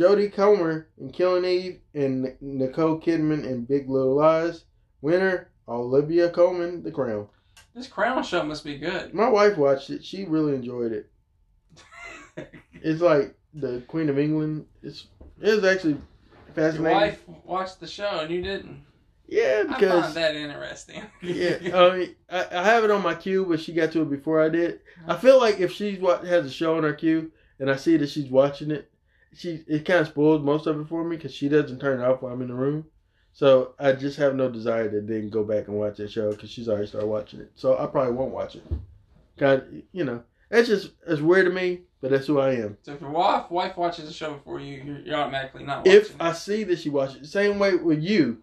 Jodie Comer in Killing Eve, and Nicole Kidman in Big Little Lies. Winner Olivia Colman, The Crown. This Crown show must be good. My wife watched it. She really enjoyed it. It's like the Queen of England. It's it was actually Your fascinating. wife watched the show and you didn't. Yeah, I because that interesting. yeah, I mean, I, I have it on my queue, but she got to it before I did. I feel like if she has a show on her queue and I see that she's watching it, she it kind of spoils most of it for me because she doesn't turn it off while I'm in the room. So I just have no desire to then go back and watch that show because she's already started watching it. So I probably won't watch it. God, you know, that's just it's weird to me, but that's who I am. so if your wife wife watches the show before you, you're, you're automatically not watching. if I see that she watches, same way with you,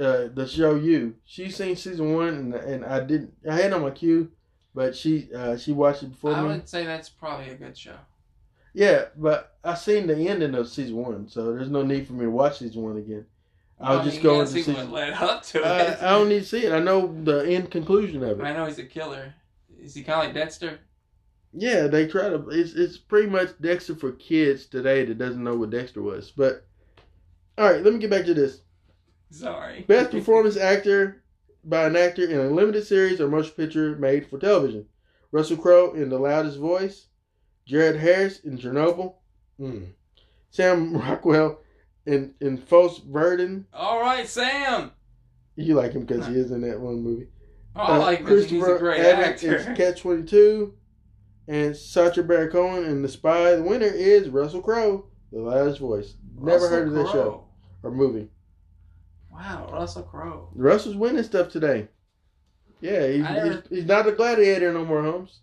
uh, the show you, she's seen season one and and I didn't, I had it on my queue, but she uh she watched it before I me. would say that's probably a good show. Yeah, but I seen the ending of season one, so there's no need for me to watch season one again. I'll Well, oh, just go into see season. what led up to I, it. I don't need to see it. I know the end conclusion of it. I know he's a killer. Is he kind of like Dexter? Yeah, they try to. It's it's pretty much Dexter for kids today that doesn't know what Dexter was. But all right, let me get back to this. Sorry. Best performance actor by an actor in a limited series or motion picture made for television. Russell Crowe in The Loudest Voice. Jared Harris in Chernobyl. Mm. Sam Rockwell in, in Fosse Verdon. All right, Sam. You like him because he is in that one movie. Oh, I like 'cause he's a great actor. Catch 22. And Sacha Baron Cohen in The Spy. The winner is Russell Crowe, The Last Voice. Never Russell heard of that show or movie. Wow, Russell Crowe. Russell's winning stuff today. Yeah, he's, he's, he's not a gladiator no more, Holmes.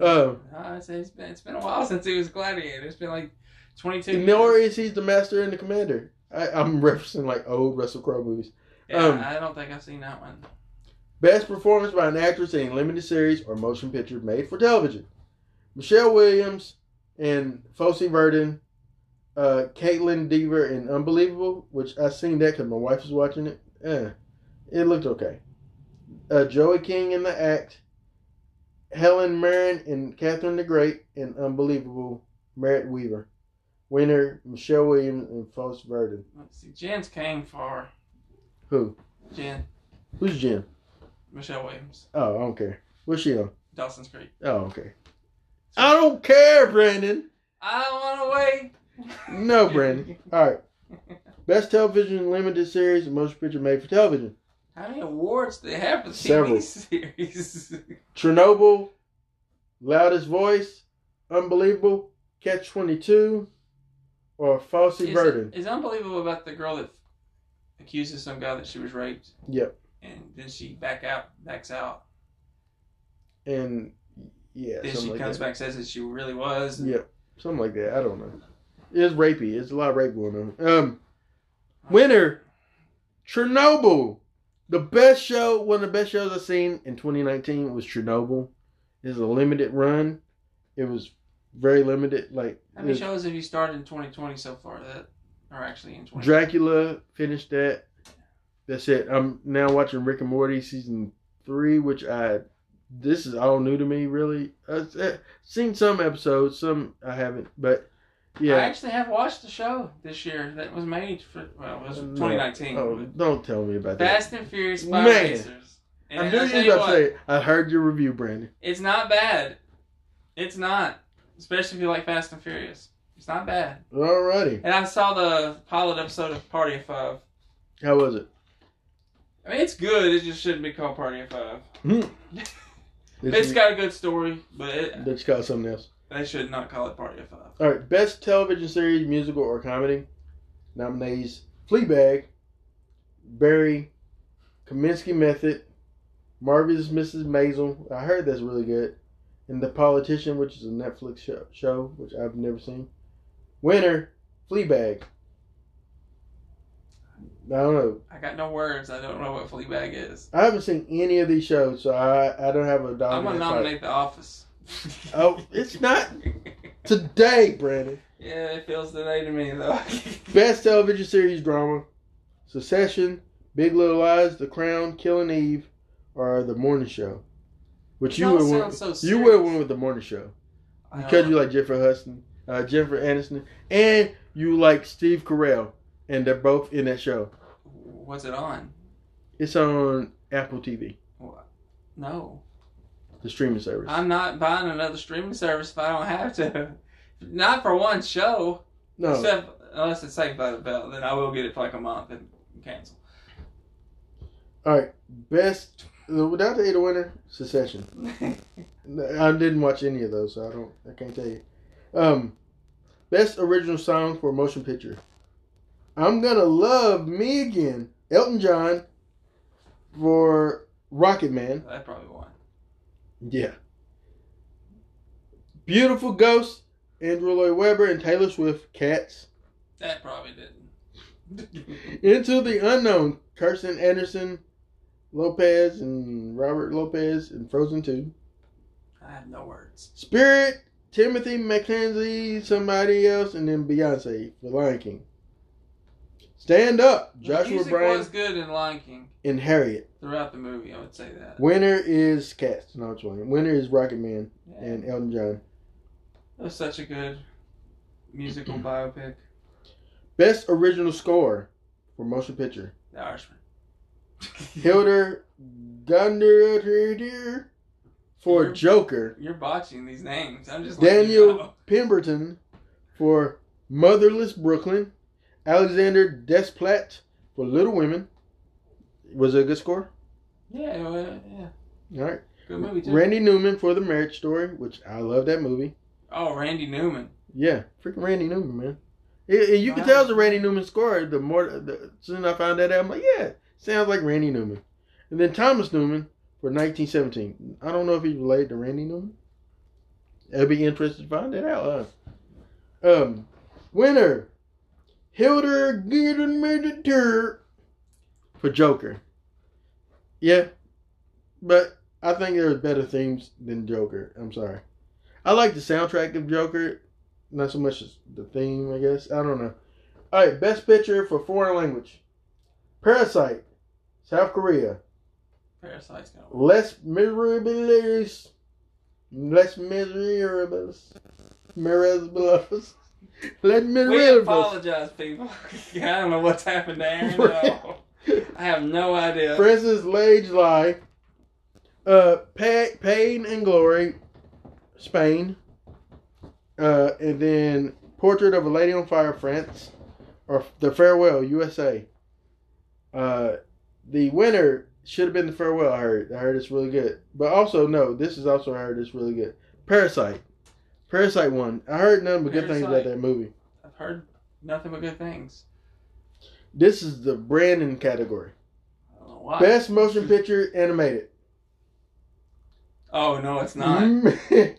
Uh, Uh, it's, it's been it's been a while since he was Gladiator. It's been like twenty two. nor is he the master and the commander. I, I'm referencing like old Russell Crowe movies. Yeah, um, I don't think I've seen that one. Best performance by an actress in a limited series or motion picture made for television. Michelle Williams and Fosse Verdon, uh, Kaitlyn Dever in Unbelievable, which I seen that because my wife was watching it. Eh, it looked okay. Uh, Joey King in The Act, Helen Mirren and Catherine the Great and Unbelievable, Merritt Wever. Winner, Michelle Williams and Fosse Verdon. Let's see. Jen's came for Who? Jen Who's Jen? Michelle Williams, Oh, I don't care. What's she on? Dawson's Creek. Oh, okay. I don't care, Brandon. I don't want to wait. No, Brandon. All right. Best television limited series and motion picture made for television. How many awards do they have for the Several. TV series? Chernobyl, Loudest Voice, Unbelievable, Catch 22, or is, Verdon. is unbelievable about the girl that accuses some guy that she was raped, Yep. and then she back out, backs out. And yeah, then she like comes that. back, says that she really was. Yep. Something like that. I don't know. It's rapey. It's a lot of rape going on. Um, winner, Chernobyl. The best show, one of the best shows I've seen in 2019 was Chernobyl. It's a limited run. It was very limited. Like How many it- shows have you started in 2020 so far that are actually in 20? Dracula finished that. That's it. I'm now watching Rick and Morty season three, which I this is all new to me. Really, I've uh, seen some episodes, some I haven't, but I actually have watched the show this year that was made for well, it was No. 2019. Oh, don't tell me about that. Fast and Furious Man. Racers. And I knew you you were about to say. I heard your review, Brandon. It's not bad. It's not, especially if you like Fast and Furious. It's not bad. Alrighty. And I saw the pilot episode of Party of Five. How was it? I mean, it's good. It just shouldn't be called Party of Five. Did hmm. It's you- got a good story, but it, you call something else? They should not call it Party of Five. All right, best television series, musical or comedy. Nominees: Fleabag, Barry, Kominsky Method, Marvelous Mrs. Maisel. I heard that's really good. And The Politician, which is a Netflix show, show which I've never seen. Winner: Fleabag. I don't know. I got no words. I don't know what Fleabag is. I haven't seen any of these shows, so I I don't have a I'm dog. gonna in that fight. nominate The Office. Oh, it's not today, Brandon. yeah, it feels today to me though. Best television series drama: Succession, Big Little Lies, The Crown, Killing Eve, or The Morning Show. Which you all would win. so you would serious. win with The Morning Show because don't you like Jennifer Hudson, uh, Jennifer Aniston, and you like Steve Carell, and they're both in that show. What's it on? It's on Apple TV, No, the streaming service. I'm not buying another streaming service if I don't have to. Not for one show. no, Except unless it's Saved by the Bell, then I will get it for like a month and cancel. all right. Best without the eight winner, Succession. I didn't watch any of those, so I don't. I can't tell you. Um, best original song for a motion picture. I'm gonna love me again. Elton John for Rocket Man. that probably won. Yeah. Beautiful Ghost. Andrew Lloyd Webber and Taylor Swift. Cats. That probably didn't. Into the Unknown. Kirsten Anderson, Lopez, and Robert Lopez and Frozen 2. I have no words. Spirit, Timothy McKenzie, somebody else, and then Beyonce for Lion King. Stand Up, The Joshua music Bryan was good in Lion King and Harriet. Throughout the movie. I would say that. Winner is Cats. No, it's one. Winner is Rocket Man Yeah. and Elton John. That was such a good musical biopic. Best original score for motion picture. The Irishman. Hilder Gunder for You're- Joker. You're botching these names. I'm just you Daniel know. Pemberton for Motherless Brooklyn. Alexander Desplat for Little Women. Was it a good score? Yeah, well, yeah. All right. Good movie too. Randy Newman for The Marriage Story, which I love that movie. oh, Randy Newman. Yeah, freaking Randy Newman, man. It, it- you can tell it's a Randy Newman score. The more, the, soon as I found that out, I'm like, yeah, sounds like Randy Newman. And then Thomas Newman for 1917. I don't know if he's related to Randy Newman. I'd be interested to find that out. Huh? Um, winner, Hilder Gudmundur for Joker. Yeah, but I think there's better themes than Joker. I'm sorry. I like the soundtrack of Joker, not so much as the theme, I guess. I don't know. All right, best picture for foreign language. Parasite, South Korea. Parasite's gonna. Les Miserables. Les Miserables. Miserables. Les We Miserables. apologize, people. I don't know what's happened to Aaron. I have no idea. Francis Lage Lie. Uh, pa- Pain and Glory, Spain. Uh, and then Portrait of a Lady on Fire, France. Or The Farewell, USA. Uh, the winner should have been The Farewell, I heard. I heard it's really good. But also, no, this is also, I heard it's really good. Parasite. Parasite won. I heard nothing but good things about that movie. I've heard nothing but good things. This is the Brandon category. I don't know why. Best motion picture animated. Oh no, it's not.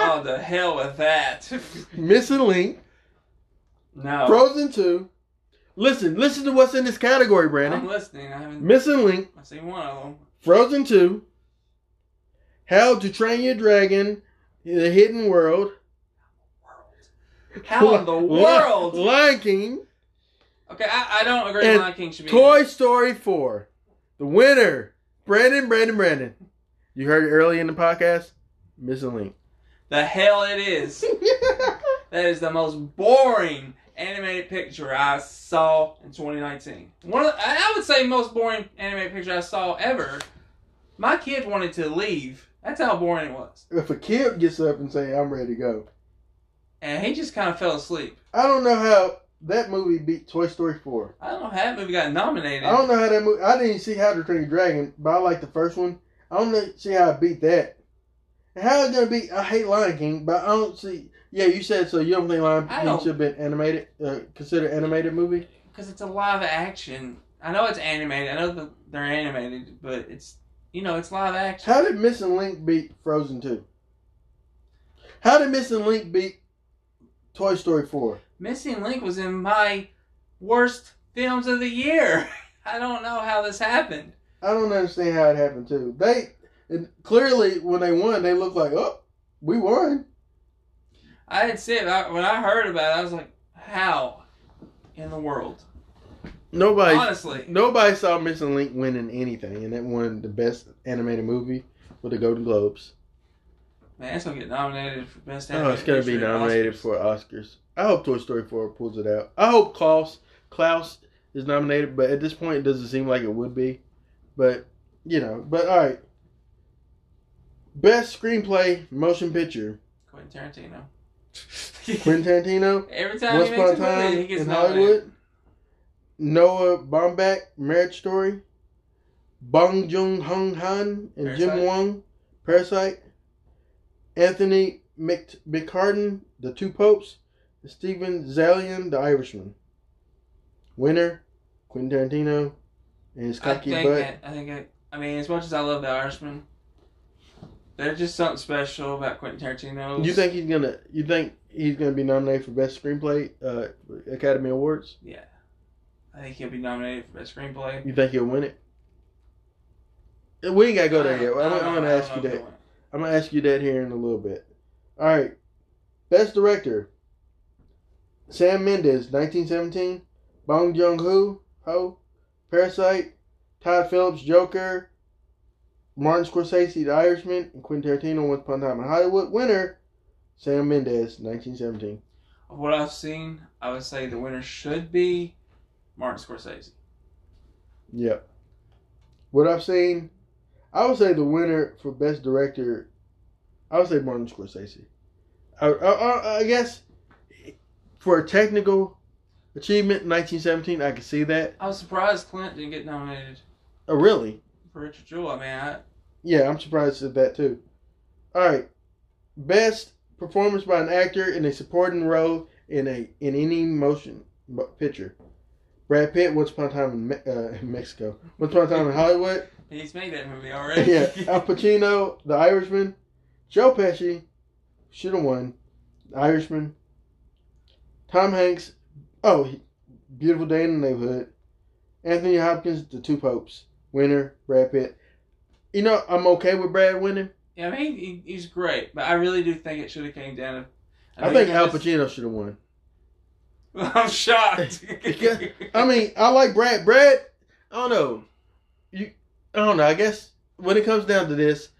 Oh, the hell with that. Missing Link, no. Frozen 2. Listen, listen to what's in this category, Brandon. I'm listening. I haven't. Missing Link, I've seen one of them. Frozen 2, How to Train Your Dragon, The Hidden World, How in the world? Lion King, Okay, I, I don't agree. And Lion King should be. Toy Story 4. The winner, Brandon, Brandon, Brandon. You heard it early in the podcast? Missing Link. The hell it is. that is the most boring animated picture I saw in 2019. One of the, I would say most boring animated picture I saw ever. My kid wanted to leave. That's how boring it was. If a kid gets up and say, "I'm ready to go," And he just kind of fell asleep. I don't know how that movie beat Toy Story four. I don't know how that movie got nominated. I don't know how that movie. I didn't see How to Train Your Dragon, but I like the first one. I don't know, see how it beat that. And how it's gonna beat? I hate Lion King, but I don't see. Yeah, you said so. You don't think Lion I King should have been animated? Uh, considered animated movie? Because it's a live action. I know it's animated. I know that they're animated, but it's, you know, it's live action. How did Missing Link beat Frozen two? How did Missing Link beat Toy Story four? Missing Link was in my worst films of the year. I don't know how this happened. I don't understand how it happened too. They and clearly when they won, they looked like, oh, we won. I didn't see it. I, when I heard about it, I was like, how in the world? Nobody, Honestly. nobody saw Missing Link winning anything, and that won the best animated movie with the Golden Globes. Man, it's gonna get nominated for best Oh, animated it's gonna be nominated Oscars. for Oscars. I hope Toy Story four pulls it out. I hope Klaus Klaus is nominated, but at this point, it doesn't seem like it would be. But you know, but all right. Best screenplay, motion picture. Quentin Tarantino. Quentin Tarantino. Every time Once he makes a Time movie, he gets in nominated. Hollywood. Noah Baumbach, Marriage Story. Bong Joon Hong Han and Jim Wong, Parasite. Anthony Mc- McCartan, The Two Popes. Stephen Zaillian, The Irishman. Winner, Quentin Tarantino and his I cocky think, butt. I think, it, I mean, as much as I love The Irishman, there's just something special about Quentin Tarantino. You think he's gonna? You think he's gonna be nominated for best screenplay, uh, Academy Awards? Yeah. I think he'll be nominated for best screenplay. You think he'll win it? We ain't gotta go there yet. I'm, I I'm gonna ask you that. I'm gonna ask you that here in a little bit. All right, best director: Sam Mendes, 1917. Bong Joon Ho, Ho, Parasite. Todd Phillips, Joker. Martin Scorsese, The Irishman, and Quentin Tarantino, Once Upon a Time in Hollywood. Winner: Sam Mendes, 1917. Of what I've seen, I would say the winner should be Martin Scorsese. Yep. What I've seen, I would say the winner for best director, I would say Martin Scorsese. I, I, I- I guess for a technical achievement, 1917, I could see that. I was surprised Clint didn't get nominated Oh, really? for Richard Jewell. I mean, I, Yeah, I'm surprised at that too. All right, best performance by an actor in a supporting role in a in any motion picture. Brad Pitt, Once Upon a Time in, Me- uh, in Mexico. Once Upon a Time in Hollywood. he's made that movie already. yeah, Al Pacino, The Irishman, Joe Pesci, should have won, The Irishman, Tom Hanks, oh, Beautiful Day in the Neighborhood, Anthony Hopkins, The Two Popes, winner, Brad Pitt. You know, I'm okay with Brad winning. Yeah, I mean, he, he's great, but I really do think it should have came down to. I think Al Pacino should have won. I'm shocked. I mean, I like Brad. Brad, I don't know. You, I don't know. I guess when it comes down to this,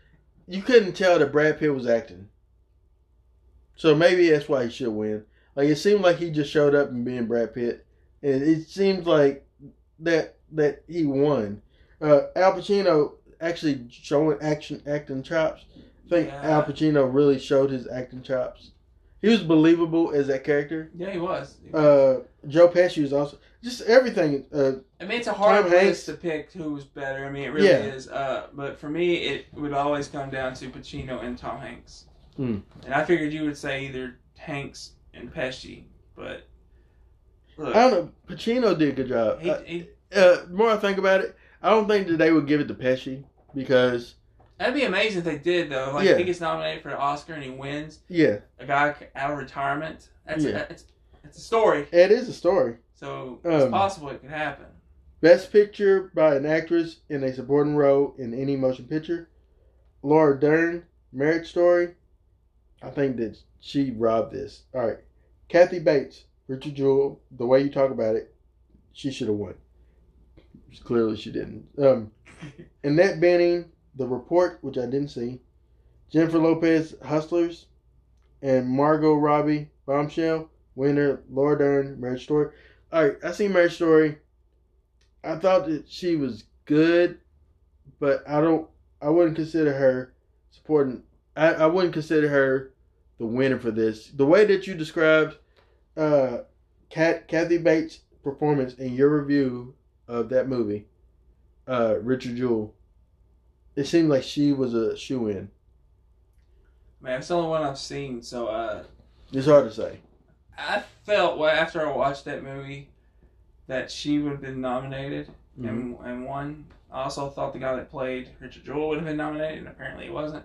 you couldn't tell that Brad Pitt was acting. So maybe that's why he should win. Like it seemed like he just showed up and being Brad Pitt, and it seems like that that he won. Uh, Al Pacino actually showing action acting chops. I think Yeah. Al Pacino really showed his acting chops. He was believable as that character. yeah, he was. He was. Uh, Joe Pesci was also just everything. Uh, I mean, it's a hard Tom list Hanks- to pick who's better. I mean, it really Yeah. is. Uh, but for me, it would always come down to Pacino and Tom Hanks. Hmm. And I figured you would say either Hanks and Pesci, but look, I don't know. Pacino did a good job. he, Uh, he, uh, the more I think about it, I don't think that they would give it to Pesci because that'd be amazing if they did though. Like Yeah. he gets nominated for an Oscar and he wins, yeah, a guy out of retirement. That's Yeah. it's it's a story. it is a story. So it's Um, possible it could happen. Best picture by an actress in a supporting role in any motion picture. Laura Dern, Marriage Story. I think that she robbed this. All right, Kathy Bates, Richard Jewell. The way you talk about it, she should have won. Clearly, she didn't. Um, Annette Bening, The Report, which I didn't see. Jennifer Lopez, Hustlers, and Margot Robbie, Bombshell. Winner, Laura Dern, Marriage Story. All right, I seen Marriage Story. I thought that she was good, but I don't. I wouldn't consider her supporting. I, I wouldn't consider her the winner for this. The way that you described uh, Kat, Kathy Bates' performance in your review of that movie, uh, Richard Jewell, it seemed like she was a shoe in. Man, it's the only one I've seen, so uh, It's hard to say. I felt well after I watched that movie that she would have been nominated and and won. I also thought the guy that played Richard Jewell would have been nominated, and apparently he wasn't,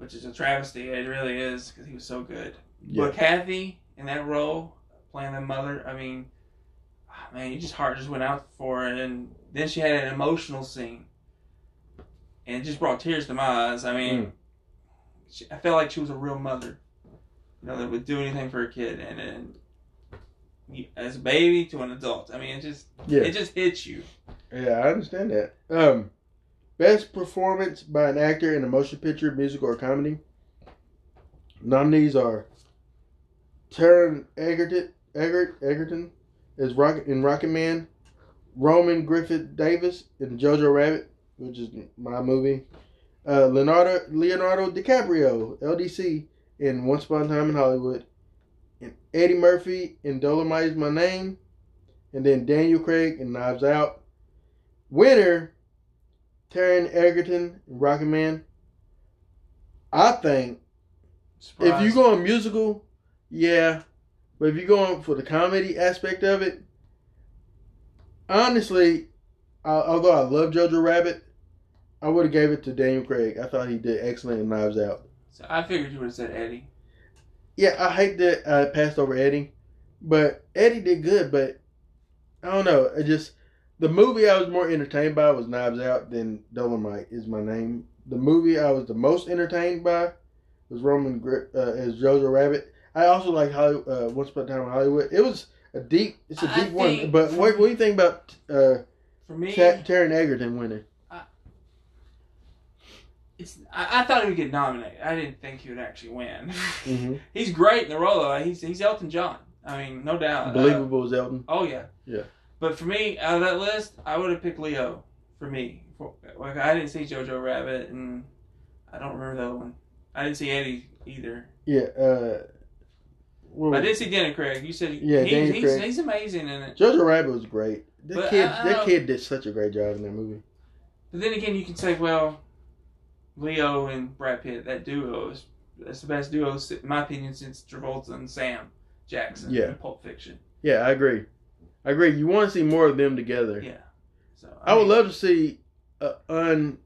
which is a travesty. It really is because he was so good. Yeah. But Kathy in that role, playing the mother, I mean, ah, man, your just heart just went out for her, and then she had an emotional scene, and it just brought tears to my eyes. I mean, Mm. she, I felt like she was a real mother, you know, that would do anything for a kid, and and as a baby to an adult. I mean, it just Yeah. it just hits you. Yeah, I understand that. Um, best performance by an actor in a motion picture, musical, or comedy. Nominees are Taron Egerton, Egert, Egerton as Rocket in Rocket Man, Roman Griffin Davis in Jojo Rabbit, which is my movie. Uh, Leonardo Leonardo DiCaprio, LDC, in Once Upon a Time in Hollywood, and Eddie Murphy in Dolomite is My Name, and then Daniel Craig in Knives Out. Winner, Taron Egerton Rocket Man. I think if you go on musical, yeah, but if you go on for the comedy aspect of it, honestly, uh, although I love Jojo Rabbit, I would have gave it to Daniel Craig. I thought he did excellent in Knives Out. So I figured you would have said Eddie. Yeah, I hate that I passed over Eddie, but Eddie did good. But I don't know. It just the movie I was more entertained by was Knives Out than Dolomite is my name. The movie I was the most entertained by was Roman uh, as Jojo Rabbit. I also like Holly, uh, Once Upon a Time in Hollywood. It was a deep, it's a I deep one. think But what, what do you think about uh, For me, Ta- Taron Egerton winning? it's I, I thought he would get nominated. I didn't think he would actually win. Mm-hmm. he's great in the role. Though. He's he's Elton John. I mean, no doubt. Uh, Believable as Elton. oh yeah. Yeah. But for me, out of that list, I would have picked Leo. For me, for, like I didn't see Jojo Rabbit, and I don't remember the other one. I didn't see Eddie either. Yeah. Uh, But I did see Daniel Craig. You said Yeah, he, he's, Craig. he's amazing in it. Jojo Rabbit was great. That But kid, I- I that kid did such a great job in that movie. But then again, you can say, well, Leo and Brad Pitt, that duo is that's the best duo, in my opinion, since Travolta and Sam Jackson Yeah. in Pulp Fiction. Yeah, I agree. I agree. You want to see more of them together. Yeah. So I would mean, love to see a un.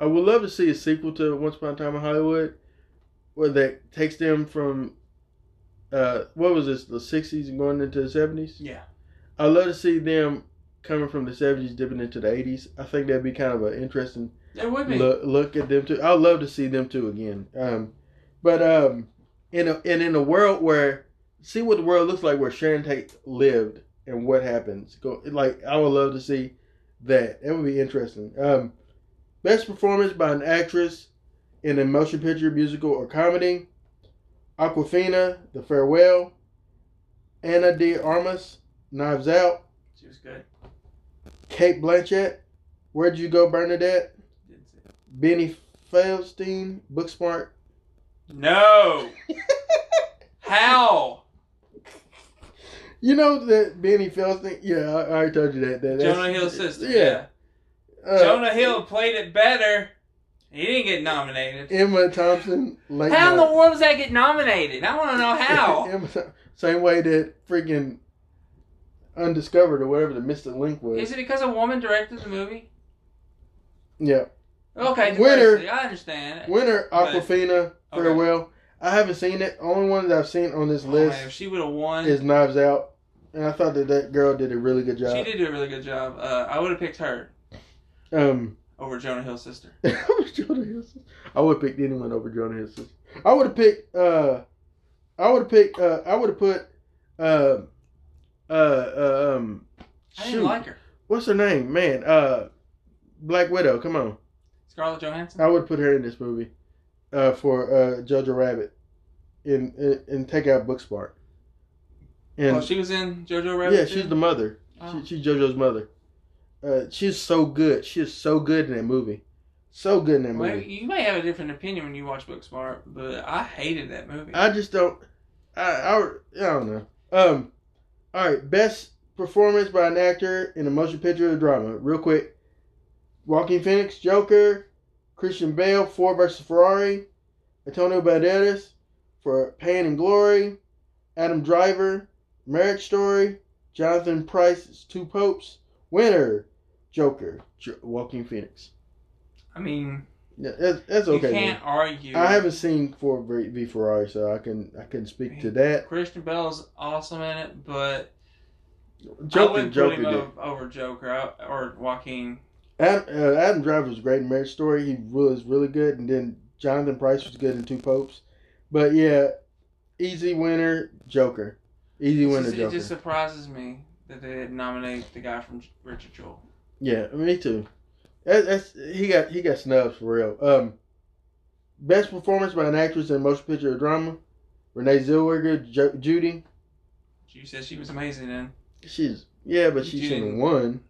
I would love to see a sequel to Once Upon a Time in Hollywood, where that takes them from, uh, what was this, the '60s and going into the '70s. Yeah. I'd love to see them coming from the '70s dipping into the '80s. I think that'd be kind of an interesting It would be. look, look at them too. I'd love to see them too again. Um, but um, in a and in a world where see what the world looks like where Sharon Tate lived and what happens. Go like I would love to see that. That would be interesting. Um, best performance by an actress in a motion picture, musical, or comedy. Awkwafina, The Farewell. Ana de Armas, Knives Out. She was good. Cate Blanchett, Where'd You Go, Bernadette. Didn't see it. Beanie Feldstein, Booksmart. No. How? You know that Beanie Feldstein? Yeah, I, I already told you that. that that's- Jonah Hill's sister. Yeah. Yeah. Uh, Jonah Hill played it better. He didn't get nominated. Emma Thompson. Late How in the world does that get nominated? I want to know how. Emma, same way that freaking Undiscovered or whatever the Mr. Link was. Is it because a woman directed the movie? Yeah. Okay, Winner. diversity, I understand. Winner, But- Awkwafina, Farewell. I haven't seen it. Only one that I've seen on this Oh, list man, if she would have won, is Knives Out. And I thought that that girl did a really good job. she did do a really good job. Uh, I would have picked her Um, over Jonah Hill's sister. Jonah Hill's sister. I would have picked anyone over Jonah Hill's sister. I would have picked. Uh, I would have picked. Uh, I would have put. Uh, uh, uh, um, I didn't like her. what's her name, man? Uh, Black Widow. Come on, Scarlett Johansson. I would put her in this movie. Uh, for uh Jojo Rabbit, and and, and take out Booksmart. And oh, she was in JoJo Rabbit. yeah, too? she's the mother. Oh. She, she's JoJo's mother. Uh, she's so good. She is so good in that movie. So good in that Well, movie. you may have a different opinion when you watch Booksmart, but I hated that movie. I just don't. I, I I don't know. Um, all right. Best performance by an actor in a motion picture or drama. Real quick. Joaquin Phoenix, Joker. Christian Bale, Ford versus Ferrari. Antonio Banderas for Pain and Glory. Adam Driver, Marriage Story. Jonathan Pryce's Two Popes. Winner, Joker, jo- Joaquin Phoenix. I mean, Yeah, that's, that's you okay. man. can't argue. I haven't seen Ford v Ferrari, so I can I can speak to that. Christian Bale's awesome in it, but I Joker, wouldn't Joker put him over, over Joker or Joaquin. Adam, uh, Adam Driver was great in Marriage Story. He was really good, and then Jonathan Pryce was good in Two Popes. But yeah, easy winner, Joker. Easy just, it just surprises me that they didn't nominate the guy from Richard Jewell. Yeah, me too. That, that's he got he got snubs for real. Um, best performance by an actress in motion picture or drama: Renee Zellweger, jo- Judy. You said she was amazing in. She's yeah, but she Judy. shouldn't have won.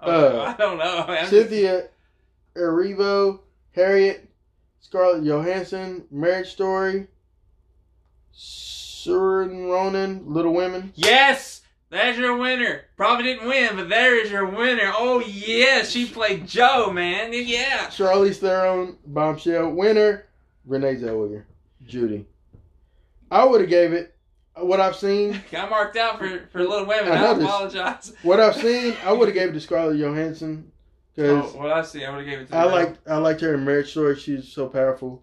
Oh, Uh, I don't know. I'm Cynthia Erivo, Harriet, Scarlett Johansson, Marriage Story, Saoirse Ronan, Little Women. Yes, there's your winner. Probably didn't win, but there is your winner. Oh yes, she played Joe, man. Yeah. Charlize Theron, Bombshell. Winner, Renee Zellweger, Judy. I would have gave it what I've seen. Got marked out for for Little Women. I I, apologize. What I've seen, I would have gave it to Scarlett Johansson Oh, because what I see, I would have gave it to. I liked I liked her in Marriage Story. She's so powerful.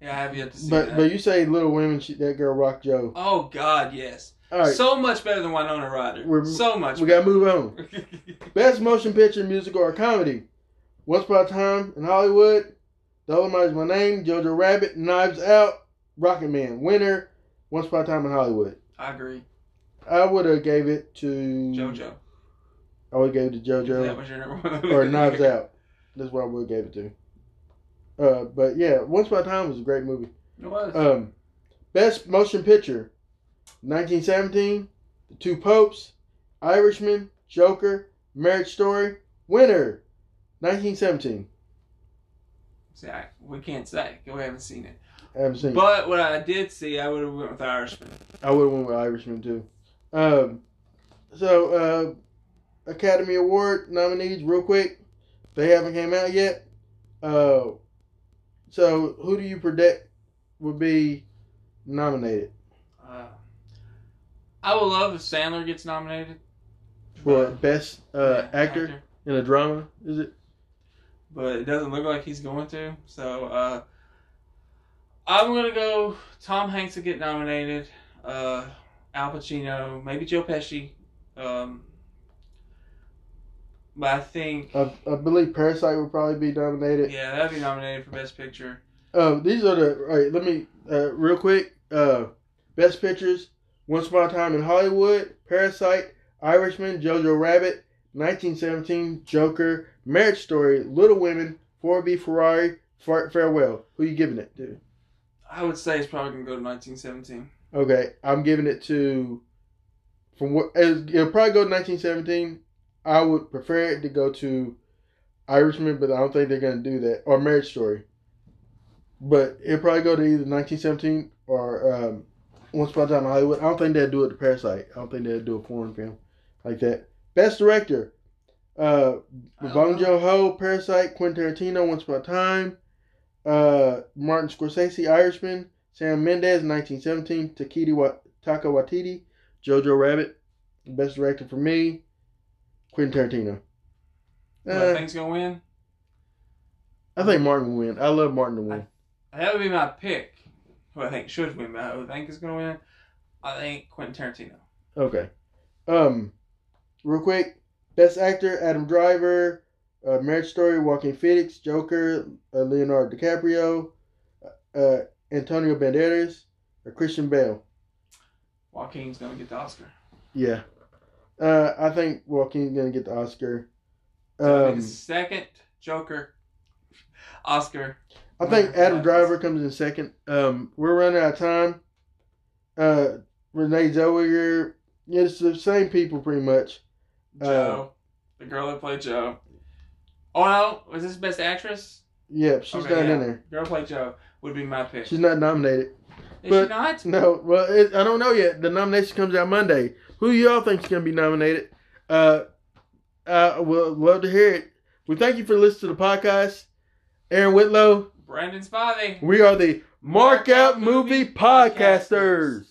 Yeah, I have yet to see But that. but you say Little Women, she, that girl rocked Joe. oh God, yes. All right, So much better than Winona Ryder. We're- so much. we gotta move on. Best motion picture, musical, or comedy. Once Upon a Time in Hollywood. Dolomite is my name. Jojo Rabbit. Knives Out. Rocket Man. Winner. Once Upon a Time in Hollywood. I agree. I would have gave it to JoJo. I would have gave it to JoJo. That was your number one. or Knives Out. That's what I would have gave it to. Uh, but yeah, Once Upon a Time was a great movie. It was. Um, best motion picture, 1917, The Two Popes, Irishman, Joker, Marriage Story. Winner, 1917. see, I, we can't say. We haven't seen it. I haven't seen. it. But what I did see, I would have went with Irishman. I would have went with Irishman too. Um, so uh, Academy Award nominees, real quick. They haven't came out yet. Uh, so who do you predict would be nominated Uh, I would love if Sandler gets nominated for but- best uh, yeah, actor, in a drama? Is it? but it doesn't look like he's going to. So uh, I'm gonna go. Tom Hanks will get nominated. Uh, Al Pacino, maybe Joe Pesci. Um, but I think I, I believe Parasite would probably be nominated. yeah, that'd be nominated for best picture. Um, these are the all right. Let me uh, real quick. Uh, best pictures: Once Upon a Time in Hollywood, Parasite, Irishman, Jojo Rabbit, 1917, Joker, Marriage Story, Little Women, Ford v Ferrari, Far- Farewell. Who you giving it to? I would say it's probably gonna go to 1917. Okay, I'm giving it to. From what it'll probably go to 1917. I would prefer it to go to Irishman, but I don't think they're gonna do that or Marriage Story. But it'll probably go to either 1917 or um, Once Upon a Time in Hollywood. I don't think they'll do it to Parasite. I don't think they'll do a foreign film like that. Best Director: uh, Bong Joon Ho, Parasite, Quentin Tarantino, Once Upon a Time, uh, Martin Scorsese, Irishman, Sam Mendes, 1917, Takiti Wa- Taka Waititi, Jojo Rabbit. Best Director for me, Quentin Tarantino. Who I Uh, think's gonna win? I think Martin will win. I love Martin to win. That would be my pick. Who I think should win, but who I think is gonna win? I think Quentin Tarantino. Okay. Um, real quick, Best Actor: Adam Driver, uh, Marriage Story, Joaquin Phoenix, Joker, uh, Leonardo DiCaprio, uh, Antonio Banderas, or Christian Bale. Joaquin's gonna get the Oscar. Yeah. Uh, I think Joaquin's gonna get the Oscar. Um, second Joker, Oscar. I think Adam Driver comes in second. Um, we're running out of time. Uh, Renee Zellweger. Yeah, it's the same people pretty much. Joe, the girl that played Joe. Oh no, was this best actress? Yep, she's Okay, not yeah. in there. Girl played Joe would be my pick. She's not nominated. Is but- she not? No, well, it, I don't know yet. The nomination comes out Monday. Who y'all think's gonna be nominated? Uh, uh, we'll love to hear it. We thank you for listening to the podcast. Aaron Whitlow. Brandon Spivey. We are the Mark Out Movie Podcasters.